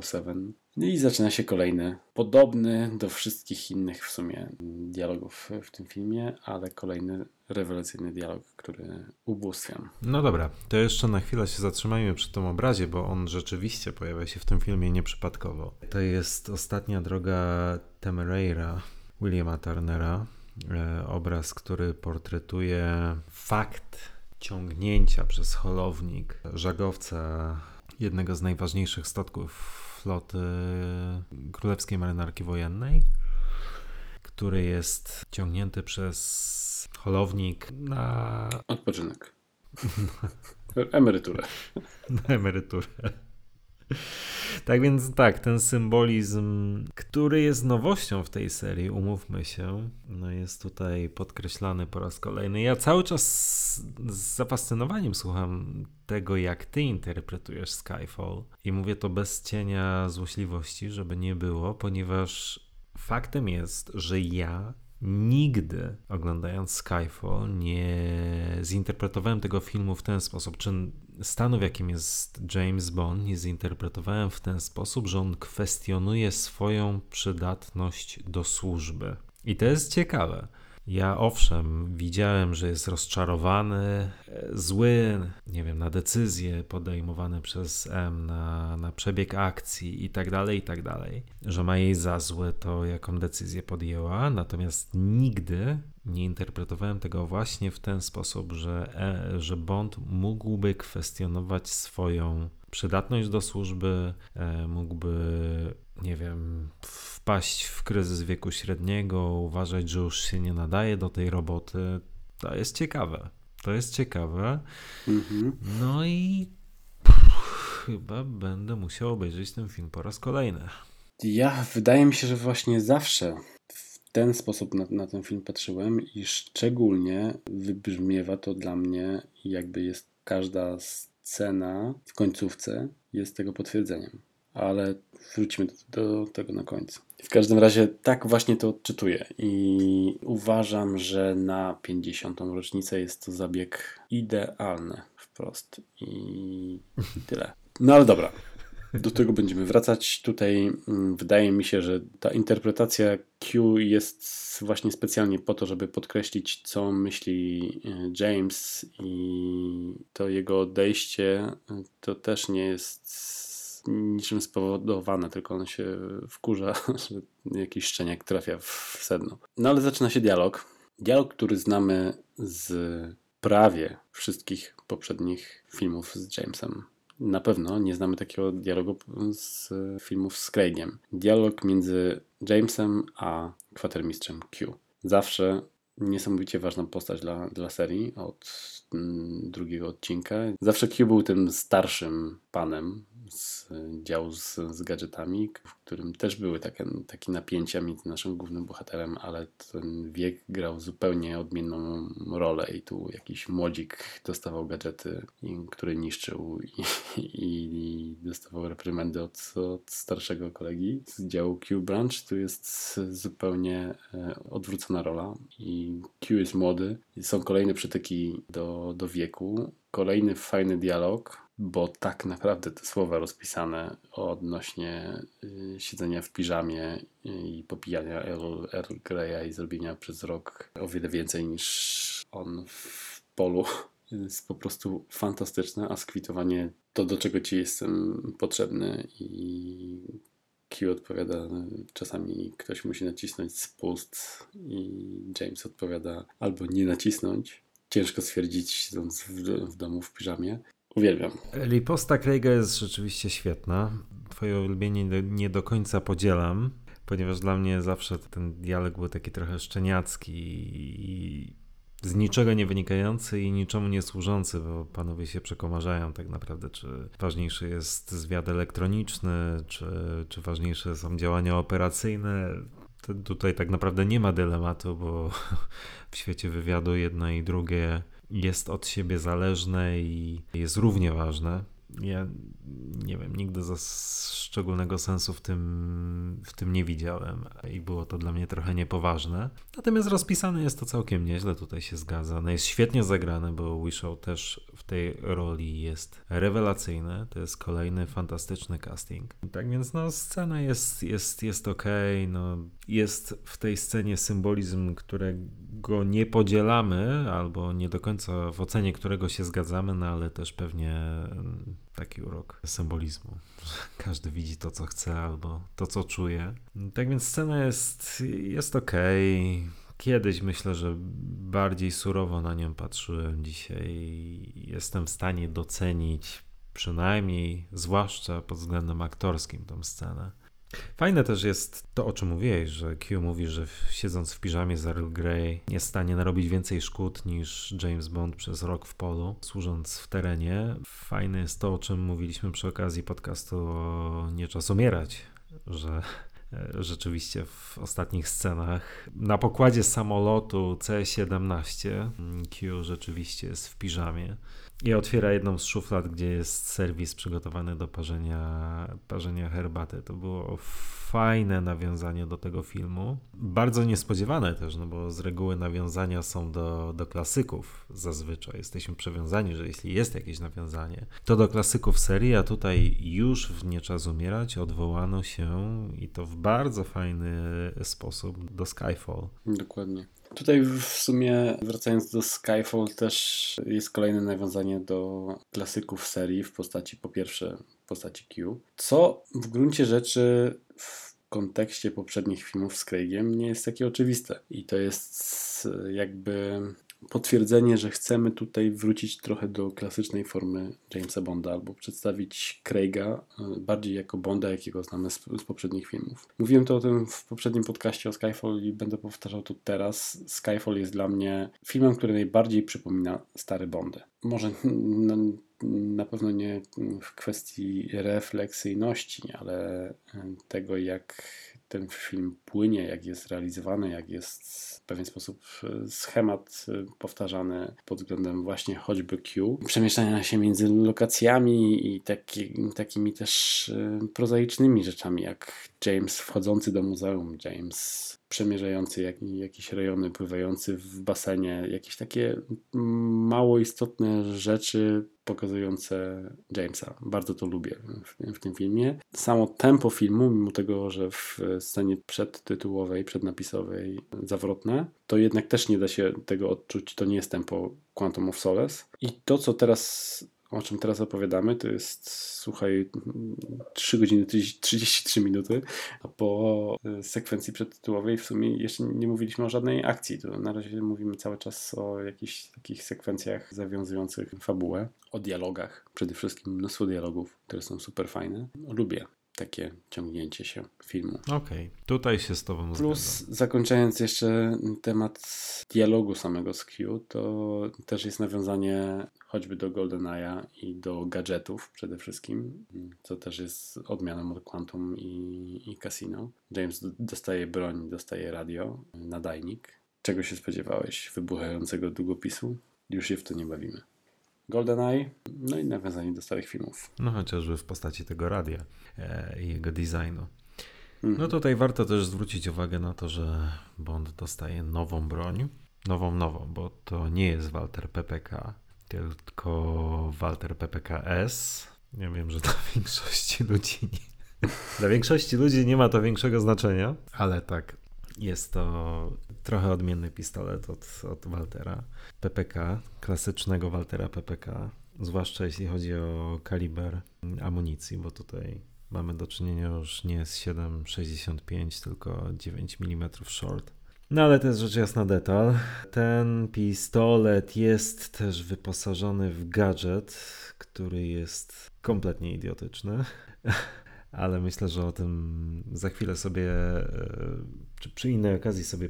007. No I zaczyna się kolejny, podobny do wszystkich innych w sumie dialogów w tym filmie, ale kolejny rewelacyjny dialog, który ubóstwiam. No dobra, to jeszcze na chwilę się zatrzymajmy przy tym obrazie, bo on rzeczywiście pojawia się w tym filmie nieprzypadkowo. To jest ostatnia droga Temeraire'a, Williama Turnera. E, obraz, który portretuje fakt ciągnięcia przez holownik żagowca jednego z najważniejszych statków floty Królewskiej Marynarki Wojennej, który jest ciągnięty przez holownik na Odpoczynek. Emeryturę. na emeryturę. Tak więc tak, ten symbolizm, który jest nowością w tej serii, umówmy się, no jest tutaj podkreślany po raz kolejny. Ja cały czas z zafascynowaniem słucham tego, jak ty interpretujesz Skyfall i mówię to bez cienia złośliwości, żeby nie było, ponieważ faktem jest, że ja nigdy oglądając Skyfall nie zinterpretowałem tego filmu w ten sposób, czy stanu w jakim jest James Bond nie zinterpretowałem w ten sposób, że on kwestionuje swoją przydatność do służby. I to jest ciekawe. Ja owszem, widziałem, że jest rozczarowany, e, zły, nie wiem, na decyzje podejmowane przez M, na, na przebieg akcji i tak dalej, i tak dalej. Że ma jej za złe to, jaką decyzję podjęła, natomiast nigdy nie interpretowałem tego właśnie w ten sposób, że, e, że Bond mógłby kwestionować swoją przydatność do służby, e, mógłby, nie wiem, wpaść w kryzys wieku średniego, uważać, że już się nie nadaje do tej roboty. To jest ciekawe. To jest ciekawe. Mhm. No i pff, chyba będę musiał obejrzeć ten film po raz kolejny. Ja wydaje mi się, że właśnie zawsze ten sposób na, na ten film patrzyłem i szczególnie wybrzmiewa to dla mnie, jakby jest każda scena w końcówce jest tego potwierdzeniem. Ale wrócimy do, do tego na końcu. W każdym razie tak właśnie to odczytuję i uważam, że na 50. rocznicę jest to zabieg idealny wprost i, i tyle. No ale dobra, do tego będziemy wracać. Tutaj mm, wydaje mi się, że ta interpretacja Q jest właśnie specjalnie po to, żeby podkreślić, co myśli y, James i to jego odejście y, to też nie jest niczym spowodowane, tylko on się wkurza, że jakiś szczeniak trafia w sedno. No ale zaczyna się dialog. Dialog, który znamy z prawie wszystkich poprzednich filmów z Jamesem. Na pewno nie znamy takiego dialogu z filmów z Craigiem. Dialog między Jamesem a kwatermistrzem Q. Zawsze niesamowicie ważna postać dla, dla serii od drugiego odcinka. Zawsze Q był tym starszym panem z działu z, z gadżetami, w którym też były takie, takie napięcia między naszym głównym bohaterem, ale ten wiek grał zupełnie odmienną rolę i tu jakiś młodzik dostawał gadżety, który niszczył i, i, i dostawał reprymendy od, od, starszego kolegi z działu Q Branch. Tu jest zupełnie e, odwrócona rola i Q jest młody. Są kolejne przytyki do, do wieku. Kolejny fajny dialog, bo tak naprawdę te słowa rozpisane odnośnie y, siedzenia w piżamie i popijania Earl, Greya i zrobienia przez rok o wiele więcej niż on w polu jest po prostu fantastyczne, a skwitowanie to, do czego ci jestem potrzebny i Q odpowiada, czasami ktoś musi nacisnąć spust i James odpowiada albo nie nacisnąć. Ciężko stwierdzić siedząc w, w domu w piżamie. Uwielbiam. Riposta Craiga jest rzeczywiście świetna. Twoje ulubienie nie do końca podzielam, ponieważ dla mnie zawsze ten dialog był taki trochę szczeniacki i z niczego nie wynikający i niczemu nie służący, bo panowie się przekomarzają tak naprawdę, czy ważniejszy jest zwiad elektroniczny, czy, czy ważniejsze są działania operacyjne. Tutaj tak naprawdę nie ma dylematu, bo w świecie wywiadu jedno i drugie jest od siebie zależne i jest równie ważne. Ja nie wiem, nigdy za szczególnego sensu w tym, w tym nie widziałem i było to dla mnie trochę niepoważne. Natomiast rozpisane jest to całkiem nieźle, tutaj się zgadza. No jest świetnie zagrane, bo Wishow też w tej roli jest rewelacyjny. To jest kolejny fantastyczny casting. Tak więc no scena jest, jest, jest ok, no jest w tej scenie symbolizm, którego nie podzielamy, albo nie do końca w ocenie którego się zgadzamy, no ale też pewnie mm, taki urok symbolizmu. Każdy widzi to, co chce, albo to, co czuje. Tak więc scena jest, jest ok. Kiedyś myślę, że bardziej surowo na nią patrzyłem. Dzisiaj jestem w stanie docenić, przynajmniej, zwłaszcza pod względem aktorskim, tą scenę. Fajne też jest to, o czym mówiłeś, że Q mówi, że siedząc w piżamie z Earl Grey jest w stanie narobić więcej szkód niż James Bond przez rok w polu, służąc w terenie. Fajne jest to, o czym mówiliśmy przy okazji podcastu o Nie czas umierać, że e, rzeczywiście w ostatnich scenach na pokładzie samolotu C-17 Q rzeczywiście jest w piżamie. I otwiera jedną z szuflad, gdzie jest serwis przygotowany do parzenia, parzenia herbaty. To było fajne nawiązanie do tego filmu. Bardzo niespodziewane też, no bo z reguły nawiązania są do, do klasyków zazwyczaj. Jesteśmy przewiązani, że jeśli jest jakieś nawiązanie, to do klasyków serii, a tutaj już w Nie Czas Umierać odwołano się i to w bardzo fajny sposób do Skyfall. Dokładnie. Tutaj w sumie wracając do Skyfall też jest kolejne nawiązanie do klasyków serii w postaci po pierwsze postaci Q, co w gruncie rzeczy w kontekście poprzednich filmów z Craigiem nie jest takie oczywiste. I to jest jakby potwierdzenie, że chcemy tutaj wrócić trochę do klasycznej formy Jamesa Bonda albo przedstawić Craiga e, bardziej jako Bonda, jakiego znamy z, z, poprzednich filmów. Mówiłem to o tym w poprzednim podcaście o Skyfall i będę powtarzał to teraz. Skyfall jest dla mnie filmem, który najbardziej przypomina stary Bondy. Może na, na pewno nie w kwestii refleksyjności, ale tego, jak ten film płynie, jak jest realizowany, jak jest w pewien sposób e, schemat e, powtarzany pod względem właśnie choćby Q. Przemieszczania się między lokacjami i taki, takimi też e, prozaicznymi rzeczami, jak James wchodzący do muzeum, James przemierzający jak, jakieś rejony, pływający w basenie, jakieś takie mało istotne rzeczy pokazujące Jamesa. Bardzo to lubię w, w, tym filmie. Samo tempo filmu, mimo tego, że w scenie przedtytułowej, przednapisowej zawrotne, to jednak też nie da się tego odczuć. To nie jest tempo Quantum of Solace. I to, co teraz o czym teraz opowiadamy, to jest, słuchaj, 3 godziny 33 minuty, a po e, sekwencji przedtytułowej w sumie jeszcze nie mówiliśmy o żadnej akcji. To na razie mówimy cały czas o jakichś takich sekwencjach zawiązujących fabułę, o dialogach, przede wszystkim mnóstwo dialogów, które są super fajne. Lubię takie ciągnięcie się filmu. Okej, okay. tutaj się z Tobą Plus, zgadzam. zakończając jeszcze temat dialogu samego z Q, to też jest nawiązanie choćby do GoldenEye'a i do gadżetów przede wszystkim, co też jest odmianą od Quantum i, i Casino. James dostaje broń, dostaje radio, nadajnik. Czego się spodziewałeś? Wybuchającego długopisu? Już się w to nie bawimy. GoldenEye, no i nawiązanie do starych filmów. No chociażby w postaci tego radia e, i jego designu. No mhm. tutaj warto też zwrócić uwagę na to, że Bond dostaje nową broń. Nową, nową, bo to nie jest Walter PPK, tylko Walter PPKS. Ja wiem, że dla większości ludzi nie, dla większości ludzi nie ma to większego znaczenia, ale tak, jest to trochę odmienny pistolet od, od Waltera PPK, klasycznego Waltera PPK, zwłaszcza jeśli chodzi o kaliber amunicji, bo tutaj mamy do czynienia już nie z 7,65, tylko 9 mm short. No ale to jest rzecz jasna detal. Ten pistolet jest też wyposażony w gadżet, który jest kompletnie idiotyczny. ale myślę, że o tym za chwilę sobie, e, czy przy innej okazji sobie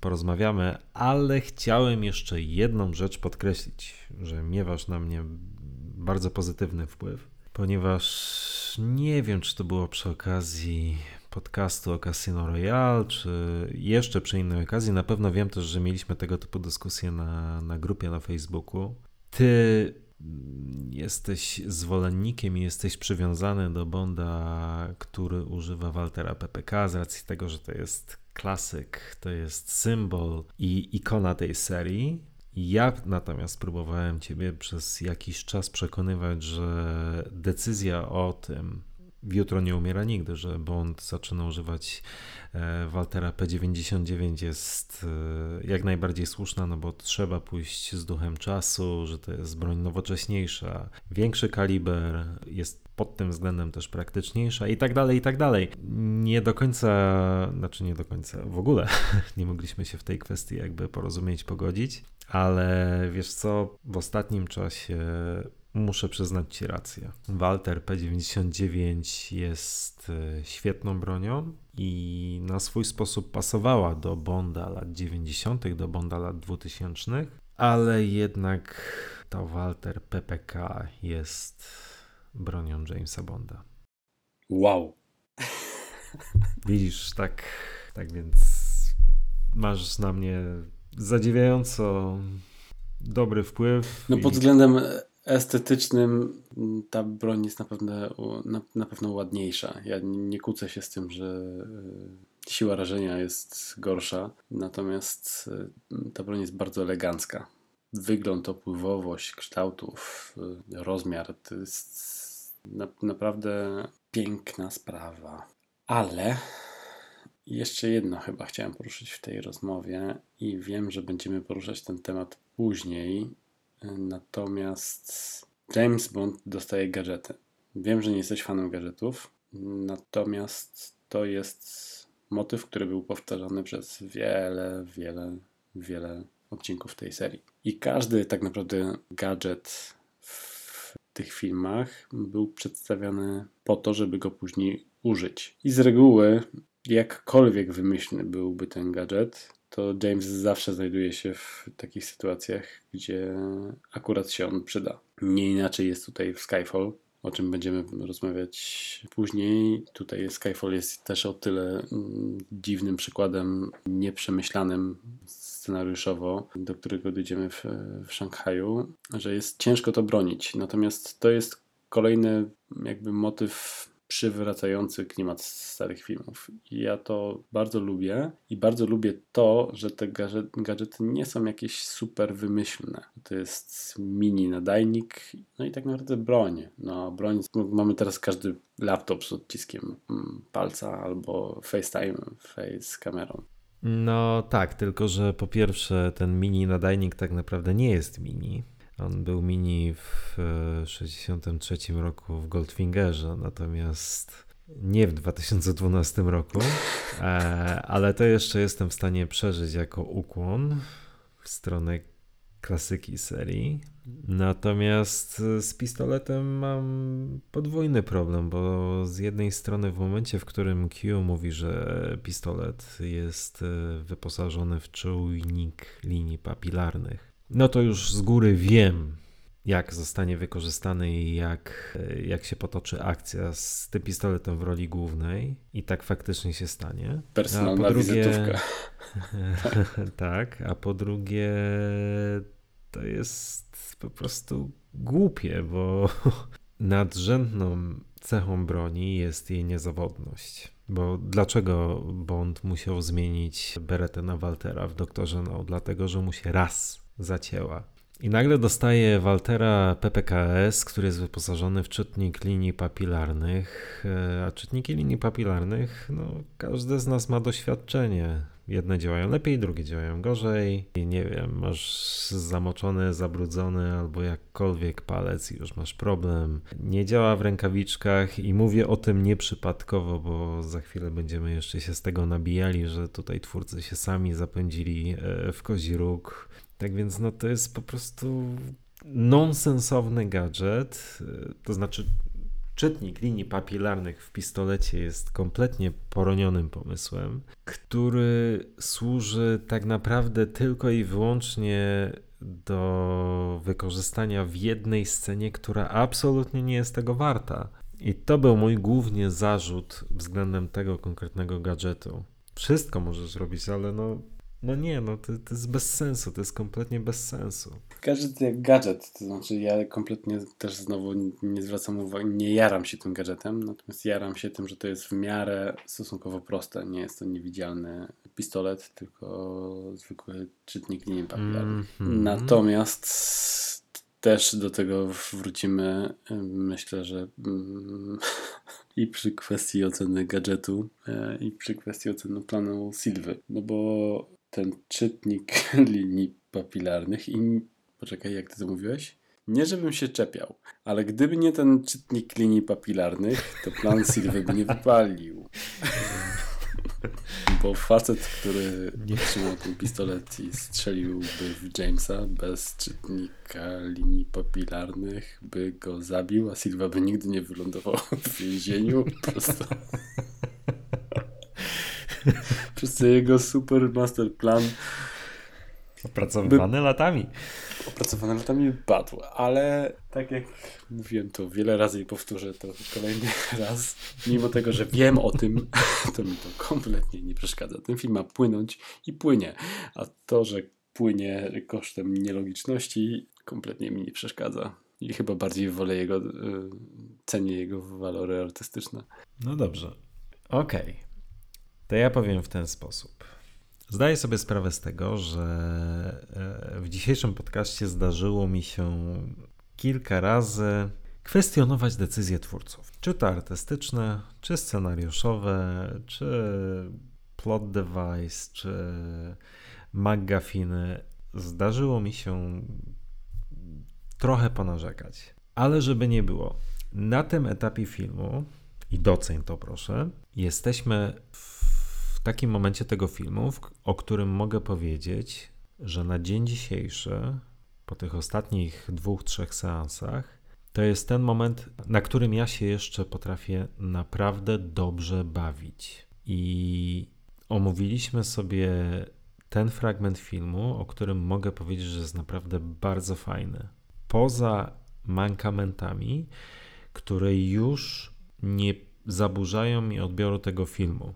porozmawiamy, ale chciałem jeszcze jedną rzecz podkreślić, że miewasz na mnie bardzo pozytywny wpływ, ponieważ nie wiem, czy to było przy okazji podcastu o Casino Royale, czy jeszcze przy innej okazji. Na pewno wiem też, że mieliśmy tego typu dyskusje na, na grupie na Facebooku. Ty jesteś zwolennikiem i jesteś przywiązany do Bonda, który używa Waltera PPK z racji tego, że to jest klasyk, to jest symbol i ikona tej serii. Ja natomiast próbowałem Ciebie przez jakiś czas przekonywać, że decyzja o tym, Jutro nie umiera nigdy, że Bond zaczyna używać e, Waltera P99 jest e, jak najbardziej słuszna, no bo trzeba pójść z duchem czasu, że to jest broń nowocześniejsza, większy kaliber, jest pod tym względem też praktyczniejsza i tak dalej, i tak dalej. Nie do końca, znaczy nie do końca, w ogóle nie mogliśmy się w tej kwestii jakby porozumieć, pogodzić, ale wiesz co, w ostatnim czasie muszę przyznać Ci rację. Walter P99 jest e, świetną bronią i na swój sposób pasowała do Bonda lat 90., do Bonda lat 2000, ale jednak to Walter PPK jest bronią Jamesa Bonda. Wow. Widzisz, tak, tak więc masz na mnie zadziwiająco dobry wpływ. No pod i... względem estetycznym ta broń jest na pewno, na, na pewno ładniejsza. Ja nie kłócę się z tym, że e, siła rażenia jest gorsza, natomiast e, ta broń jest bardzo elegancka. Wygląd, opływowość kształtów, e, rozmiar to jest na, naprawdę piękna sprawa. Ale jeszcze jedno chyba chciałem poruszyć w tej rozmowie i wiem, że będziemy poruszać ten temat później, Natomiast James Bond dostaje gadżety. Wiem, że nie jesteś fanem gadżetów, natomiast to jest motyw, który był powtarzany przez wiele, wiele, wiele odcinków tej serii. I każdy tak naprawdę gadżet w tych filmach był przedstawiany po to, żeby go później użyć. I z reguły, jakkolwiek wymyślny byłby ten gadżet, to James zawsze znajduje się w takich sytuacjach, gdzie akurat się on przyda. Nie inaczej jest tutaj w Skyfall, o czym będziemy rozmawiać później. Tutaj Skyfall jest też o tyle mm, dziwnym przykładem, nieprzemyślanym scenariuszowo, do którego dojdziemy w, w Szanghaju, że jest ciężko to bronić. Natomiast to jest kolejny jakby motyw przywracający klimat starych filmów. Ja to bardzo lubię i bardzo lubię to, że te gadżety nie są jakieś super wymyślne. To jest mini nadajnik, no i tak naprawdę broń. No, broń, mamy teraz każdy laptop z odciskiem mm, palca albo FaceTime, face kamerą. No tak, tylko że po pierwsze ten mini nadajnik tak naprawdę nie jest mini On był mini w 63 roku w Goldfingerze, natomiast nie w 2012 roku, e, ale to jeszcze jestem w stanie przeżyć jako ukłon w stronę klasyki serii. Natomiast z pistoletem mam podwójny problem, bo z jednej strony w momencie, w którym Q mówi, że pistolet jest e, wyposażony w czujnik linii papilarnych, no to już z góry wiem, jak zostanie wykorzystany i jak, jak się potoczy akcja z tym pistoletem w roli głównej i tak faktycznie się stanie. Personalna a po drugie, wizytówka. tak, a po drugie to jest po prostu głupie, bo nadrzędną cechą broni jest jej niezawodność. Bo dlaczego Bond musiał zmienić beretę na Waltera w Doktorze No? Dlatego, że mu się raz zacięła i nagle dostaje Waltera PPKS, który jest wyposażony w czytnik linii papilarnych, e, a czytniki linii papilarnych, no każdy z nas ma doświadczenie. Jedne działają lepiej, drugie działają gorzej. I nie wiem, masz zamoczony, zabrudzony albo jakkolwiek palec i już masz problem. Nie działa w rękawiczkach i mówię o tym nieprzypadkowo, bo za chwilę będziemy jeszcze się z tego nabijali, że tutaj twórcy się sami zapędzili e, w kozi róg tak więc no to jest po prostu nonsensowny gadżet, to znaczy czytnik linii papilarnych w pistolecie jest kompletnie poronionym pomysłem, który służy tak naprawdę tylko i wyłącznie do wykorzystania w jednej scenie, która absolutnie nie jest tego warta. I to był mój główny zarzut względem tego konkretnego gadżetu. Wszystko możesz robić, ale no no nie, no to, to jest bez sensu, to jest kompletnie bez sensu. Gadżet jak gadżet, to znaczy ja kompletnie też znowu nie zwracam uwagi, nie jaram się tym gadżetem, natomiast jaram się tym, że to jest w miarę stosunkowo proste. Nie jest to niewidzialny pistolet, tylko zwykły czytnik linii papilarnych. Mm -hmm. Natomiast też do tego wrócimy, myślę, że mm, i przy kwestii oceny gadżetu, e, i przy kwestii oceny planu Silwy. No bo ten czytnik linii papilarnych i poczekaj, jak ty to mówiłeś? Nie, żebym się czepiał, ale gdyby nie ten czytnik linii papilarnych, to plan Silwy by nie wypalił. Bo facet, który trzymał ten pistolet i strzeliłby w Jamesa bez czytnika linii papilarnych, by go zabił, a Silva by nigdy nie wylądował w więzieniu. Po prostu. Przez jego super master plan. Opracowywany by... latami. Opracowany latami padł, ale tak jak mówiłem to wiele razy i powtórzę to kolejny raz, mimo tego, że wiem o tym, to mi to kompletnie nie przeszkadza. Ten film ma płynąć i płynie, a to, że płynie kosztem nielogiczności, kompletnie mi nie przeszkadza. I chyba bardziej wolę jego, y, cenię jego walory artystyczne. No dobrze. Okej. Okay. To ja powiem w ten sposób. Zdaję sobie sprawę z tego, że e, w dzisiejszym podcaście zdarzyło mi się kilka razy kwestionować decyzje twórców. Czy to artystyczne, czy scenariuszowe, czy plot device, czy McGuffiny. Zdarzyło mi się trochę ponarzekać. Ale żeby nie było, na tym etapie filmu, i doceń to proszę, jesteśmy w takim momencie tego filmu, o którym mogę powiedzieć, że na dzień dzisiejszy, po tych ostatnich dwóch, trzech seansach, to jest ten moment, na którym ja się jeszcze potrafię naprawdę dobrze bawić. I omówiliśmy sobie ten fragment filmu, o którym mogę powiedzieć, że jest naprawdę bardzo fajny. Poza mankamentami, które już nie zaburzają mi odbioru tego filmu.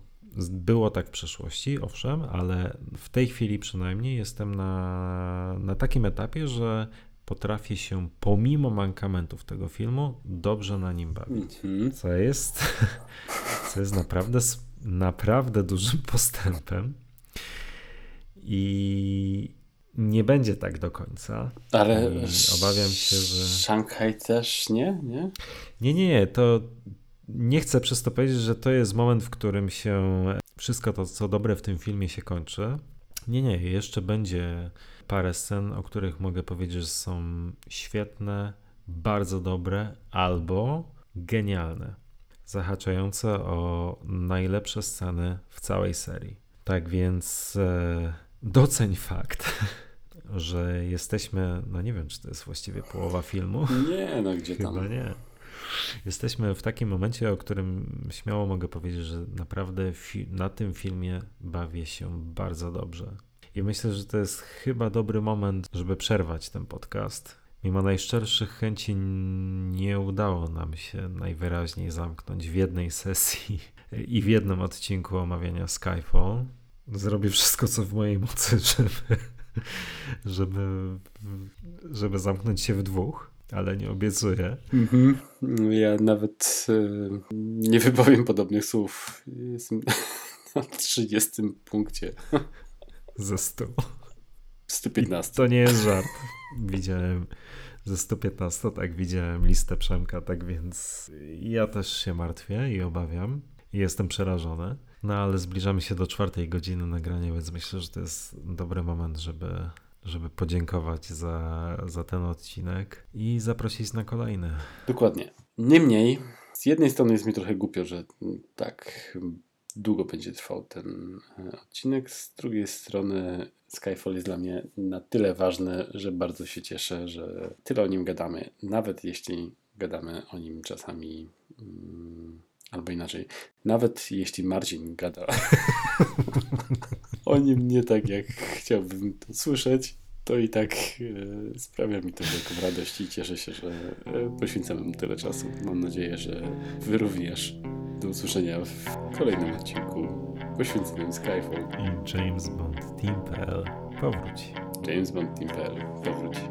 Było tak w przeszłości, owszem, ale w tej chwili przynajmniej jestem na, na takim etapie, że potrafię się pomimo mankamentów tego filmu dobrze na nim bawić. Mhm. Co jest, co jest naprawdę, naprawdę dużym postępem. I nie będzie tak do końca. Ale obawiam się, że. Szanghaj też nie? Nie, nie, nie. nie. To nie chcę przez to powiedzieć, że to jest moment, w którym się wszystko to, co dobre w tym filmie się kończy. Nie, nie, jeszcze będzie parę scen, o których mogę powiedzieć, że są świetne, bardzo dobre albo genialne, zahaczające o najlepsze sceny w całej serii. Tak więc e, doceń fakt, że jesteśmy, no nie wiem, czy to jest właściwie połowa filmu. Nie, no gdzie tam. Chyba nie. Jesteśmy w takim momencie, o którym śmiało mogę powiedzieć, że naprawdę na tym filmie bawię się bardzo dobrze. I myślę, że to jest chyba dobry moment, żeby przerwać ten podcast. Mimo najszczerszych chęci nie udało nam się najwyraźniej zamknąć w jednej sesji i w jednym odcinku omawiania Skyfall. Zrobię wszystko, co w mojej mocy, żeby, żeby, żeby zamknąć się w dwóch ale nie obiecuję. Mhm. Ja nawet y, nie wypowiem podobnych słów. Jestem na 30 punkcie. Ze 100. 115. I to nie jest żart. Widziałem ze 115, tak widziałem listę Przemka, tak więc ja też się martwię i obawiam. Jestem przerażony. No ale zbliżamy się do czwartej godziny nagrania, więc myślę, że to jest dobry moment, żeby żeby podziękować za, za ten odcinek i zaprosić na kolejny. Dokładnie. Niemniej, z jednej strony jest mi trochę głupio, że tak długo będzie trwał ten e, odcinek, z drugiej strony Skyfall jest dla mnie na tyle ważny, że bardzo się cieszę, że tyle o nim gadamy, nawet jeśli gadamy o nim czasami. Mm, albo inaczej, nawet jeśli Marcin gada o nim nie tak, jak chciałbym to słyszeć, to i tak e, sprawia mi to wielką radość i cieszę się, że e, poświęcamy mu tyle czasu. Mam nadzieję, że wy również. Do usłyszenia w kolejnym odcinku poświęconym Skyfall. I James Bond Team.pl powróci. James Bond Team.pl powróci.